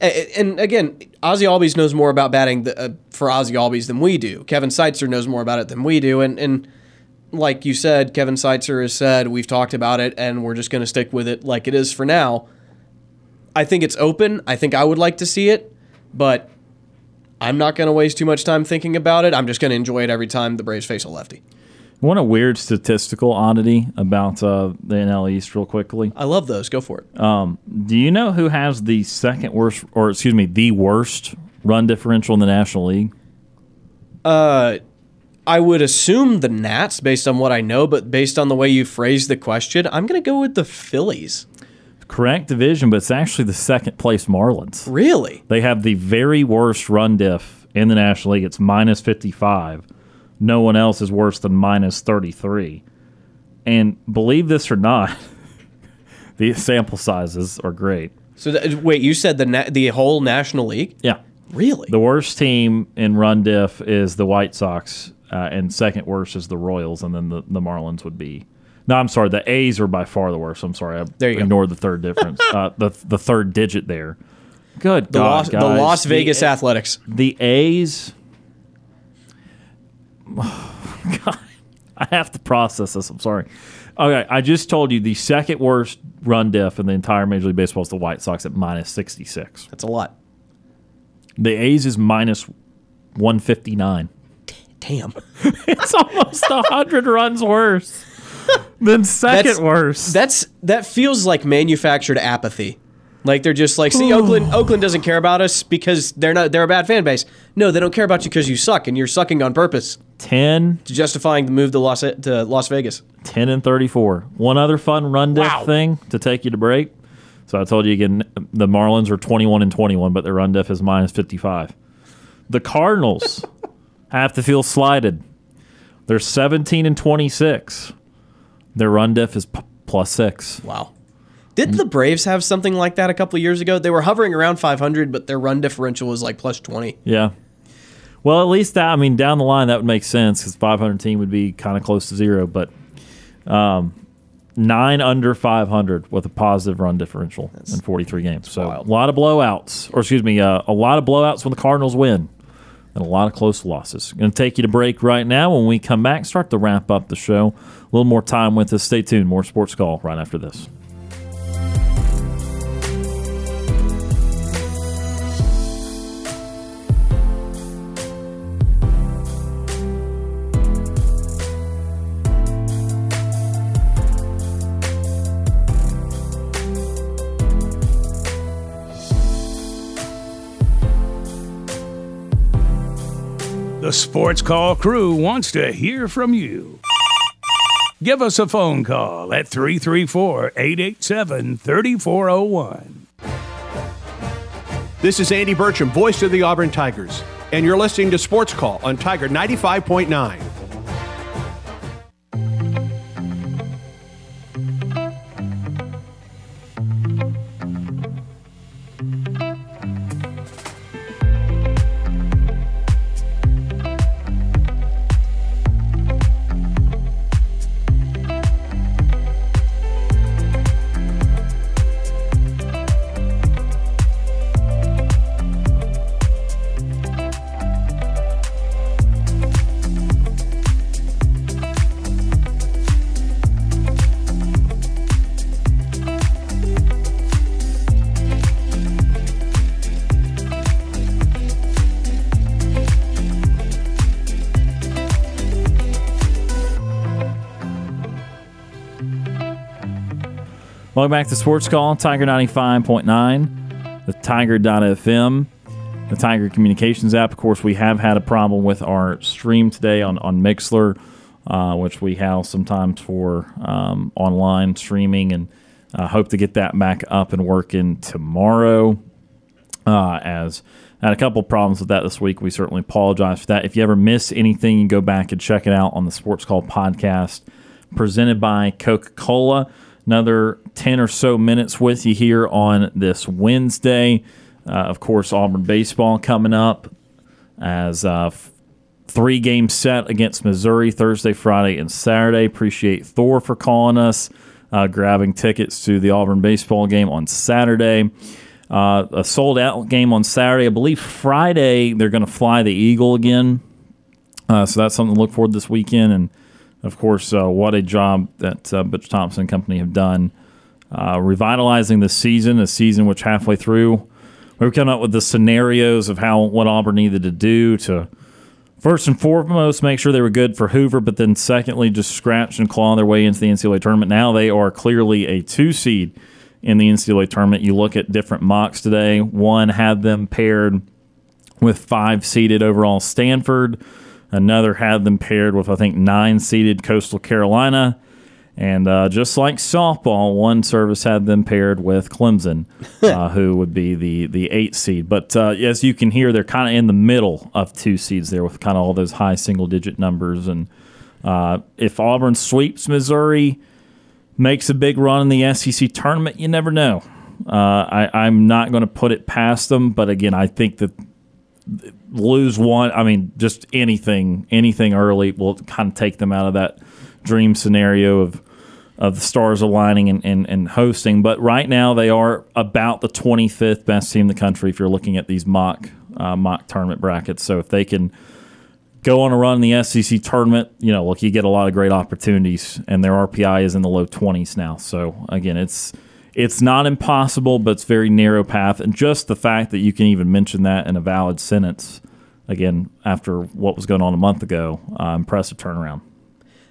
and again, Ozzy Albies knows more about batting the, uh, for Ozzy Albies than we do. Kevin Seitzer knows more about it than we do, and and like you said, Kevin Seitzer has said we've talked about it, and we're just going to stick with it like it is for now. I think it's open. I think I would like to see it, but I'm not going to waste too much time thinking about it. I'm just going to enjoy it every time the Braves face a lefty. One a weird statistical oddity about uh, the NL East, real quickly. I love those. Go for it. Do you know who has the second worst, or excuse me, the worst run differential in the National League? Uh, I would assume the Nats based on what I know, but based on the way you phrased the question, I'm going to go with the Phillies. Correct division, but it's actually the second place Marlins. Really? They have the very worst run diff in the National League. It's minus 55. No one else is worse than minus 33. And believe this or not, the sample sizes are great. So th- wait, you said the na- the whole National League? Yeah. Really? The worst team in run diff is the White Sox, uh, and second worst is the Royals, and then the, the Marlins would be. No, I'm sorry. The A's are by far the worst. I'm sorry. I There you go. ignored the third difference. uh, the the third digit there. Good The, God, Las, the. Las Vegas The, Athletics. the A's. God, I have to process this. I'm sorry. Okay, I just told you the second worst run diff in the entire Major League Baseball is the White Sox at minus 66. That's a lot. The A's is minus 159. Damn. It's almost 100 runs worse than second That's- worst. That's that feels like manufactured apathy. Like they're just like, see, Oakland Oakland doesn't care about us because they're not they're a bad fan base. No, they don't care about you because you suck and you're sucking on purpose, 10, to justifying the move to Las to Las Vegas. 10 and 34. One other fun run diff Wow. thing to take you to break. So I told you again, the Marlins are 21 and 21, but their run diff is minus 55. The Cardinals have to feel slighted. They're 17 and 26. Their run diff is p- plus six. Wow. Didn't the Braves have something like that a couple of years ago? They were hovering around 500, but their run differential was like plus 20. Yeah. Well, at least that, I mean, down the line, that would make sense because 500 team would be kind of close to zero, but um, nine under 500 with a positive run differential in 43 games. So wild. a lot of blowouts, or excuse me, uh, a lot of blowouts when the Cardinals win and a lot of close losses. Going to take you to break right now. When we come back, start to wrap up the show. A little more time with us. Stay tuned. More Sports Call right after this. Sports Call crew wants to hear from you. Give us a phone call at 334 887 3401. This is Andy Burcham, voice of the Auburn Tigers, and you're listening to Sports Call on Tiger 95.9. Welcome back to Sports Call, Tiger 95.9, the Tiger.fm, the Tiger Communications app. Of course, we have had a problem with our stream today on, on Mixlr, uh, which we house sometimes for um, online streaming, and uh, hope to get that back up and working tomorrow. Uh, as I had a couple problems with that this week. We certainly apologize for that. If you ever miss anything, you go back and check it out on the Sports Call podcast presented by Coca Cola. Another 10 or so minutes with you here on this Wednesday. Uh, of course, Auburn baseball coming up as uh, f- three game set against Missouri Thursday, Friday, and Saturday. Appreciate Thor for calling us, uh, grabbing tickets to the Auburn baseball game on Saturday. Uh, a sold out game on Saturday. I believe Friday they're going to fly the Eagle again. Uh, so that's something to look forward to this weekend. And of course, uh, what a job that uh, Butch Thompson company have done uh, revitalizing the season, a season which halfway through we were coming up with the scenarios of how what Auburn needed to do to first and foremost make sure they were good for Hoover, but then secondly just scratch and claw their way into the NCAA tournament. Now they are clearly a two seed in the NCAA tournament. You look at different mocks today. One had them paired with five seeded overall Stanford. Another had them paired with I think nine seeded Coastal Carolina. And uh, just like softball, one service had them paired with Clemson, uh, who would be the the eight seed. But uh, as you can hear, they're kind of in the middle of two seeds there, with kind of all those high single digit numbers. And uh, if Auburn sweeps Missouri, makes a big run in the SEC tournament, you never know. Uh, I, I'm not going to put it past them, but again, I think that lose one. I mean, just anything, anything early will kind of take them out of that dream scenario of of the stars aligning and, and, and hosting. But right now, they are about the 25th best team in the country if you're looking at these mock uh, mock tournament brackets. So if they can go on a run in the SEC tournament, you know, look, you get a lot of great opportunities, and their RPI is in the low 20s now. So again, it's it's not impossible, but it's very narrow path. And just the fact that you can even mention that in a valid sentence, again, after what was going on a month ago, uh, impressive turnaround.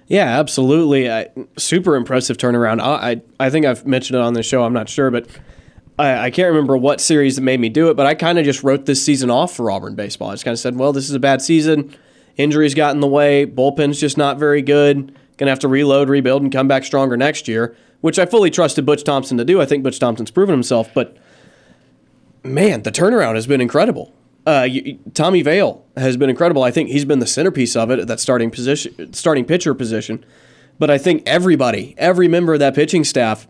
Yeah, absolutely. I, super impressive turnaround. I, I, I think I've mentioned it on the show. I'm not sure, but I, I can't remember what series that made me do it. But I kind of just wrote this season off for Auburn baseball. I just kind of said, well, this is a bad season. Injuries got in the way. Bullpen's just not very good. Gonna have to reload, rebuild, and come back stronger next year which I fully trusted Butch Thompson to do. I think Butch Thompson's proven himself, but man, the turnaround has been incredible. Uh, you, Tommy Vail has been incredible. I think he's been the centerpiece of it at that starting position, starting pitcher position. But I think everybody, every member of that pitching staff,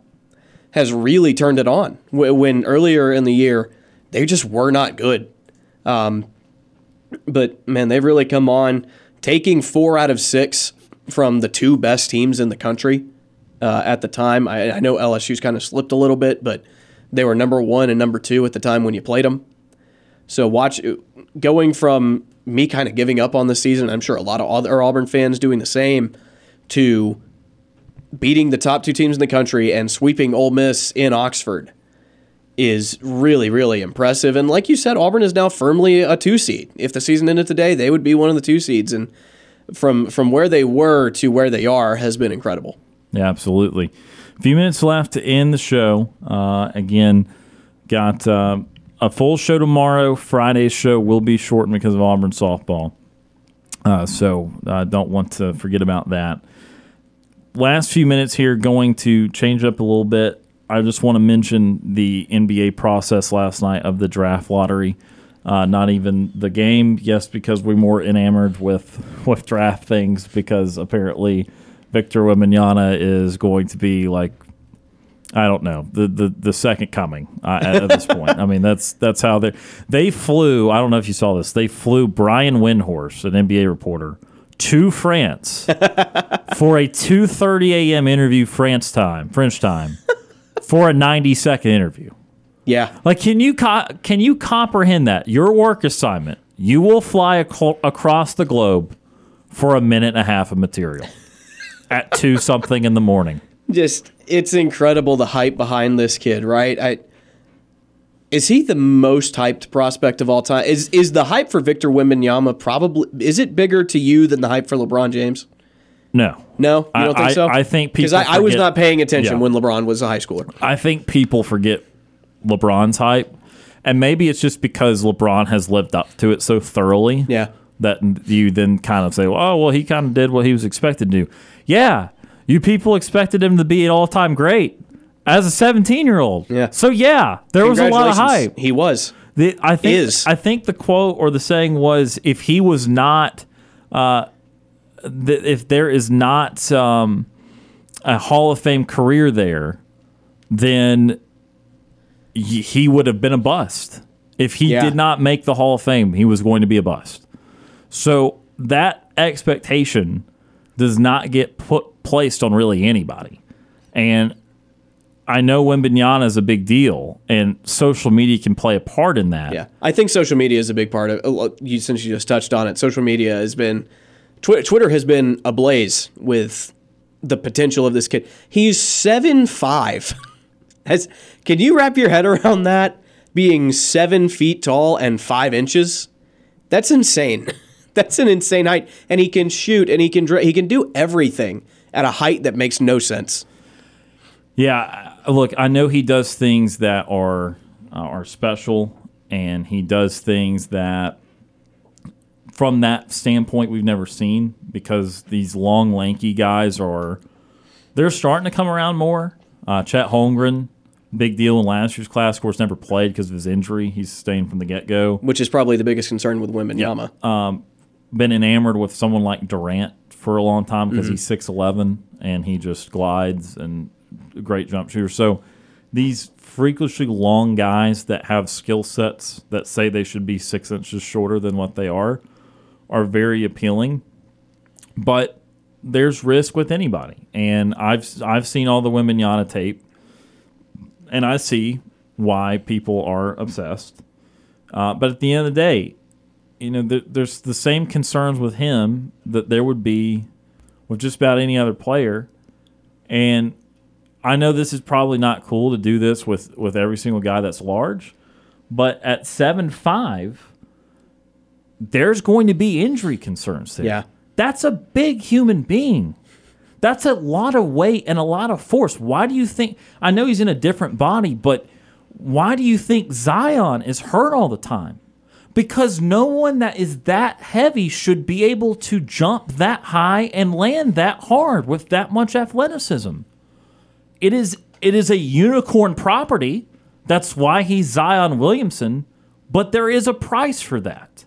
has really turned it on. When earlier in the year they just were not good, um, but man, they've really come on, taking four out of six from the two best teams in the country uh, at the time. I, I know LSU's kind of slipped a little bit, but they were number one and number two at the time when you played them. So watch going from me kind of giving up on the season. I'm sure a lot of other Auburn fans doing the same to beating the top two teams in the country and sweeping Ole Miss in Oxford is really, really impressive. And like you said, Auburn is now firmly a two seed. If the season ended today, they would be one of the two seeds. And from from where they were to where they are has been incredible. Yeah, absolutely. A few minutes left to end the show. Uh, again, got uh, a full show tomorrow. Friday's show will be shortened because of Auburn softball. Uh, so I uh, don't want to forget about that. Last few minutes here, going to change up a little bit. I just want to mention the NBA process last night of the draft lottery. Uh, not even the game, yes, because we're more enamored with with draft things because apparently Victor Wembanyama is going to be like I don't know the the, the second coming uh, at, at, this point. I mean that's that's how they they flew. I don't know if you saw this. They flew Brian Windhorst, an NBA reporter, to France for a 2:30 a.m. interview France time, French time, for a 90 second interview. Yeah, like can you co- can you comprehend that your work assignment? You will fly ac- across the globe for a minute and a half of material at two something in the morning. Just it's incredible the hype behind this kid, right? I is he the most hyped prospect of all time? Is is the hype for Victor Wembanyama probably is it bigger to you than the hype for LeBron James? No, no, you don't think so? I, I think because I, I, was not paying attention yeah. when LeBron was a high schooler. I think people forget LeBron's hype, and maybe it's just because LeBron has lived up to it so thoroughly. Yeah, that you then kind of say, well, oh, well, he kind of did what he was expected to do. Yeah, you people expected him to be an all time great as a 17 year old. Yeah. So yeah, there was a lot of hype. He was. The, I think is. I think the quote or the saying was if he was not, uh, th- if there is not um, a Hall of Fame career there, then y- he would have been a bust. If he yeah. did not make the Hall of Fame, he was going to be a bust. So that expectation does not get put placed on really anybody. And I know Wembanyama is a big deal, and social media can play a part in that. Yeah, I think social media is a big part of uh, you. Since you just touched on it, social media has been Twitter has been ablaze with the potential of this kid. He's seven five. Has can you wrap your head around that? Being seven feet tall and five inches, that's insane. That's an insane height, and he can shoot and he can he can do everything at a height that makes no sense. Yeah, look, I know he does things that are uh, are special, and he does things that, from that standpoint, we've never seen because these long, lanky guys are they're starting to come around more. Uh, Chet Holmgren, big deal in last year's class. Of course, never played because of his injury. He's staying from the get go, which is probably the biggest concern with Wembanyama. Yeah. Um, been enamored with someone like Durant for a long time because mm-hmm. he's six eleven and he just glides and great jump shooter. So these freakishly long guys that have skill sets that say they should be six inches shorter than what they are are very appealing. But there's risk with anybody, and I've I've seen all the Wembanyama tape, and I see why people are obsessed. Uh, but at the end of the day, you know, th- there's the same concerns with him that there would be with just about any other player, and I know this is probably not cool to do this with with every single guy that's large, but at seven five, there's going to be injury concerns there. Yeah. That's a big human being. That's a lot of weight and a lot of force. Why do you think? I know he's in a different body, but why do you think Zion is hurt all the time? Because no one that is that heavy should be able to jump that high and land that hard with that much athleticism. It is it is a unicorn property. That's why he's Zion Williamson, but there is a price for that.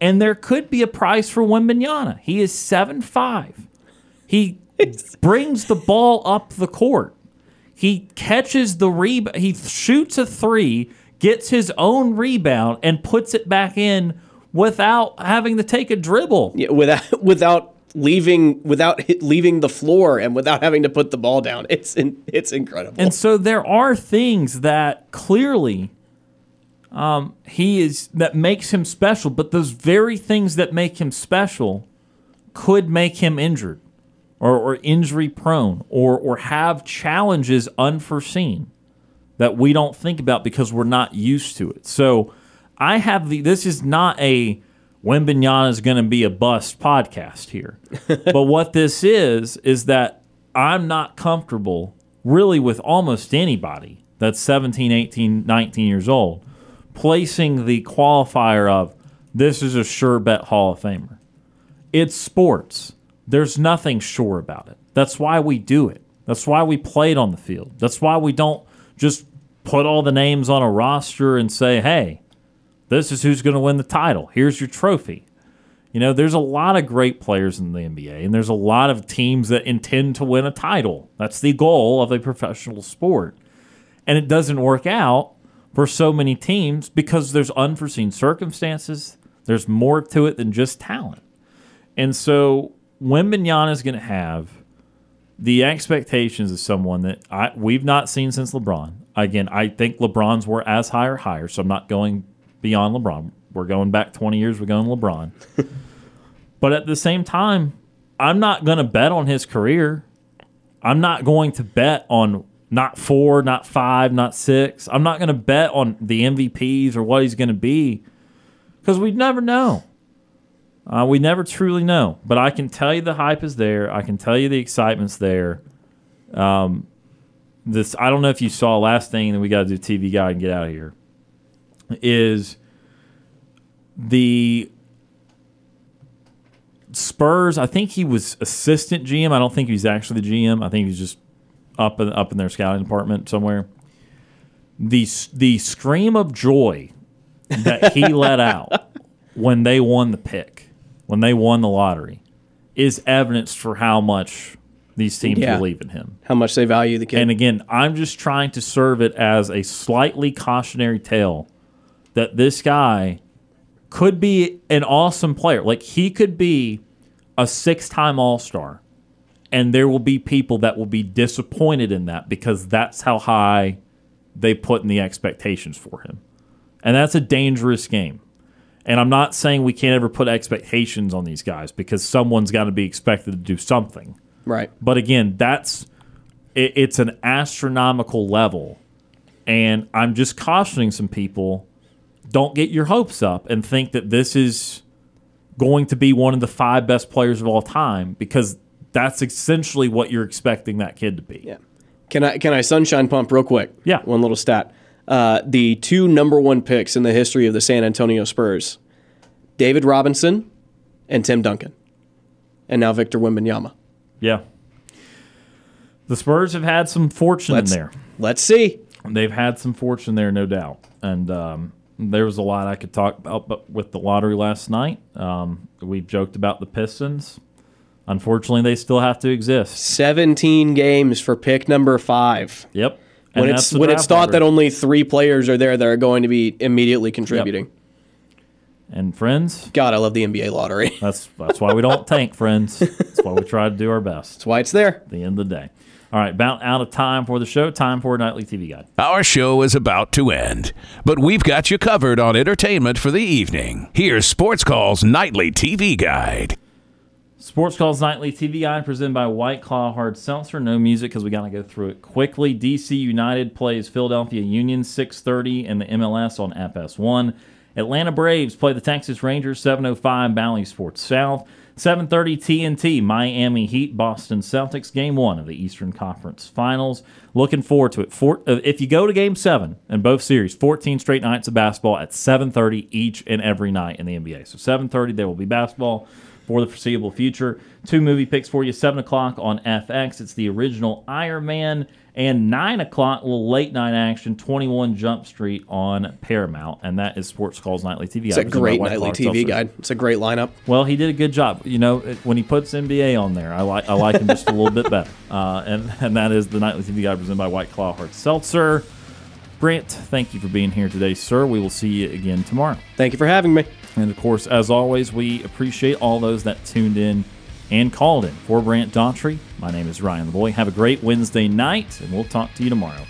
And there could be a price for Wembanyama. He is seven five. He brings the ball up the court. He catches the rebound. He shoots a three, gets his own rebound, and puts it back in without having to take a dribble. Yeah, without without leaving without hit, leaving the floor and without having to put the ball down. It's in, it's incredible. And so there are things that clearly um, he is that makes him special, but those very things that make him special could make him injured or, or injury prone or or have challenges unforeseen that we don't think about because we're not used to it. So I have the this is not a Wembanyama is going to be a bust podcast here. but what this is is that I'm not comfortable really with almost anybody that's 17, 18, 19 years old placing the qualifier of this is a sure bet Hall of Famer. It's sports. There's nothing sure about it. That's why we do it. That's why we play it on the field. That's why we don't just put all the names on a roster and say, hey, this is who's going to win the title. Here's your trophy. You know, there's a lot of great players in the NBA, and there's a lot of teams that intend to win a title. That's the goal of a professional sport. And it doesn't work out for so many teams because there's unforeseen circumstances. There's more to it than just talent. And so when Wembanyama is going to have the expectations of someone that I, we've not seen since LeBron. Again, I think LeBron's were as high or higher, so I'm not going beyond LeBron. We're going back 20 years, we're going LeBron. but at the same time, I'm not going to bet on his career. I'm not going to bet on not four, not five, not six. I'm not going to bet on the MVPs or what he's going to be because we never know. Uh, we never truly know. But I can tell you the hype is there. I can tell you the excitement's there. Um, this I don't know if you saw last thing, and we got to do TV guide and get out of here. Is the Spurs? I think he was assistant GM. I don't think he's actually the GM. I think he's just up in, up in their scouting department somewhere. The the scream of joy that he let out when they won the pick, when they won the lottery, is evidence for how much these teams Yeah. believe in him. How much they value the kid. And again, I'm just trying to serve it as a slightly cautionary tale that this guy could be an awesome player. Like he could be a six-time All-Star, and there will be people that will be disappointed in that because that's how high they put in the expectations for him, and that's a dangerous game. And I'm not saying we can't ever put expectations on these guys because someone's got to be expected to do something. right. But again, that's it, it's an astronomical level, and I'm just cautioning some people: don't get your hopes up and think that this is going to be one of the five best players of all time because that's essentially what you're expecting that kid to be. Yeah. Can I can I sunshine pump real quick? Yeah. One little stat. Uh, the two number one picks in the history of the San Antonio Spurs, David Robinson and Tim Duncan, and now Victor Wembanyama. Yeah. The Spurs have had some fortune Let's in there. let's see. They've had some fortune there, no doubt. And um, there was a lot I could talk about but with the lottery last night. Um, we joked about the Pistons. Unfortunately, they still have to exist. 17 games for pick number five. Yep. And when that's it's when it's thought lottery. that only three players are there that are going to be immediately contributing. And friends, God, I love the NBA lottery. that's that's why we don't tank, friends. That's why we try to do our best. That's why it's there. At the end of the day. All right, about out of time for the show. Time for a nightly TV guide. Our show is about to end, but we've got you covered on entertainment for the evening. Here's Sports Call's nightly TV guide. Sports Calls Nightly TV Guide presented by White Claw Hard Seltzer. No music because we got to go through it quickly. DC United plays Philadelphia Union 6:30 in the MLS on FS1. Atlanta Braves play the Texas Rangers 7:05 Bally Sports South. 7:30 TNT Miami Heat Boston Celtics game 1 of the Eastern Conference Finals. Looking forward to it. For, uh, if you go to game 7 in both series, 14 straight nights of basketball at 7:30 each and every night in the NBA. So 7:30 there will be basketball for the foreseeable future. Two movie picks for you. Seven o'clock on FX. It's the original Iron Man, and nine o'clock little late night action. Twenty One Jump Street on Paramount, and that is Sports Calls Nightly TV. It's a great nightly TV guide. It's a great lineup. Well, he did a good job. You know, it- when he puts NBA on there, I like I like him just a little bit better. Uh, and and that is the nightly TV guide presented by White Claw Hard Seltzer. Brant, thank you for being here today, sir. We will see you again tomorrow. Thank you for having me. And of course, as always, we appreciate all those that tuned in and called in. For Brant Daughtry, my name is Ryan Lavoie. Have a great Wednesday night, and we'll talk to you tomorrow.